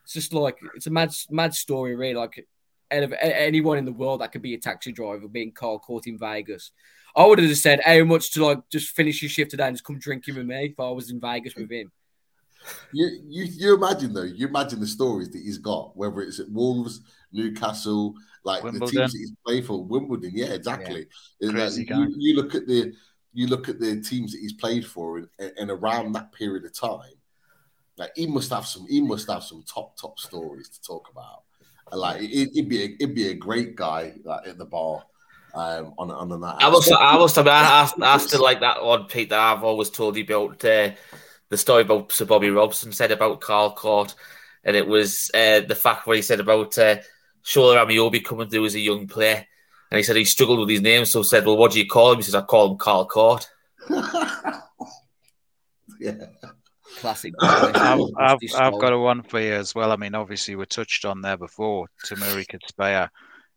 It's just like, it's a mad, mad story, really. Like, anyone in the world that could be a taxi driver being Carl Cort in Vegas. I would have just said, How much to like just finish your shift today and just come drinking with me if I was in Vegas with him? You you you imagine though you imagine the stories that he's got whether it's at Wolves, Newcastle, like the teams that he's played for, Wimbledon. Yeah, exactly. It's Crazy like, guy. you, you look at the you look at the teams that he's played for and, and around that period of time, like he must have some he must have some top top stories to talk about. And like it, it'd be a, it'd be a great guy like at the bar um, on on that. I must, I must have asked, asked it like that one, Pete, that I've always told you about uh, the story about Sir Bobby Robson said about Carl Cort, and it was uh, the fact where he said about uh, Shola Ameobi coming through as a young player, and he said he struggled with his name, so said, "Well, what do you call him?" He says, "I call him Carl Cort." yeah. Classic. I've, I've, I've got a one for you as well. I mean, obviously, we touched on there before, Temuri Ketsbaia.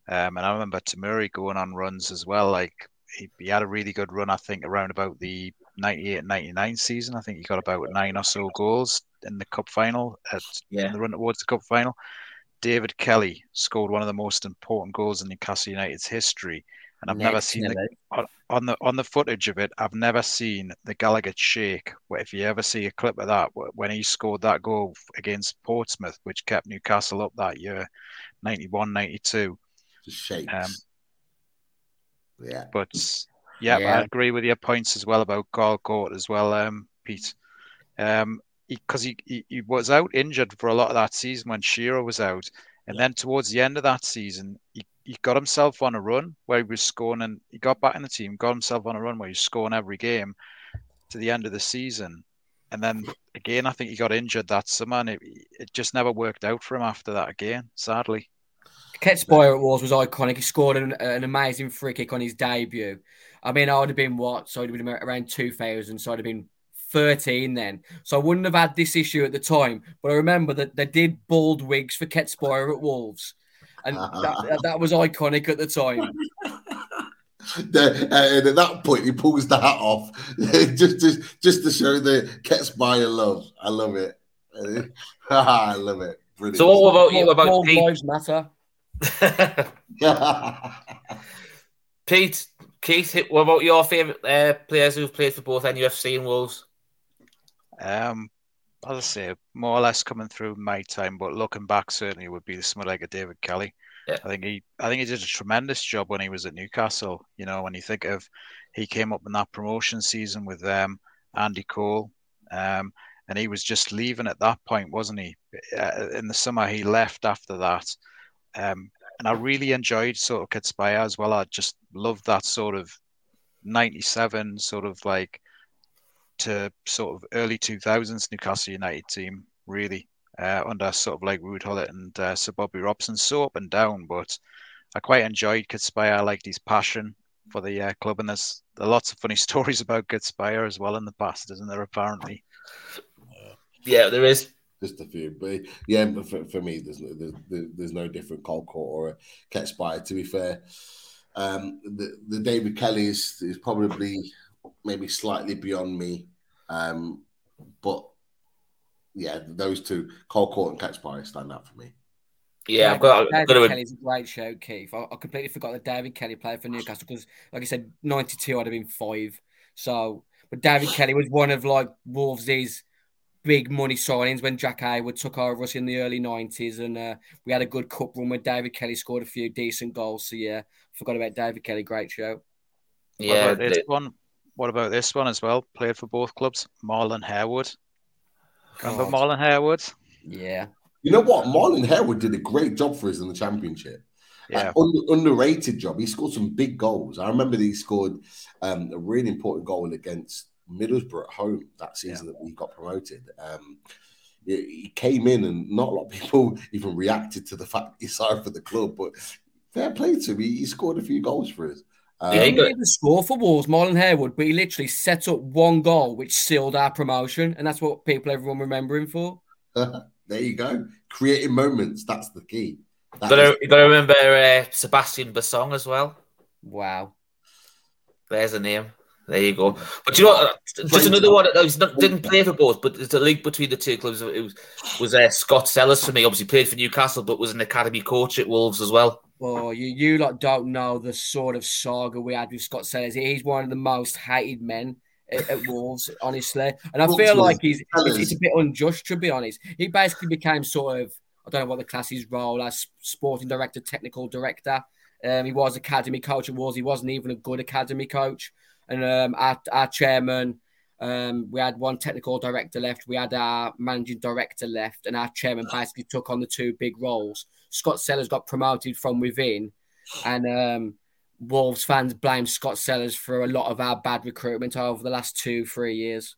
Um, and I remember Temuri going on runs as well. Like, he, he had a really good run, I think, around about the 98 99 season. I think he got about nine or so goals in the cup final, at, Yeah. in the run towards the cup final. David Kelly scored one of the most important goals in Newcastle United's history. And I've never seen the, on, on the on the footage of it, I've never seen the Gallagher shake. Where if you ever see a clip of that, when he scored that goal against Portsmouth, which kept Newcastle up that year, 91, 92. Just shakes. Um, yeah. But yeah, Yeah. I agree with your points as well about Carl Cort as well, um, Pete. Um, because he, he, he was out injured for a lot of that season when Shearer was out, and then towards the end of that season, he, he got himself on a run where he was scoring, and he got back in the team, got himself on a run where he was scoring every game to the end of the season, and then again, I think he got injured that summer, and it, it just never worked out for him after that again, sadly. Ketsbaia at Wars was iconic. He scored an, an amazing free kick on his debut. I mean, I would have been what? So it would have been around 2000. So I'd have been 13 then. So I wouldn't have had this issue at the time. But I remember that they did bald wigs for Ketsbaia at Wolves. And that, that, that was iconic at the time. The- uh, and at that point, he pulls the hat off just, just, just to show the Ketsbaia love. I love it. I love it. Brilliant. So what about you? What about Bald Pete? lives matter. Pete, Keith, what about your favourite uh, players who've played for both NUFC and Wolves? Um, as I say, more or less coming through my time, but looking back, certainly would be someone like a David Kelly. Yeah. I think he, I think he did a tremendous job when he was at Newcastle. You know, when you think of, he came up in that promotion season with um, Andy Cole, um, and he was just leaving at that point, wasn't he? Uh, in the summer, he left after that. Um, and I really enjoyed sort of Ketsbaia as well. I just loved that sort of 97 sort of like to sort of early 2000s Newcastle United team, really, uh, under sort of like Ruud Gullit and uh, Sir Bobby Robson. So up and down, but I quite enjoyed Kurt I liked his passion for the uh, club, and there's, there lots of funny stories about Kurt as well in the past, isn't there? Apparently. Yeah, there is just a few. But yeah, for, for me, there's, there's there's no different Carl Cort or a Ketsbaia. To be fair, um, the the David Kelly is, is probably maybe slightly beyond me, um, but yeah, those two, Carl Cort and Ketsbaia, stand out for me. Yeah, I've got. David got to... Kelly's a great show, Keith. I, I, completely forgot that David Kelly played for Newcastle because, like I said, '92 I'd have been five. So, but David Kelly was one of like Wolves' big money signings when Jack Hayward took over us in the early 90s. And uh, we had a good cup run where David Kelly scored a few decent goals. So, yeah, forgot about David Kelly. Great show. Yeah. What this one? What about this one as well? Played for both clubs. Marlon Harewood. Remember God. Marlon Harewood? Yeah. You know what? Marlon Harewood did a great job for us in the championship. Yeah. Uh, underrated job. He scored some big goals. I remember that he scored um, a really important goal against Middlesbrough at home that season yeah. that we got promoted. Um, he came in and not a lot of people even reacted to the fact he signed for the club, but fair play to him. He, he scored a few goals for us. Um, yeah, he didn't even score for Wolves, Marlon Harewood, but he literally set up one goal which sealed our promotion, and that's what people, everyone, remember him for. there you go, creating moments. That's the key. That got to, you got to remember uh, Sebastian Bassong as well. Wow, there's a name. There you go. But you know, just another one that not, didn't play for both, but there's a link between the two clubs. It was, was uh, Scott Sellars for me. Obviously played for Newcastle, but was an academy coach at Wolves as well. Oh, you you lot don't know the sort of saga we had with Scott Sellars. He's one of the most hated men at, at Wolves, honestly. And I feel like he's it's, it's, a bit unjust to be honest. He basically became sort of I don't know what the class class's role as sporting director, technical director. Um, he was academy coach at Wolves. He wasn't even a good academy coach and um, our, our chairman, um, we had one technical director left, we had our managing director left, and our chairman basically took on the two big roles. Scott Sellars got promoted from within, and um, Wolves fans blame Scott Sellars for a lot of our bad recruitment over the last two, three years.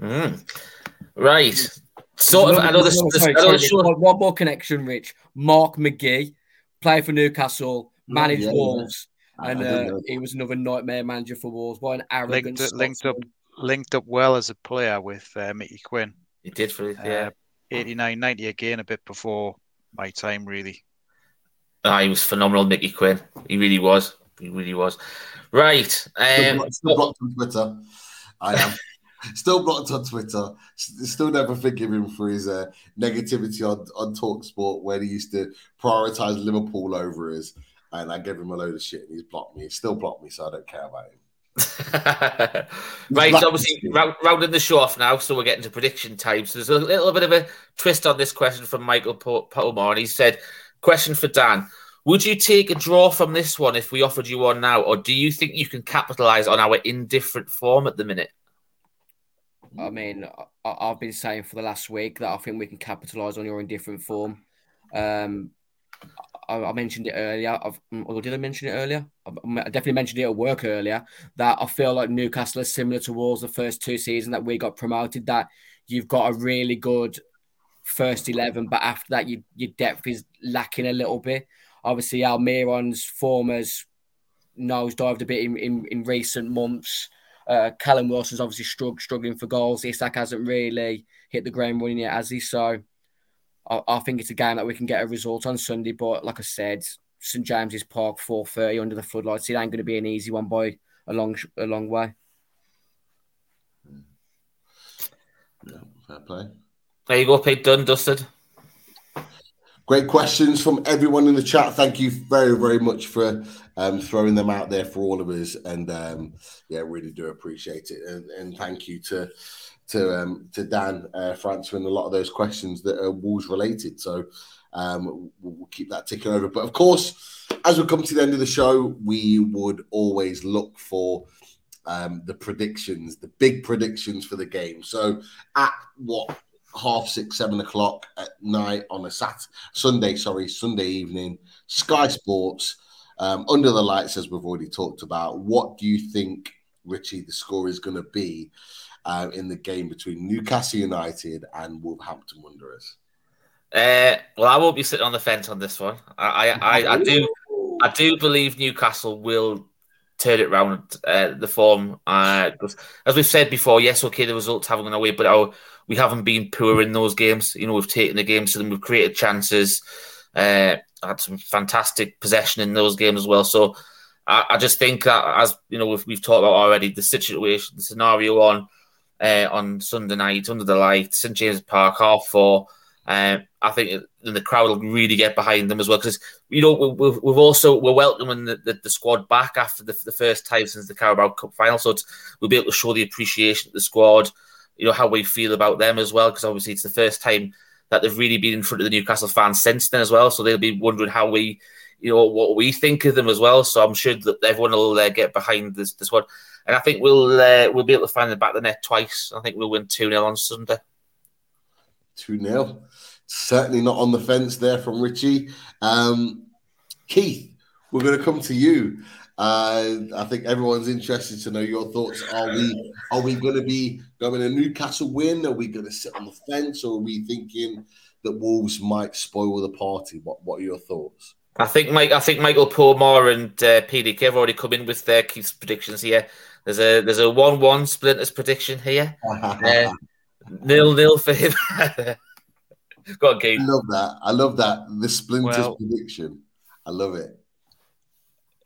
Mm. Right. Sort of. I know this. Sorry, sorry, sorry, one more connection, Rich. Mark McGee, player for Newcastle, managed yeah, Wolves and uh, he was another nightmare manager for Wolves. What an arrogant linked, linked up, linked up well as a player with uh, Mickey Quinn. He did for yeah, uh, 89, 90 again, a bit before my time, really. Ah, he was phenomenal, Mickey Quinn. He really was. He really was. Right. Um, still blocked on Twitter. I am. still blocked on Twitter. Still never forgive him for his uh, negativity on, on Talk Sport when he used to prioritize Liverpool over his and I gave him a load of shit, and he's blocked me. He's still blocked me, so I don't care about him. right, so obviously rounding the show off now, so we're getting to prediction time. So there's a little bit of a twist on this question from Michael Palmer, and he said, "Question for Dan: Would you take a draw from this one if we offered you one now, or do you think you can capitalize on our indifferent form at the minute?" I mean, I've been saying for the last week that I think we can capitalize on your indifferent form. Um, I, I mentioned it earlier. I've, mm, or did I mention it earlier? I, definitely mentioned it at work earlier. That I feel like Newcastle is similar towards the first two seasons that we got promoted. That you've got a really good first eleven, but after that, you, your depth is lacking a little bit. Obviously, Almiron's form has nosedived a bit in, in, in recent months. Uh, Callum Wilson's obviously strugg- struggling for goals. Isak hasn't really hit the ground running yet, has he? So I, I, think it's a game that we can get a result on Sunday. But like I said, St James's Park, four thirty under the floodlights. It ain't going to be an easy one by a long a long way. Yeah, fair play. There you go, Pete. Done, dusted. Great questions from everyone in the chat. Thank you very, very much for um, throwing them out there for all of us. And um, yeah, really do appreciate it. And, and thank you to to um, to Dan uh, for answering a lot of those questions that are Wolves related. So um, we'll, keep that ticking over. But of course, as we come to the end of the show, we would always look for um, the predictions, the big predictions for the game. So at what half six, seven o'clock at night on a Sat Sunday, sorry, Sunday evening, Sky Sports. Um, under the lights, as we've already talked about, what do you think Richie, the score is going to be uh, in the game between Newcastle United and Wolverhampton Wanderers? Uh, well, I won't be sitting on the fence on this one. I, I, I, I do, I do believe Newcastle will turn it around. Uh, the form, uh, as we've said before, yes, okay, the results haven't gone away, but our, we haven't been poor in those games. You know, we've taken the games to them, we've created chances, uh, had some fantastic possession in those games as well. So I, I just think that, as you know, we've, we've talked about already, the situation, the scenario on uh, on Sunday night under the lights, St James Park, half four. Um, I think the crowd will really get behind them as well because you know we've, we've also we're welcoming the, the, the squad back after the, the, first time since the Carabao Cup final, so we'll be able to show the appreciation of the squad, you know how we feel about them as well because obviously it's the first time that they've really been in front of the Newcastle fans since then as well, so they'll be wondering how we, you know, what we think of them as well. So I'm sure that everyone will uh, get behind this, this one, and I think we'll uh, we'll be able to find the back of the net twice. I think we'll win two 0 on Sunday. Two 0 certainly not on the fence there from Richie. Um, Keith, we're going to come to you. Uh, I think everyone's interested to know your thoughts. Are we are we going to be going a Newcastle win? Are we going to sit on the fence, or are we thinking that Wolves might spoil the party? What What are your thoughts? I think Mike. I think Michael Palmer and uh, PDK have already come in with their Keith's predictions here. There's a there's a one one splinters prediction here. uh, nil nil for him. Got a game. I love that. I love that. The splinters well, prediction. I love it.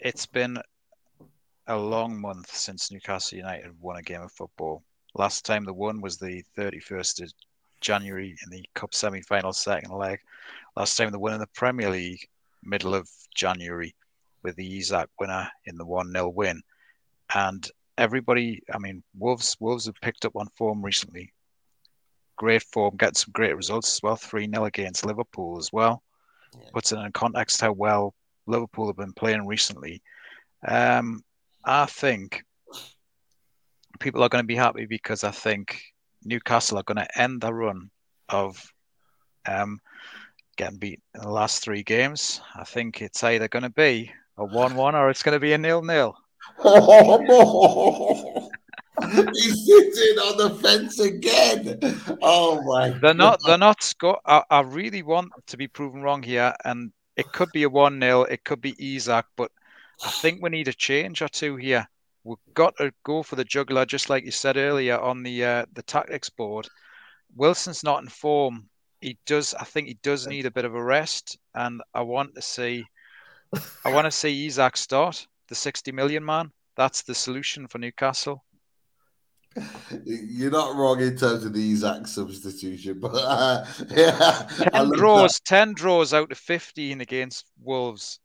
It's been a long month since Newcastle United won a game of football. Last time they won was the 31st of January in the Cup semi final second leg. Last time they won in the Premier League, middle of January, with the Isak winner in the 1 0 win. And everybody, I mean, Wolves Wolves have picked up on form recently great form, getting some great results as well. 3 0 against Liverpool as well. Yeah. Puts it in context how well Liverpool have been playing recently. Um, I think people are going to be happy because I think Newcastle are going to end the run of um, getting beat in the last three games. I think it's either going to be a 1 1 or it's going to be a nil nil. He's sitting on the fence again. Oh my! They're God. not. They're not. Sco- I, I really want to be proven wrong here, and it could be a one 0 It could be Isak, but I think we need a change or two here. We've got to go for the juggler, just like you said earlier on the uh, the tactics board. Wilson's not in form. He does. I think he does need a bit of a rest, and I want to see. I want to see Isak start the sixty million man. That's the solution for Newcastle. You're not wrong in terms of the exact substitution, but uh, yeah, ten draws, that. ten draws out of fifteen against Wolves.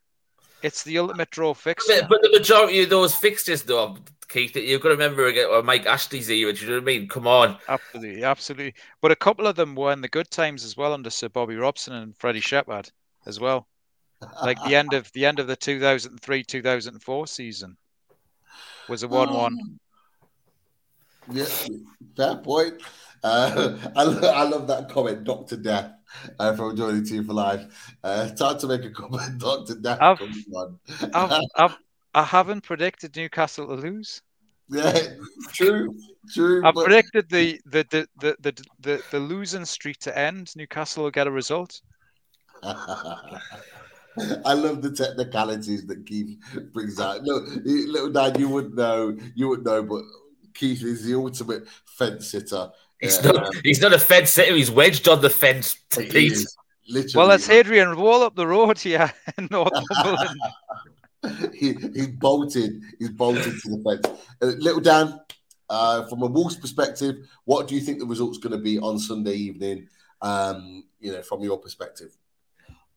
It's the ultimate draw fixture. But, but the majority of those fixtures, though, Keith, you've got to remember again, or Mike Ashley's era. Do you know what I mean? Come on, absolutely, absolutely. But a couple of them were in the good times as well under Sir Bobby Robson and Freddie Shepherd as well. Like the end of the end of the 2003 2004 season was a one-one. Yeah, fair point. Uh, I, I love that comment, Doctor Death, uh, from joining Team for Life. Uh, time to make a comment, Doctor Death. I've, I've, I've, I haven't predicted Newcastle to lose. Yeah, true, true. I but... predicted the the, the the, the the the losing streak to end. Newcastle will get a result. I love the technicalities that Keith brings out. No, little dad, you wouldn't know, you wouldn't know, but Keith is the ultimate fence sitter. He's not. Um, he's not a fence sitter. He's wedged on the fence to Pete. Literally. Well, it's Hadrian Wall up the road here in Northumberland. he, he's bolted. He's bolted to the fence. Uh, little Dan, uh, from a Wolves perspective, what do you think the result's going to be on Sunday evening? Um, you know, from your perspective.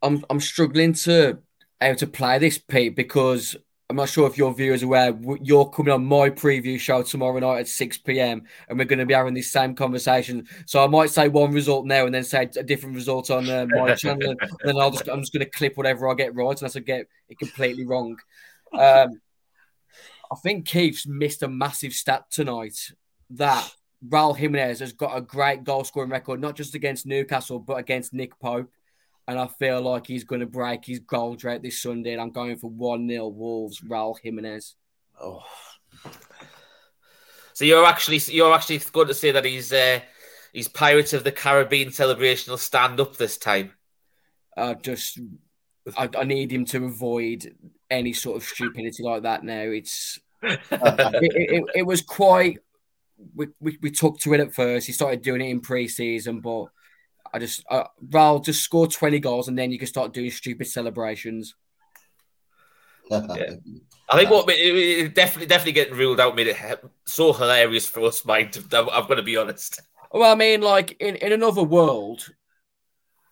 I'm I'm struggling to how to play this, Pete, because I'm not sure if your viewers are aware, you're coming on my preview show tomorrow night at 6 p.m. and we're going to be having this same conversation. So I might say one result now and then say a different result on uh, my channel. And then I'll just, I'm just going to clip whatever I get right unless I get it completely wrong. Um, I think Keith's missed a massive stat tonight that Raul Jimenez has got a great goal scoring record, not just against Newcastle, but against Nick Pope and I feel like he's going to break his goal drought this Sunday. And I'm going for 1 0 Wolves, Raul Jimenez. Oh. So you're actually you're actually going to say that he's uh, he's Pirates of the Caribbean celebration will stand up this time. Uh, just I, I need him to avoid any sort of stupidity like that. Now it's it, it, it, was quite. We, we, we took to it at first. He started doing it in pre-season, but I just uh, Raul just score twenty goals and then you can start doing stupid celebrations. yeah. I think what it, it definitely definitely getting ruled out made it so hilarious for us, Mike. I'm, going to be honest. Well, I mean, like in, in another world,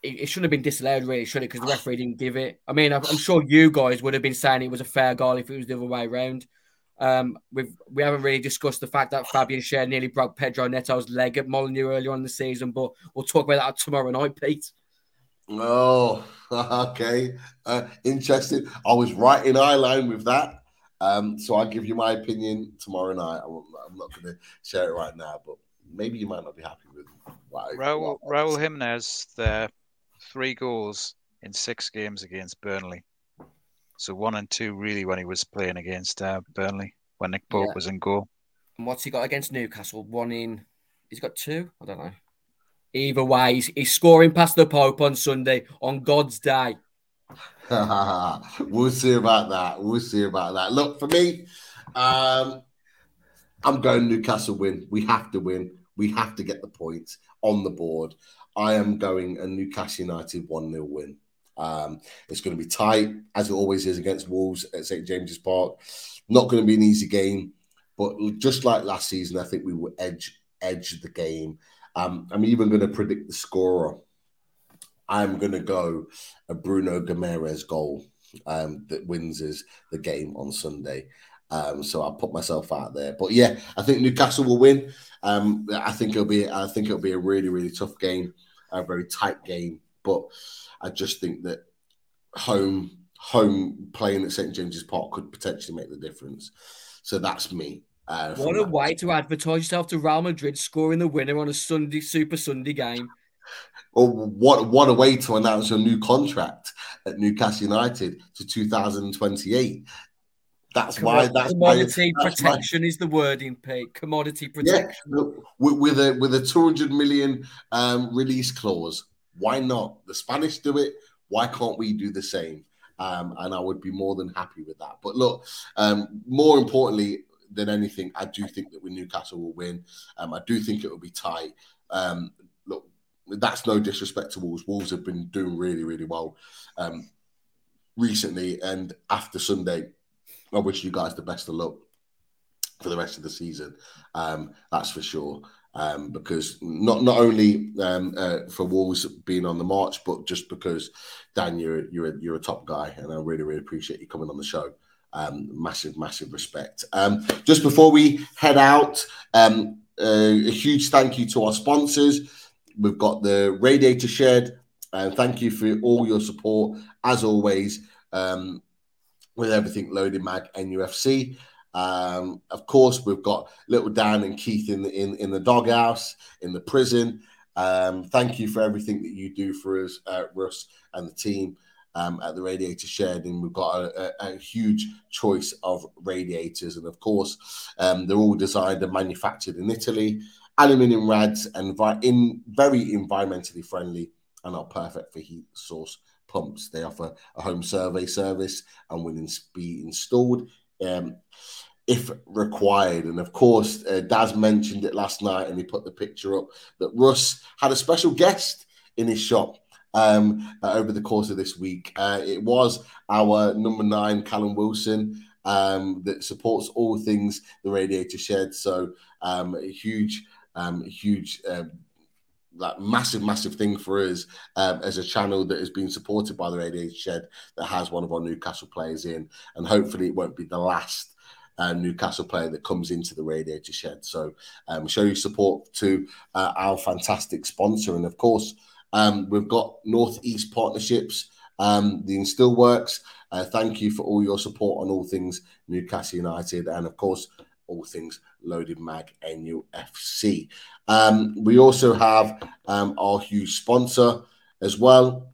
it, it shouldn't have been disallowed, really, should it? Because the referee didn't give it. I mean, I'm, I'm, sure you guys would have been saying it was a fair goal if it was the other way around. Um, we've we haven't really discussed the fact that Fabian Schär nearly broke Pedro Neto's leg at Molineux earlier on in the season, but we'll talk about that tomorrow night, Pete. Oh, okay. Uh, interesting. I was right in eye line with that. Um, so I'll give you my opinion tomorrow night. I'm, I'm not going to share it right now, but maybe you might not be happy with what Raul, Raul Jimenez, the three goals in six games against Burnley. So one and two really when he was playing against uh, Burnley when Nick Pope yeah. was in goal. And what's he got against Newcastle? One in. He's got two. I don't know. Either way, he's, he's scoring past the Pope on Sunday on God's day. we'll see about that. We'll see about that. Look for me, um, I'm going Newcastle win. We have to win. We have to get the points on the board. I am going a Newcastle United 1 0 win. Um, it's going to be tight, as it always is against Wolves at St James's Park. Not going to be an easy game, but just like last season, I think we will edge edge the game. Um, I'm even going to predict the scorer. I'm going to go a Bruno Guimaraes goal um, that wins us the game on Sunday. Um, so I'll put myself out there. But yeah, I think Newcastle will win. Um, I think it'll be I think it'll be a really really tough game, a very tight game. But I just think that home home playing at St James's Park could potentially make the difference. So that's me. Uh, what a way to advertise yourself to Real Madrid scoring the winner on a Sunday Super Sunday game. Or what what a way to announce your new contract at Newcastle United to 2028. That's why. That's commodity why, protection is the wording, Pete. Commodity protection. Yeah, with, with a with a two hundred million um, release clause. Why not? The Spanish do it. Why can't we do the same? Um, and I would be more than happy with that. But look, um, more importantly than anything, I do think that we Newcastle will win. Um, I do think it will be tight. Um, look, that's no disrespect to Wolves. Wolves have been doing really, really well um, recently, and after Sunday, I wish you guys the best of luck for the rest of the season. Um, that's for sure. Um, because not not only um, uh, for Wolves being on the march, but just because Dan, you're you're a, you're a top guy, and I really really appreciate you coming on the show. Um, massive massive respect. Um, just before we head out, um, uh, a huge thank you to our sponsors. We've got the Radiator Shed, and thank you for all your support as always. Um, with everything loaded mag NUFC. Um, of course, we've got little Dan and Keith in the in, in the doghouse, in the prison. Um, thank you for everything that you do for us, uh, Russ and the team um, at the Radiator Shed. And we've got a, a, a huge choice of radiators, and of course, um, they're all designed and manufactured in Italy. Aluminium rads and vi- in very environmentally friendly and are perfect for heat source pumps. They offer a home survey service and will be installed um, if required. And of course, uh, Daz mentioned it last night and he put the picture up that Russ had a special guest in his shop um, uh, over the course of this week. Uh, it was our number nine, Callum Wilson. Um, that supports all things the Radiator Shed. So um, a huge, um, huge um, that massive, massive thing for us um, as a channel that has been supported by the Radiator Shed that has one of our Newcastle players in, and hopefully it won't be the last uh, Newcastle player that comes into the Radiator Shed. So um, show your support to uh, our fantastic sponsor, and of course um, we've got Northeast Partnerships, um, the Instill Works. Uh, thank you for all your support on all things Newcastle United, and of course all things Loaded Mag NUFC. Um, we also have um, our huge sponsor as well,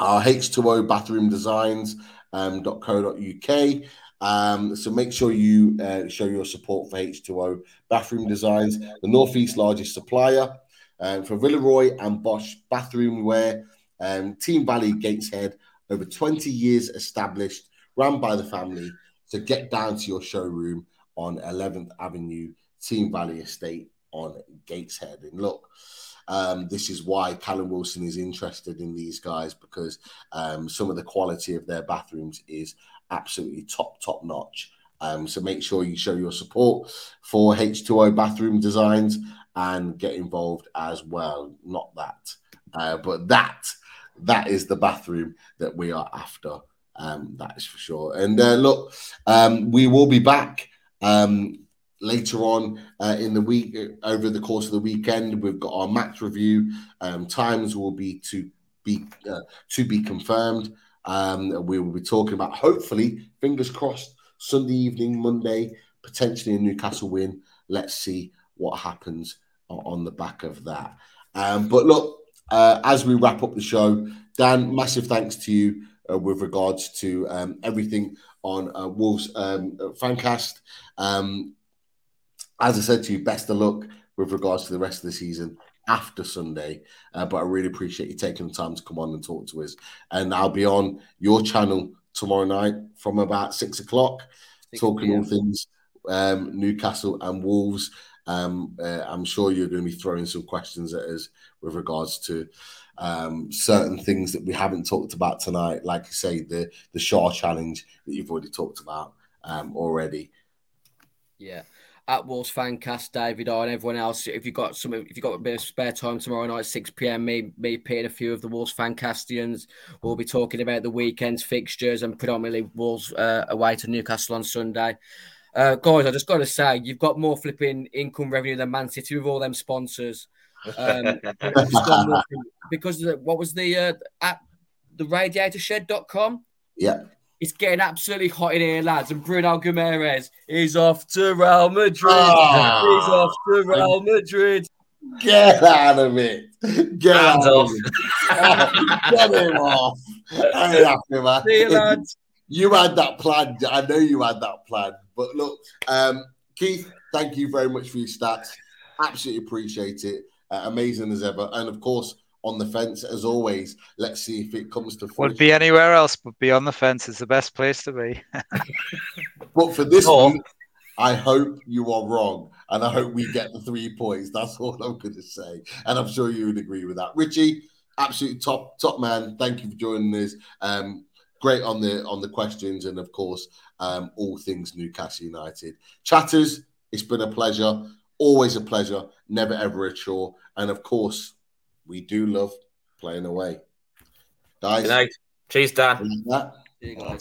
our H2O Bathroom Designs. Um, .co.uk. Um, so make sure you uh, show your support for H2O Bathroom Designs, the Northeast largest supplier um, for Villeroy and Boch bathroom wear. Um, Team Valley Gateshead, over 20 years established, run by the family. So get down to your showroom on 11th Avenue, Team Valley Estate on Gateshead. And look, um, this is why Callum Wilson is interested in these guys because um, some of the quality of their bathrooms is absolutely top, top notch. Um, so make sure you show your support for H2O bathroom designs and get involved as well. Not that, uh, but that that is the bathroom that we are after. Um, that is for sure. And uh, look, um, we will be back um, later on uh, in the week over the course of the weekend. We've got our match review. Um, times will be to be uh, to be confirmed. Um, we will be talking about hopefully, fingers crossed, Sunday evening, Monday, potentially a Newcastle win. Let's see what happens on the back of that. Um, but look, uh, as we wrap up the show, Dan, massive thanks to you uh, with regards to um, everything on uh, Wolves um, Fancast. Um, as I said to you, best of luck with regards to the rest of the season after Sunday. Uh, but I really appreciate you taking the time to come on and talk to us. And I'll be on your channel tomorrow night from about six o'clock, 6 talking all things um, Newcastle and Wolves. Um, uh, I'm sure you're going to be throwing some questions at us with regards to um, certain things that we haven't talked about tonight, like you say, the the Schär challenge that you've already talked about um, already. Yeah, at Wolves Fancast, David I and everyone else. If you've got some, if you've got a bit of spare time tomorrow night, six pm, me, me, Pete, and a few of the Wolves Fancastians, we'll be talking about the weekend's fixtures and predominantly Wolves uh, away to Newcastle on Sunday. Uh, guys, I just got to say, you've got more flipping income revenue than Man City with all them sponsors. Um, because what was the uh, at the radiatorshed.com? Yeah. It's getting absolutely hot in here, lads. And Bruno Guimaraes is off to Real Madrid. Oh, He's off to Real Madrid. Get out of it. Get Hands out off. of it. Get him off. I ain't happy, man. See you, lads. You had that plan. I know you had that plan. But look, um, Keith, thank you very much for your stats. Absolutely appreciate it. Uh, amazing as ever. And of course, on the fence as always. Let's see if it comes to. Would be anywhere else, but be on the fence is the best place to be. but for this oh. week, I hope you are wrong, and I hope we get the three points. That's all I'm going to say, and I'm sure you would agree with that. Richie, absolute top top man. Thank you for joining us. Um, great on the on the questions, and of course, um, all things Newcastle United. Chatters, it's been a pleasure. Always a pleasure. Never ever a chore. And of course, we do love playing away. Guys. Good night. Cheers, Dan. See you guys.